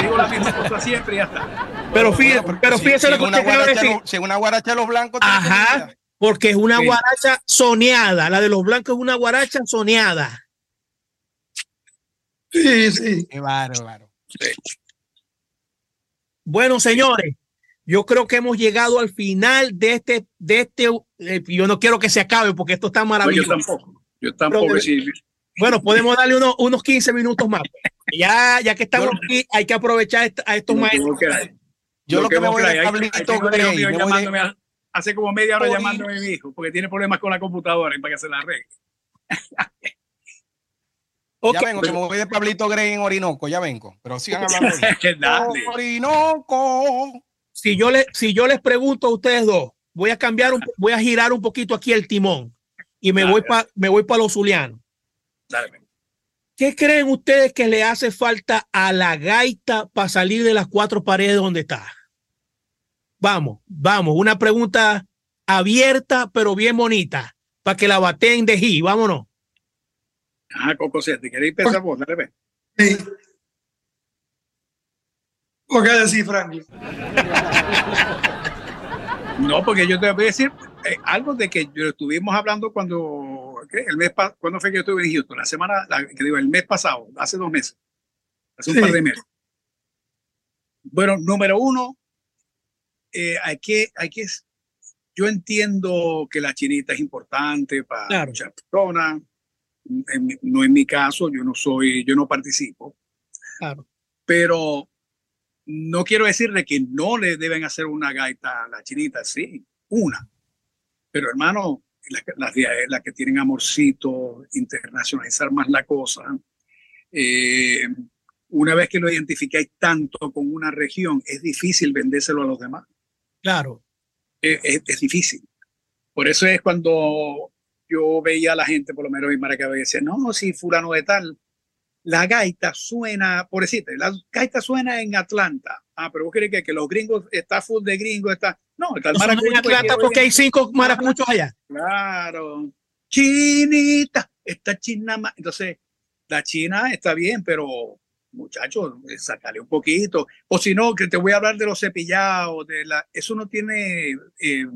Digo la misma cosa siempre y ya está. Pero fíjese, pero fíjese lo que una guaracha, Si una guaracha de los blancos. Ajá, porque es una guaracha soneada. La de los blancos es una guaracha soneada. Sí, sí. Qué bárbaro. Bueno, señores, yo creo que hemos llegado al final de este, de este, eh, yo no quiero que se acabe porque esto está maravilloso. yo tampoco, yo tampoco. Bueno, podemos darle unos, unos 15 minutos más. Ya, ya que estamos aquí, hay que aprovechar a estos maestros. Yo lo que, me voy a Pablito hace como media hora llamándome a mi hijo porque tiene problemas con la computadora y para que se la arregle. Ya vengo, que me voy de Pablito Grey en Orinoco, ya vengo. Pero sigan hablando. Orinoco. Si yo, le, si yo les pregunto a ustedes dos, voy a cambiar, voy a girar un poquito aquí el timón y me voy para me voy para los Zulianos. Dale. ¿Qué creen ustedes que le hace falta a la gaita para salir de las cuatro paredes donde está? Vamos, vamos, una pregunta abierta pero bien bonita para que la baten de G. Vámonos. Ah, Coco, si te queréis pensar vos, dale, Sí. ¿Por qué decir, Franklin? No, porque yo te voy a decir eh, algo de que yo estuvimos hablando cuando, ¿qué? El mes ¿cuándo fue que yo estuve en Houston? La semana, la- que digo, el mes pasado, hace dos meses, hace un Sí. par de meses. Bueno, número uno, eh, hay que, hay que, yo entiendo que la chinita es importante para Claro. muchas personas. En no en mi caso, yo no soy, yo no participo, Claro. pero no quiero decir de que no le deben hacer una gaita a la chinita, sí, una. Pero hermano, las, de- las que tienen amorcito, internacionalizar más la cosa. eh, una vez que lo identificáis tanto con una región, es difícil vendérselo a los demás. Claro. Es, es- es difícil. Por eso es cuando yo veía a la gente, por lo menos en Maracaibo, y decía, no, si fulano de tal, la gaita suena, por decirte, la gaita suena en Atlanta. Ah, pero vos crees que, que los gringos, está full de gringos, está... No, está el No en maracucho Atlanta que- porque hay cinco maracuchos allá. Claro. Chinita, esta china más. Entonces, la china está bien, pero muchachos, eh, sácale un poquito. O si no, que te voy a hablar de los cepillados, de la, eso no tiene eh,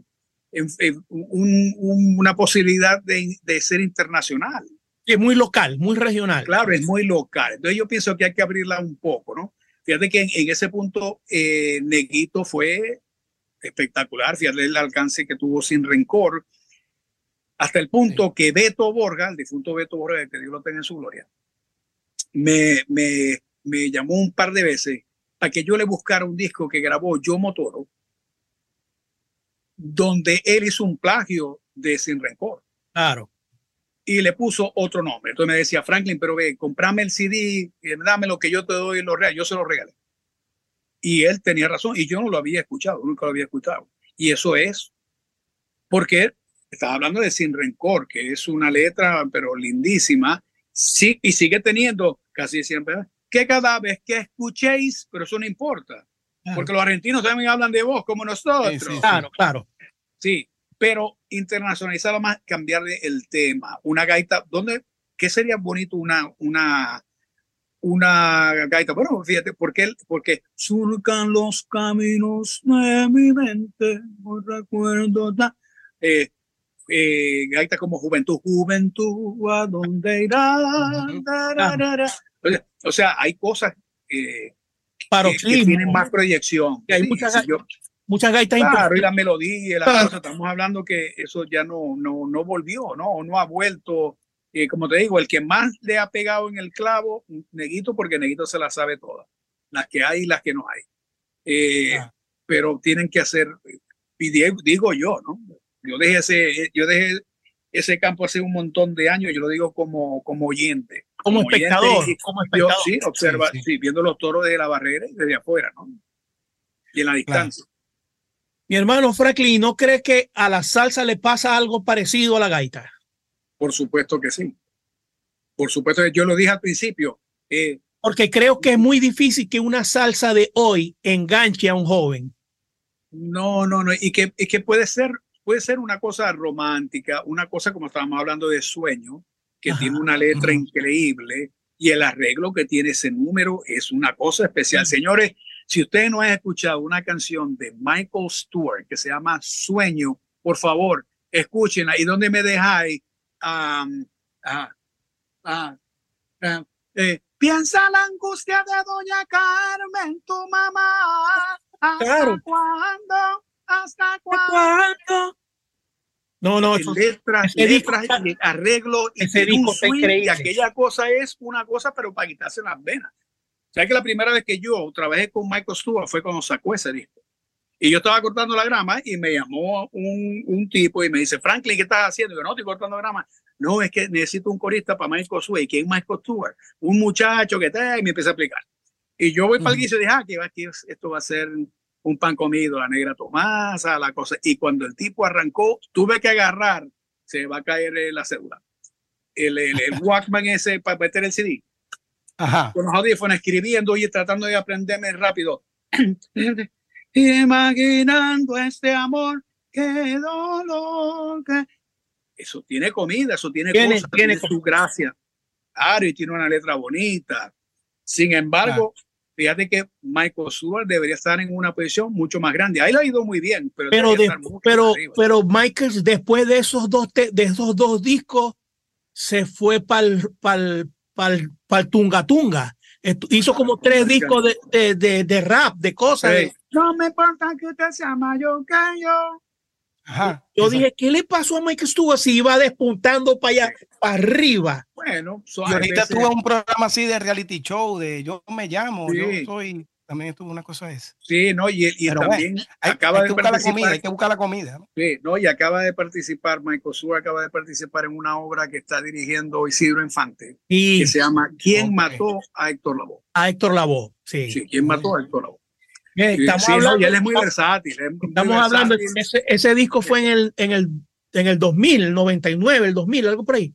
en- en- un- un- una posibilidad de, de ser internacional. Es muy local, muy regional. Claro, es muy local. Entonces yo pienso que hay que abrirla un poco, ¿no? Fíjate que en, en ese punto eh, Neguito fue espectacular, fíjate el alcance que tuvo sin rencor, hasta el punto que Beto Borga, el difunto Beto Borga, que Dios lo tenga en su gloria, me, me, me llamó un par de veces para que yo le buscara un disco que grabó Yo Motoro, donde él hizo un plagio de Sin Rencor Claro. y le puso otro nombre. Entonces me decía, Franklin, pero ve, comprame el CD, dame lo que yo te doy los reales, yo se lo regalé. Y él tenía razón y yo no lo había escuchado, nunca lo había escuchado. Y eso es porque estaba hablando de Sin Rencor, que es una letra, pero lindísima, sí, y sigue teniendo casi siempre, que cada vez que escuchéis, pero eso no importa, porque los argentinos también hablan de vos como nosotros. Sí, sí, Claro, claro. Sí, pero internacionalizarlo más, cambiarle el tema. Una gaita, ¿dónde? ¿Qué sería bonito una, una, una gaita? Bueno, fíjate, porque, porque surcan los caminos de mi mente, no recuerdo. Eh, eh, gaita como juventud, juventud, ¿a dónde irá? Ujú. Da, da, da, da. O sea, o sea, hay cosas eh, que, que Paroxismo. tienen más proyección. Y hay Sí, muchas yo- Muchas gaitas Claro, y la melodía, y la Claro. cosa, estamos hablando que eso ya no, no, no volvió, ¿no? No ha vuelto. Eh, como te digo, el que más le ha pegado en el clavo, Neguito, porque Neguito se la sabe todas. Las que hay y las que no hay. Eh, Ah. Pero tienen que hacer, y digo, digo yo, ¿no? Yo dejé ese, yo dejé ese campo hace un montón de años, yo lo digo como, como oyente. Como espectador. Como yo sí, observa, Sí, sí, sí. viendo los toros desde la barrera y desde afuera, ¿no? Y en la distancia. Mi hermano Franklin, ¿no crees que a la salsa le pasa algo parecido a la gaita? Por supuesto que sí. Por supuesto que yo lo dije al principio. eh, Porque creo que es muy difícil que una salsa de hoy enganche a un joven. no, no, no. Y que, y que puede ser, puede ser una cosa romántica, una cosa como estábamos hablando de sueño, que Ajá, tiene una letra increíble y el arreglo que tiene ese número es una cosa especial. Señores, si ustedes no han escuchado una canción de Michael Stewart que se llama Sueño, por favor, escúchenla. ¿Y dónde me dejáis? Am, ah, ah, ah, eh, piensa la angustia de Doña Carmen, tu mamá. ¿Hasta Claro. cuándo? ¿Hasta cuándo? No, no, eso- letras, disco letras y arreglo y ese disco y aquella cosa es una cosa pero para quitarse las venas. ¿Sabes que la primera vez que yo trabajé con Michael Stewart fue cuando sacó ese disco? Y yo estaba cortando la grama y me llamó un, un tipo y me dice, Franklin, ¿qué estás haciendo? Y yo, no, estoy cortando grama. No, es que necesito un corista para Michael Stewart. ¿Y quién es Michael Stewart? Un muchacho que está y me empieza a explicar. Y yo voy para el guiso y dije, ah, que va, que esto va a ser un pan comido, la negra Tomasa, la cosa. Y cuando el tipo arrancó, tuve que agarrar, se va a caer la cédula. El, el, el Walkman ese para meter el CD. Ajá. con los audífonos escribiendo y tratando de aprenderme rápido. Imaginando este amor, qué dolor. qué- Eso tiene comida, eso tiene, Tiene- cosas, tiene tiene, su gracia. Claro, y tiene una letra bonita. Sin embargo, fíjate que Michael Stewart debería estar en una posición mucho más grande. Ahí le ha ido muy bien, pero, Pero, de- pero, Michael, después de esos dos, te- de esos dos discos, se fue para el Tunga Tunga. Estu- Hizo como tres discos de, de, de, de rap, de cosas. Sí. No me importa que usted sea mayor que yo. Ajá. Yo Esa- dije, ¿qué le pasó a Michael Stewart si iba despuntando para allá, para arriba? Bueno, so- Y ahorita veces- tuvo un programa así de reality show, de yo me llamo, yo soy, también tuvo una cosa de esa. Sí, no, y, y Pero también Hay, acaba hay de que buscar la comida, hay que buscar la comida. ¿no? Sí, no, y acaba de participar, Michael Stewart acaba de participar en una obra que está dirigiendo Isidro Infante, que se llama ¿Quién mató a Héctor Lavoe? a Héctor Lavoe. Sí. Sí, ¿Quién mató a Héctor Lavoe? Eh, Sí, Estamos sí, no, hablando, y él es muy versátil. es muy estamos hablando ese, ese disco fue en el, en el, en el 2000, el 99, el 2000, algo por ahí.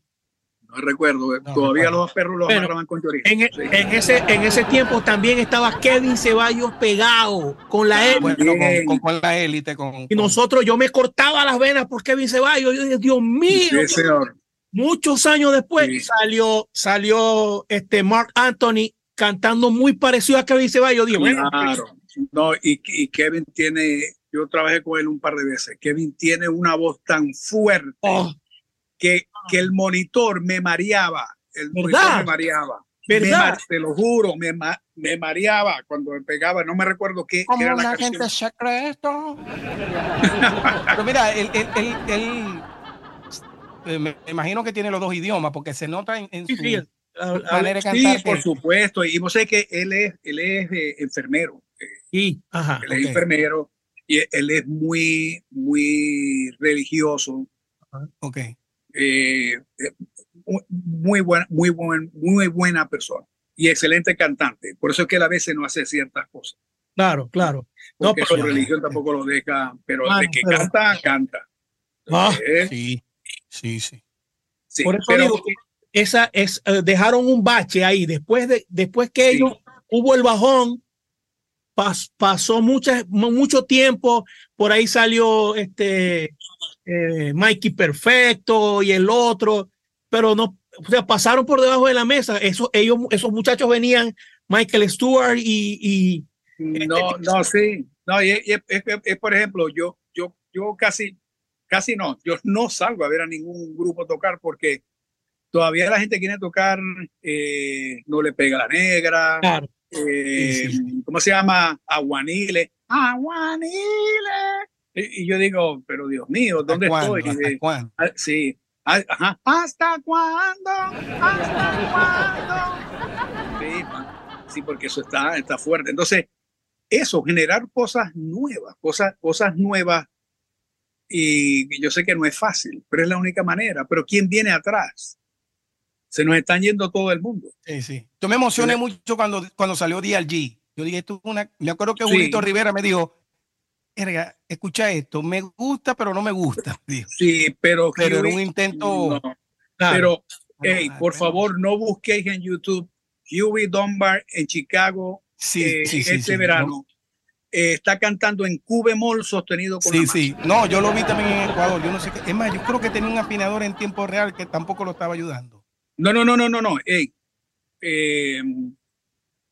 No recuerdo, eh, No todavía recuerdo. los perros los Bueno, amarraban con chorizo. En, Sí. en ese, en ese tiempo también estaba Kevin Ceballos pegado con la. Bueno, con, Bien. con, con la élite, con, Y nosotros, yo me cortaba las venas por Kevin Ceballos. Yo dije, Dios mío, Sí, señor. muchos años después Sí. salió, salió este Mark Anthony cantando muy parecido a Kevin Ceballos. Digo, bueno, Claro. No, y, y Kevin tiene, yo trabajé con él un par de veces. Kevin tiene una voz tan fuerte oh, que, que el monitor me mareaba. El monitor ¿Verdad? me mareaba. ¿Verdad? Me te lo juro, me, me mareaba cuando me pegaba. No me recuerdo qué ¿Cómo era la gente se cree esto? Pero mira, él, él, él- él, eh, me imagino que tiene los dos idiomas, porque se nota en, en sí, su sí, manera de Sí, cantar. por que- supuesto. Y vos sabés que él es, él es eh, enfermero. Sí, ajá. Él es enfermero y él es muy, muy religioso. Ok. eh, eh, muy buena, muy buen, muy buena persona y excelente cantante. Por eso es que él a veces no hace ciertas cosas. Claro, claro. No, Porque pero- su religión tampoco lo deja, pero Ah, de que pero- canta, canta. Ah, Eh, Sí, sí, sí. sí, Por eso pero- digo que esa es, dejaron un bache ahí. Después de, después que Sí. ellos hubo el bajón, pas- pasó mucha, mucho tiempo. Por ahí salió este eh, Mikey Perfecto y el otro, pero no, o sea, pasaron por debajo de la mesa. Eso, ellos, esos muchachos venían, Michael Stewart y, y no, no, sí. No, y, por ejemplo, yo, yo, yo casi, casi no, yo no salgo a ver a ningún grupo tocar porque todavía la gente quiere tocar eh, No le pega la negra. claro, eh, ¿cómo se llama? Aguanile. Aguanile. Y, y yo digo, pero Dios mío, ¿dónde estoy? ¿Hasta Eh, cuándo? ah, sí. Ah, ajá. ¿Hasta cuándo? ¿Hasta cuándo? Sí, sí, porque eso está, está fuerte. Entonces, eso, generar cosas nuevas, cosas, cosas nuevas. Y yo sé que no es fácil, pero es la única manera. Pero ¿quién viene atrás? Se nos están yendo todo el mundo. Sí, sí. Yo me emocioné Sí. mucho cuando, cuando salió DLG. Yo dije, esto es una. Me acuerdo que Sí. Julito Rivera me dijo, "Erga, escucha esto, me gusta, pero no me gusta. Dijo. Sí, pero, Pero era un intento. no. Pero, hey, por favor, no busquéis en YouTube Huey Dunbar en Chicago Sí, eh, sí, sí. este verano. Eh, está cantando en Cubemol sostenido con Sí, la sí. No, yo lo vi también en Ecuador. Yo no sé qué. Es más, yo creo que tenía un afinador en tiempo real que tampoco lo estaba ayudando. No, no, no, no, no, no. Ey, eh,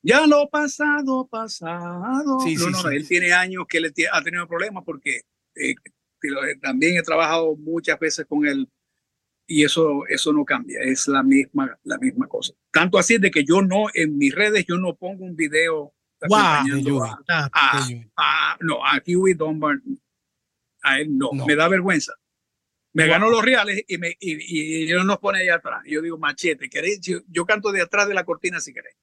ya lo pasado, pasado. Sí, no, sí, no, sí, él tiene años que le ha tenido problemas porque eh, eh, también he trabajado muchas veces con él y eso, eso no cambia, es la misma, la misma cosa. Tanto así de que yo no, en mis redes, yo no pongo un video Wow, acompañando a- Ah, a- a- no, a Huey Dunbar, a él no, No. me da vergüenza. Me ganó los reales y, me, y, y él nos pone allá atrás. Yo digo, machete, ¿queréis? Yo, yo canto de atrás de la cortina si queréis.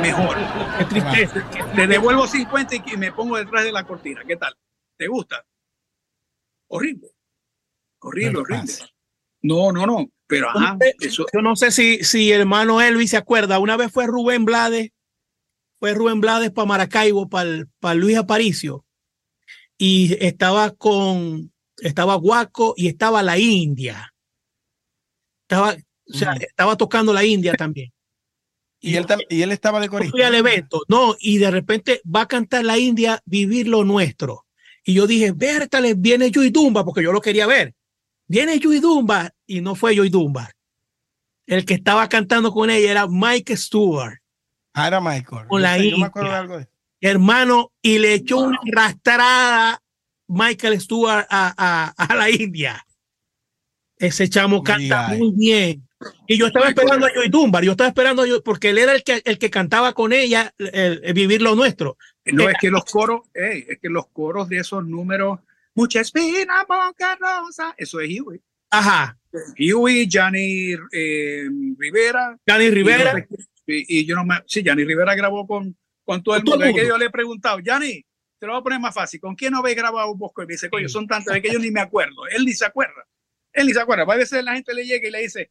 Mejor. qué tristeza. Te devuelvo 50 y me pongo detrás de la cortina. ¿Qué tal? ¿Te gusta? Horrible. Horrible, horrible. No, no, no. Pero ajá, eso, Yo no sé si, si el hermano Elvis se acuerda. Una vez fue Rubén Blades, fue Rubén Blades para Maracaibo, para Luis Aparicio, y estaba con, estaba Guaco y estaba la India. Estaba, o sea, estaba tocando la India también. Y él, y él estaba de corista. fui al evento, no, y de repente va a cantar la India Vivir lo Nuestro. Y yo dije, Vértale, viene Joy Dumba, porque yo lo quería ver. Viene Joy Dumba, y no fue Joy Dumba. El que estaba cantando con ella era Mike Stewart, Ah, era Michael. Con Yo la sé, yo me acuerdo India. de algo de hermano, y le echó una arrastrada Michael Stewart a, a- a la India. Ese chamo canta muy bien. Y yo estaba esperando a Joy Dunbar, yo estaba esperando a Joy, porque él era el que, el que cantaba con ella el- el Vivir lo Nuestro. No es que los coros, ey, es que los coros de esos números, mucha espina, boca rosa, eso es Huey. Ajá, Huey, Johnny eh, Rivera. Dani Rivera. Y, y yo no me. Sí, Johnny Rivera grabó con, con todo el Con todo mundo. el Es que mundo. yo le he preguntado, Johnny, te lo voy a poner más fácil. ¿Con quién no habéis grabado un bosco? Y me dice, coño, son tantas, que yo ni me acuerdo. Él ni se acuerda. Él ni se acuerda. A veces la gente le llega y le dice,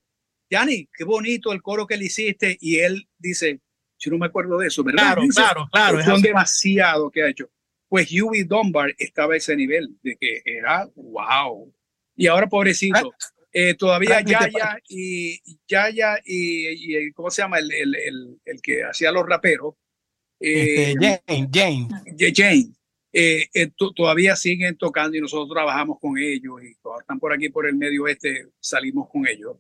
Johnny, qué bonito el coro que le hiciste. Y él dice, yo no me acuerdo de eso, ¿verdad? Claro, Dice, claro, claro. es son demasiado que ha hecho. Pues Huey Dunbar estaba a ese nivel de que era wow. Y ahora, pobrecito, eh, todavía te Yaya y Yaya y, y- ¿cómo se llama? El, el, el, el que hacía los raperos, eh, Este, Jane, Jane. J- Jane, eh, eh, to- todavía siguen tocando y nosotros trabajamos con ellos y están por aquí por el medio oeste salimos con ellos.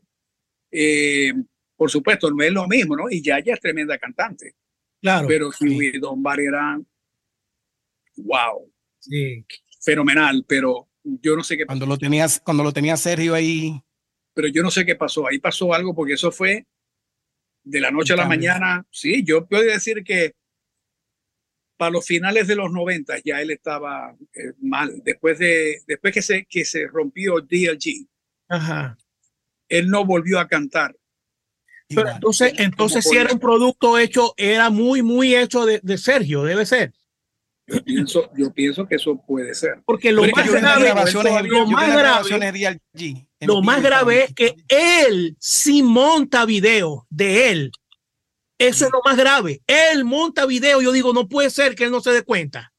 Eh, por supuesto, no es lo mismo, ¿no? Y Yaya es tremenda cantante Claro. pero sí. Dunbar era wow, sí. fenomenal, pero yo no sé qué Cuando lo tenías, cuando lo tenía Sergio ahí. pero yo no sé qué pasó. Ahí pasó algo porque eso fue de la noche a la mañana. Sí, yo puedo decir que para los finales de los 90 ya él estaba eh, mal. Después de después que se que se rompió DLG, Ajá. él no volvió a cantar. Pero entonces, entonces si era un producto hecho, era muy, muy hecho de, de Sergio, debe ser. Yo pienso, yo pienso que eso puede ser. Porque lo Pero más grave, grabaciones, lo más grave, DLG lo más es que él sí monta video de él. Eso es lo más grave. Él monta video. Yo digo, no puede ser que él no se dé cuenta.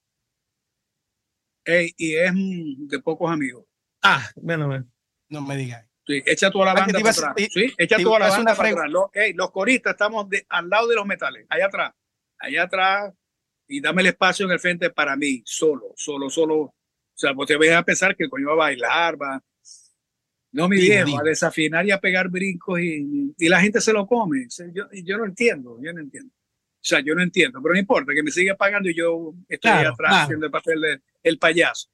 Ey, y es de pocos amigos. Ah, bueno, bueno. No me digas. Sí, echa toda la Ah, banda para a- atrás. Sí, echa toda la banda para atrás. Los, ey, los coristas estamos de- al lado de los metales, allá atrás, allá atrás, y dame el espacio en el frente para mí, solo, solo, solo. O sea, vos te vas a pensar que el coño va a bailar, va. No, mi viejo, a desafinar y a pegar brincos y, y la gente se lo come. Yo, yo no entiendo, yo no entiendo. O sea, yo no entiendo, pero no importa, que me siga pagando y yo estoy Claro, atrás claro. haciendo el papel del el payaso.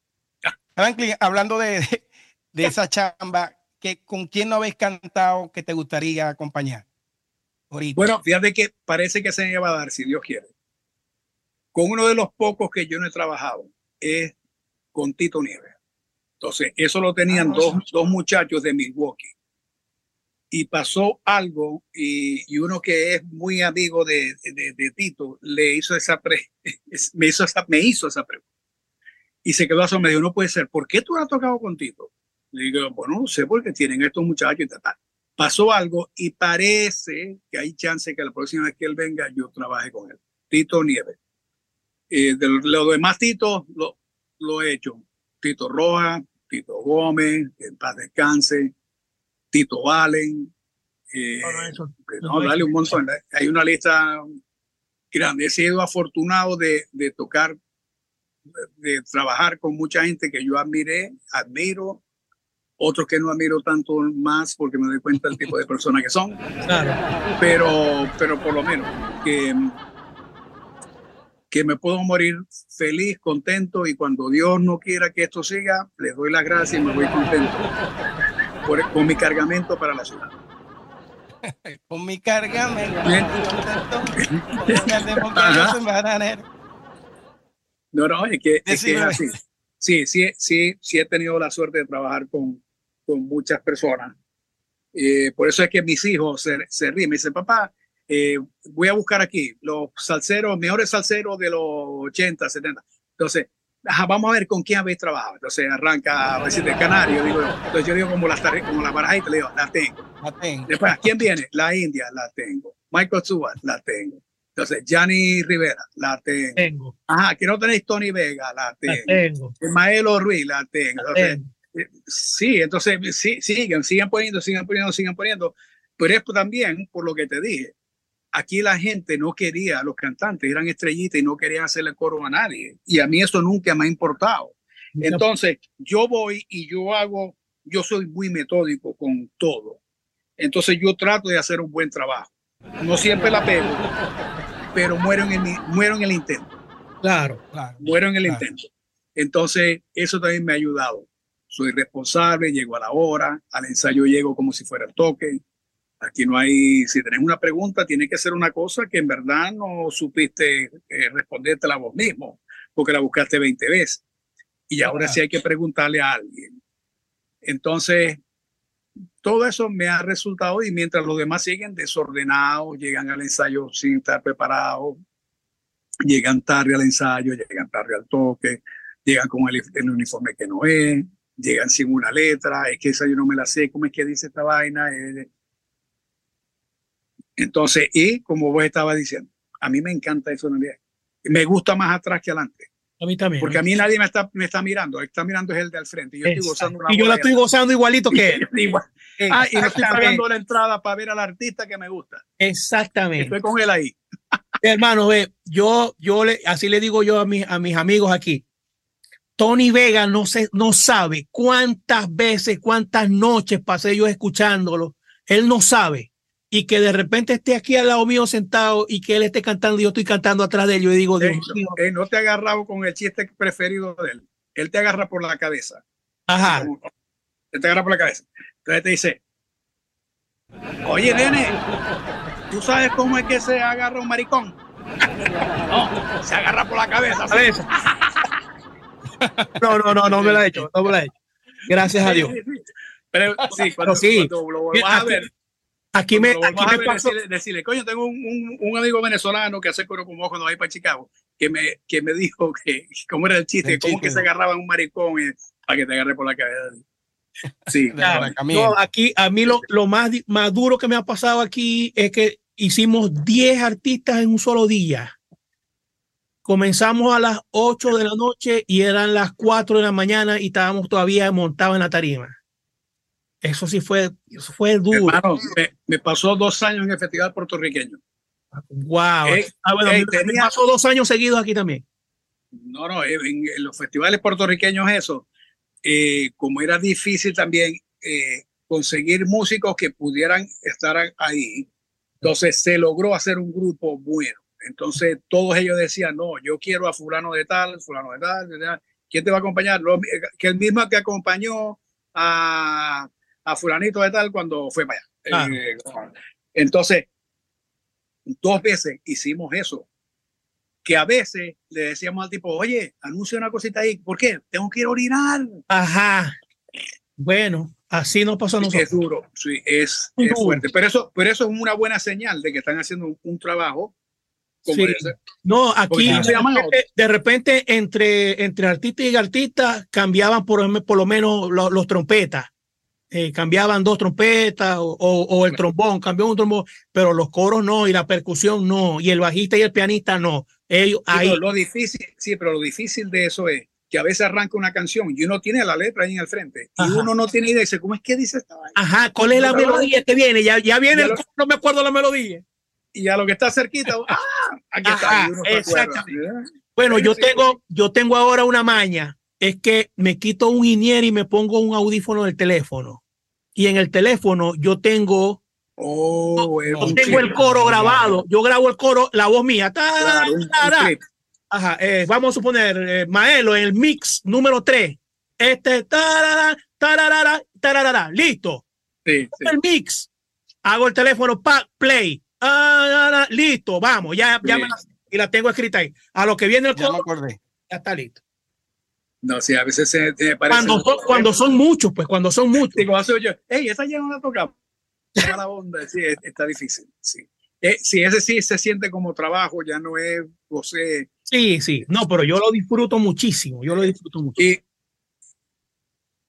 Franklin, hablando de, de, de esa chamba, que, ¿con quién no habéis cantado que te gustaría acompañar? Ahorita. Bueno, fíjate que parece que se me va a dar, si Dios quiere. Con uno de los pocos que yo no he trabajado es con Tito Nieves. Entonces, eso lo tenían dos, dos muchachos de Milwaukee. Y pasó algo y, y uno que es muy amigo de, de- de Tito le hizo esa pre- me hizo esa, me hizo esa pregunta. Y se quedó asombrado. Me dijo, no puede ser. ¿Por qué tú has tocado con Tito? Le digo, bueno, no sé por qué tienen estos muchachos y tal, tal pasó algo y parece que hay chance que la próxima vez que él venga yo trabaje con él. Tito Nieves. Eh, de lo demás Tito lo, lo he hecho. Tito Roja, Tito Gómez, en paz descanse, Tito Valen. eh, No, no, eso- no, dale un montón. Hay una lista grande. He sido afortunado de, de tocar, de trabajar con mucha gente que yo admiré, admiro, otros que no admiro tanto más porque me doy cuenta del tipo de personas que son, Claro. pero, pero por lo menos que, que me puedo morir feliz, contento y cuando Dios no quiera que esto siga, les doy las gracias y me voy contento por- con mi cargamento para la ciudad. con mi carga me Bien. me hacemos que yo soy bananero. No, no, es que, es que es así. Sí, sí, sí, sí he tenido la suerte de trabajar con, con muchas personas. Eh, por eso es que mis hijos se, se ríen. Me dicen, papá, eh, voy a buscar aquí los salseros, mejores salseros de los 80, 70. Entonces, ajá, vamos a ver con quién habéis trabajado. Entonces arranca a Canario. Digo, entonces yo digo como las, como las barajitas, le digo, las tengo. La tengo. Después, ¿quién viene? La India, la tengo. Michael Stewart, la tengo. Entonces, Gianni Rivera, la tengo. Tengo, Ajá, que no tenéis Tony Vega, la la tengo. tengo, Ismael Ruiz, la tengo. la Entonces, tengo. eh, sí, entonces sí, siguen, sigan poniendo, sigan poniendo, sigan poniendo. Pero es también por lo que te dije. Aquí la gente no quería, los cantantes eran estrellitas y no querían hacerle coro a nadie. Y a mí eso nunca me ha importado. Entonces, yo voy y yo hago, yo soy muy metódico con todo. Entonces, yo trato de hacer un buen trabajo. No siempre la pego, pero muero en el, muero en el intento. Claro, claro. Muero en el intento. Entonces, eso también me ha ayudado. Soy responsable, llego a la hora, al ensayo llego como si fuera el toque. Aquí no hay, si tenés una pregunta, tiene que ser una cosa que en verdad no supiste eh, respondértela vos mismo, porque la buscaste 20 veces. Y ahora sí hay que preguntarle a alguien. Entonces, todo eso me ha resultado y mientras los demás siguen desordenados, llegan al ensayo sin estar preparados, llegan tarde al ensayo, llegan tarde al toque, llegan con el, el, uniforme que no es, llegan sin una letra, es que esa yo no me la sé, ¿cómo es que dice esta vaina? Entonces, y como vos estabas diciendo, a mí me encanta eso en Me gusta más atrás que adelante. A mí también. Porque a mí nadie me está, me está mirando. El que está mirando es el de al frente. Y yo, estoy gozando y yo la estoy gozando igualito que él. ah, y no estoy pagando la entrada para ver al artista que me gusta. Exactamente. Estoy con él ahí. Hermano, ve, yo, yo le, así le digo yo a, mis a mis amigos aquí. Tony Vega no, se, no sabe cuántas veces, cuántas noches pasé yo escuchándolo. Él no sabe y que de repente esté aquí al lado mío sentado y que él esté cantando y yo estoy cantando atrás de él, yo digo, Dios mío. no te ha agarrado con el chiste preferido de él. Él te agarra por la cabeza. Ajá. Él te agarra por la cabeza. Entonces te dice, oye, nene, ¿tú sabes cómo es que se agarra un maricón? no, se agarra por la cabeza. no, no, no, no me lo he hecho, no me lo he hecho. Gracias a Dios. Pero sí, cuando, sí. Cuando lo vas a ver, Aquí me, aquí me pasó... decirle, coño, tengo un, un, un, amigo venezolano que hace coro con ojo cuando va para Chicago, que me, que me dijo que, cómo era el chiste, el cómo chiste. que se agarraba un maricón eh, para que te agarre por la cabeza. Sí, claro. No, aquí a mí lo, lo más, más duro que me ha pasado aquí es que hicimos 10 artistas en un solo día. Comenzamos a las 8 de la noche y eran las 4 de la mañana y estábamos todavía montados en la tarima. Eso sí fue, eso fue duro. Hermano, me, me, pasó dos años en el festival puertorriqueño. Wow. Eh, ah, bueno, eh, me, tenía, pasó dos años seguidos aquí también. No, no, en, en los festivales puertorriqueños eso, eh, como era difícil también eh, conseguir músicos que pudieran estar ahí, entonces se logró hacer un grupo bueno. Entonces todos ellos decían, no, yo quiero a fulano de tal, fulano de tal, de tal. ¿quién te va a acompañar? Lo, que el mismo que acompañó a a fulanito de tal cuando fue para allá. Ah. Eh, entonces, dos veces hicimos eso. Que a veces le decíamos al tipo, oye, anuncia una cosita ahí. ¿Por qué? Tengo que ir a orinar. Ajá. Bueno, así nos pasó a nosotros. Es duro, sí, es, es fuerte. Pero eso, pero eso es una buena señal de que están haciendo un, un trabajo Sí. No, aquí de repente, de repente, entre, entre artista y artista cambiaban por, por lo menos los, los trompetas eh, cambiaban dos trompetas o, o, o, el trombón, cambió un trombón, pero los coros no, y la percusión no, y el bajista y el pianista no. Ellos, sí, ahí... lo difícil, sí, pero lo difícil de eso es que a veces arranca una canción y uno tiene la letra ahí en el frente y Ajá. uno no tiene idea y dice, ¿cómo es que dice esta vaina? Ajá, ¿cuál es la melodía que viene? Ya, ya viene, ya el, lo, no me acuerdo la melodía. Y a lo que está cerquita, ¡ah! Aquí Ajá, está. Exactamente. Bueno, yo tengo, yo tengo ahora una maña es que me quito un inier y me pongo un audífono del teléfono. Y en el teléfono yo tengo, oh, yo tengo el coro grabado. Yo grabo el coro, la voz mía. Ta, ta, ta, Ajá, eh, vamos a suponer, eh, Maelo, en el mix número 3. Este, tarara, tarara, tarara, listo. Sí, sí. El mix. Hago el teléfono, pa, play. Ah, listo, vamos, ya, ya me la, y la tengo escrita ahí. A lo que viene el coro, ya está listo. No, sí, a veces se, se parece. Cuando son, cuando son muchos, pues cuando son muchos. Digo, yo, hey, esa ya no la tocamos. la onda, sí, está difícil, sí. Eh, sí, ese sí se siente como trabajo, ya no es José. Sí, sí, no, pero yo lo disfruto muchísimo, yo lo disfruto mucho. Y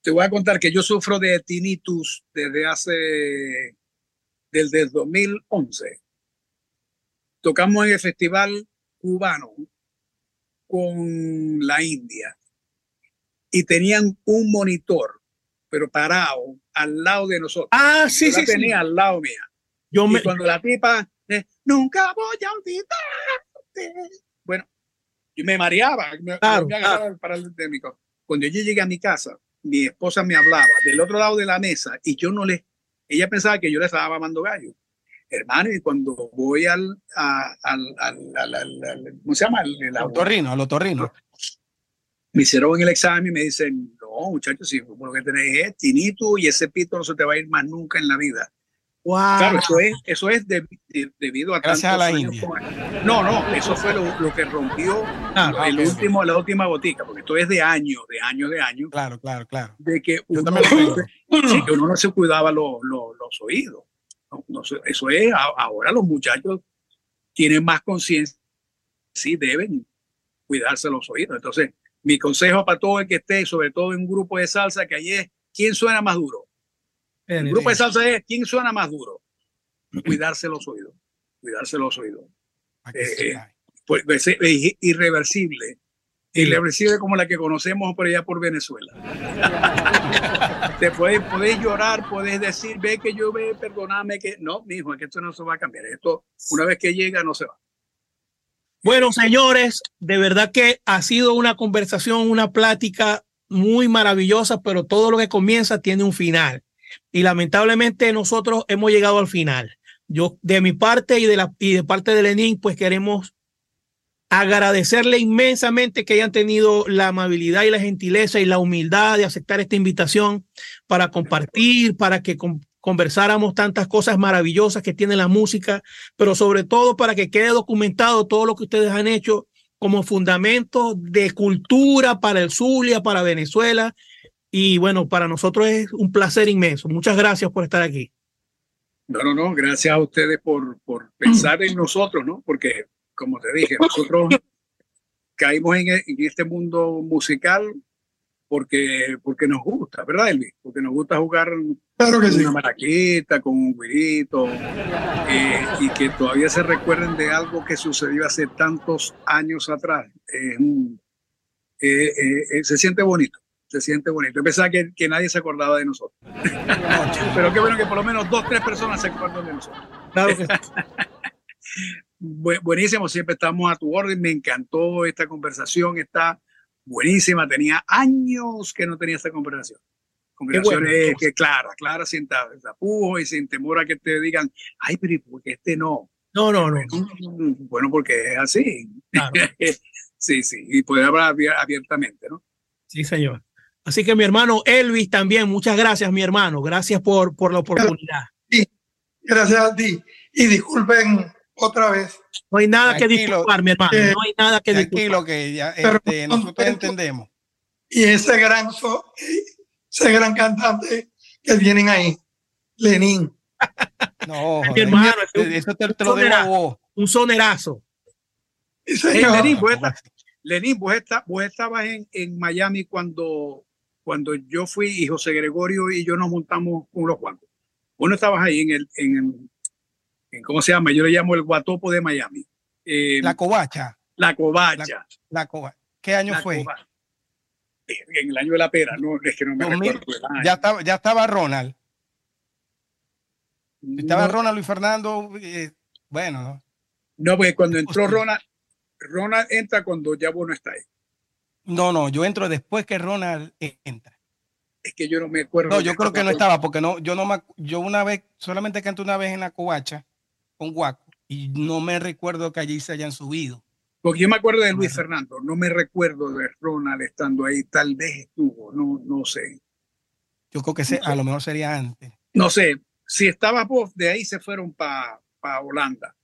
te voy a contar que yo sufro de tinnitus desde hace, desde el 2011. Tocamos en el festival cubano con la India y tenían un monitor, pero parado al lado de nosotros. Ah, sí, Yo sí. tenía sí. al lado mía. Yo y me... cuando la tipa, eh, nunca voy a olvidarte. Bueno, yo me mareaba, me, Claro, me agarraba para el Cuando yo llegué a mi casa, mi esposa me hablaba del otro lado de la mesa y yo no le, ella pensaba que yo le estaba mamando gallo. Hermano, y cuando voy al, a- al, al, al- al- al- ¿cómo se llama? El, el Al otorrino, al otorrino. Me hicieron el examen y me dicen, no, muchachos, si lo que tenés es tinito y ese pito no se te va a ir más nunca en la vida. Wow. Claro, eso es, eso es de- de- debido a Gracias a tantos la años No, no, eso fue lo, lo que rompió Claro, el ok, ok. último, la última botica, porque esto es de años, de años, de años, Claro, claro, claro. de que uno, sí, que uno no se cuidaba los, los, los oídos. No, no eso es, a- ahora los muchachos tienen más conciencia, sí deben cuidarse los oídos. Entonces, mi consejo para todo el que esté, sobre todo en un grupo de salsa, que ahí es, ¿quién suena más duro? El grupo de salsa es, ¿quién suena más duro? Cuidarse los oídos, cuidarse los oídos. Que Eh, sepa. Pues, pues, es i- irreversible. Irreversible como la que conocemos por allá por Venezuela. Te puedes, podés llorar, puedes decir, ve que yo ve, perdóname que. No, mijo, es que esto no se va a cambiar. Esto, una vez que llega, no se va. Bueno, señores, de verdad que ha sido una conversación, una plática muy maravillosa, pero todo lo que comienza tiene un final. Y lamentablemente nosotros hemos llegado al final. Yo, de mi parte y de la y de parte de Lenin, pues queremos agradecerle inmensamente que hayan tenido la amabilidad y la gentileza y la humildad de aceptar esta invitación para compartir, para que conversáramos tantas cosas maravillosas que tiene la música pero sobre todo para que quede documentado todo lo que ustedes han hecho como fundamento de cultura para el Zulia, para Venezuela. Y bueno, para nosotros es un placer inmenso. Muchas gracias por estar aquí. No, no, no. Gracias a ustedes por, por pensar en nosotros, ¿no? Porque, como te dije, nosotros caímos en, en este mundo musical porque, porque nos gusta, ¿verdad, Elvis? Porque nos gusta jugar Claro que con sí. una maraquita, con un güirito, eh, y que todavía se recuerden de algo que sucedió hace tantos años atrás. Eh, eh, eh, se siente bonito, se siente bonito. Yo pensaba que, que nadie se acordaba de nosotros. Pero qué bueno que por lo menos dos, tres personas se acuerdan de nosotros. Claro que. Bu- buenísimo, siempre estamos a tu orden. Me encantó esta conversación, está buenísima. Tenía años que no tenía esta conversación. Conversaciones que claras, claras, sin ta- tapujos y sin temor a que te digan, ay, pero ¿y por qué este no? No, no, no. Bueno, porque es así. Claro. sí, sí, y poder hablar abier- abiertamente, ¿no? Sí, señor. Así que mi hermano Elvis también, muchas gracias, mi hermano. Gracias por, por la oportunidad. Gracias a ti. Y disculpen otra vez. No hay nada que Tranquilo. disculpar, mi hermano. Eh, No hay nada que disculpar. Tranquilo que ya Pero- este, nosotros entendemos. Y ese gran, so- ese gran cantante que tienen ahí, Lenín. No, Mi hermano, es un- eso te, te lo debo a vos. Un sonerazo. Hey. Lenín, vos, está- Lenín, vos, está- vos estabas en, en Miami cuando, cuando yo fui y José Gregorio y yo nos montamos con los guantes. Vos no estabas ahí en el, en, el- en- ¿cómo se llama? Yo le llamo el guatopo de Miami. Eh, La la, covacha, covacha. la covacha. ¿Qué año la fue? covacha. En el año de la pera, no, es que no me 2000, recuerdo. el año. Ya estaba, ya estaba Ronald. Estaba no, Ronald Luis Fernando. eh, bueno, ¿no? no, porque cuando entró. Ronald, Ronald entra cuando ya vos no está ahí. no, no, yo entro después que Ronald eh, entra. Es que yo no me acuerdo. No, yo creo que no estaba porque no, yo no me, yo una vez, solamente canté una vez en la covacha con Guaco y no me recuerdo que allí se hayan subido. Porque yo me acuerdo de Luis. Fernando, no me recuerdo de Ronald estando ahí, tal vez estuvo, no, no sé. Yo creo que se- a lo mejor sería antes. No sé, si estaba vos, de ahí se fueron para Holanda.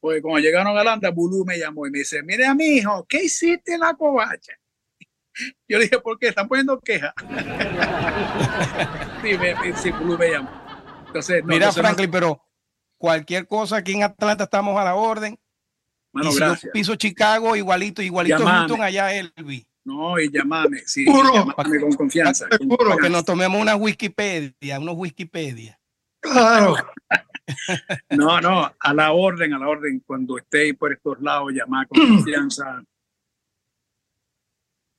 Porque cuando llegaron a Holanda, Bulú me llamó y me dice, mira, mi hijo, ¿qué hiciste en la covacha? Yo le dije, ¿por qué? ¿Están poniendo queja? sí, me, sí, Bulú me llamó. Entonces, no, Mira, entonces no- Franklin, pero cualquier cosa aquí en Atlanta estamos a la orden. mano, y si yo gracias. piso Chicago, igualito, igualito Llamame. Houston, allá Elvi. No, y llamame, sí, llamame con confianza. con. Para que nos tomemos una Wikipedia, unos Wikipedia. Claro. No, no, a la orden, a la orden. Cuando esté por estos lados, llamar con confianza,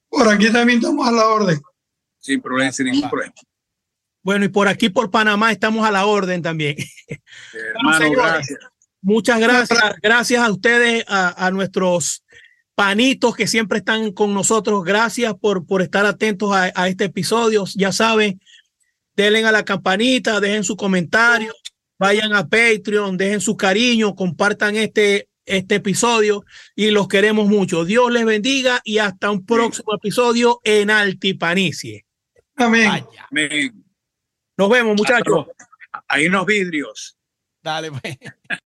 Por aquí también estamos a la orden. sin problema, sin ningún problema. Bueno, y por aquí, por Panamá, estamos a la orden también. Hermano, señores. gracias. Muchas gracias. Gracias a ustedes, a, a nuestros panitos que siempre están con nosotros. Gracias por, por estar atentos a, a este episodio. Ya saben, denle a la campanita, dejen su comentario, vayan a Patreon, dejen su cariño, compartan este, este episodio y los queremos mucho. Dios les bendiga y hasta un próximo episodio en Altipanicie. Amén. Vaya. Amén. Nos vemos, muchachos. Ahí unos vidrios. Dale, pues.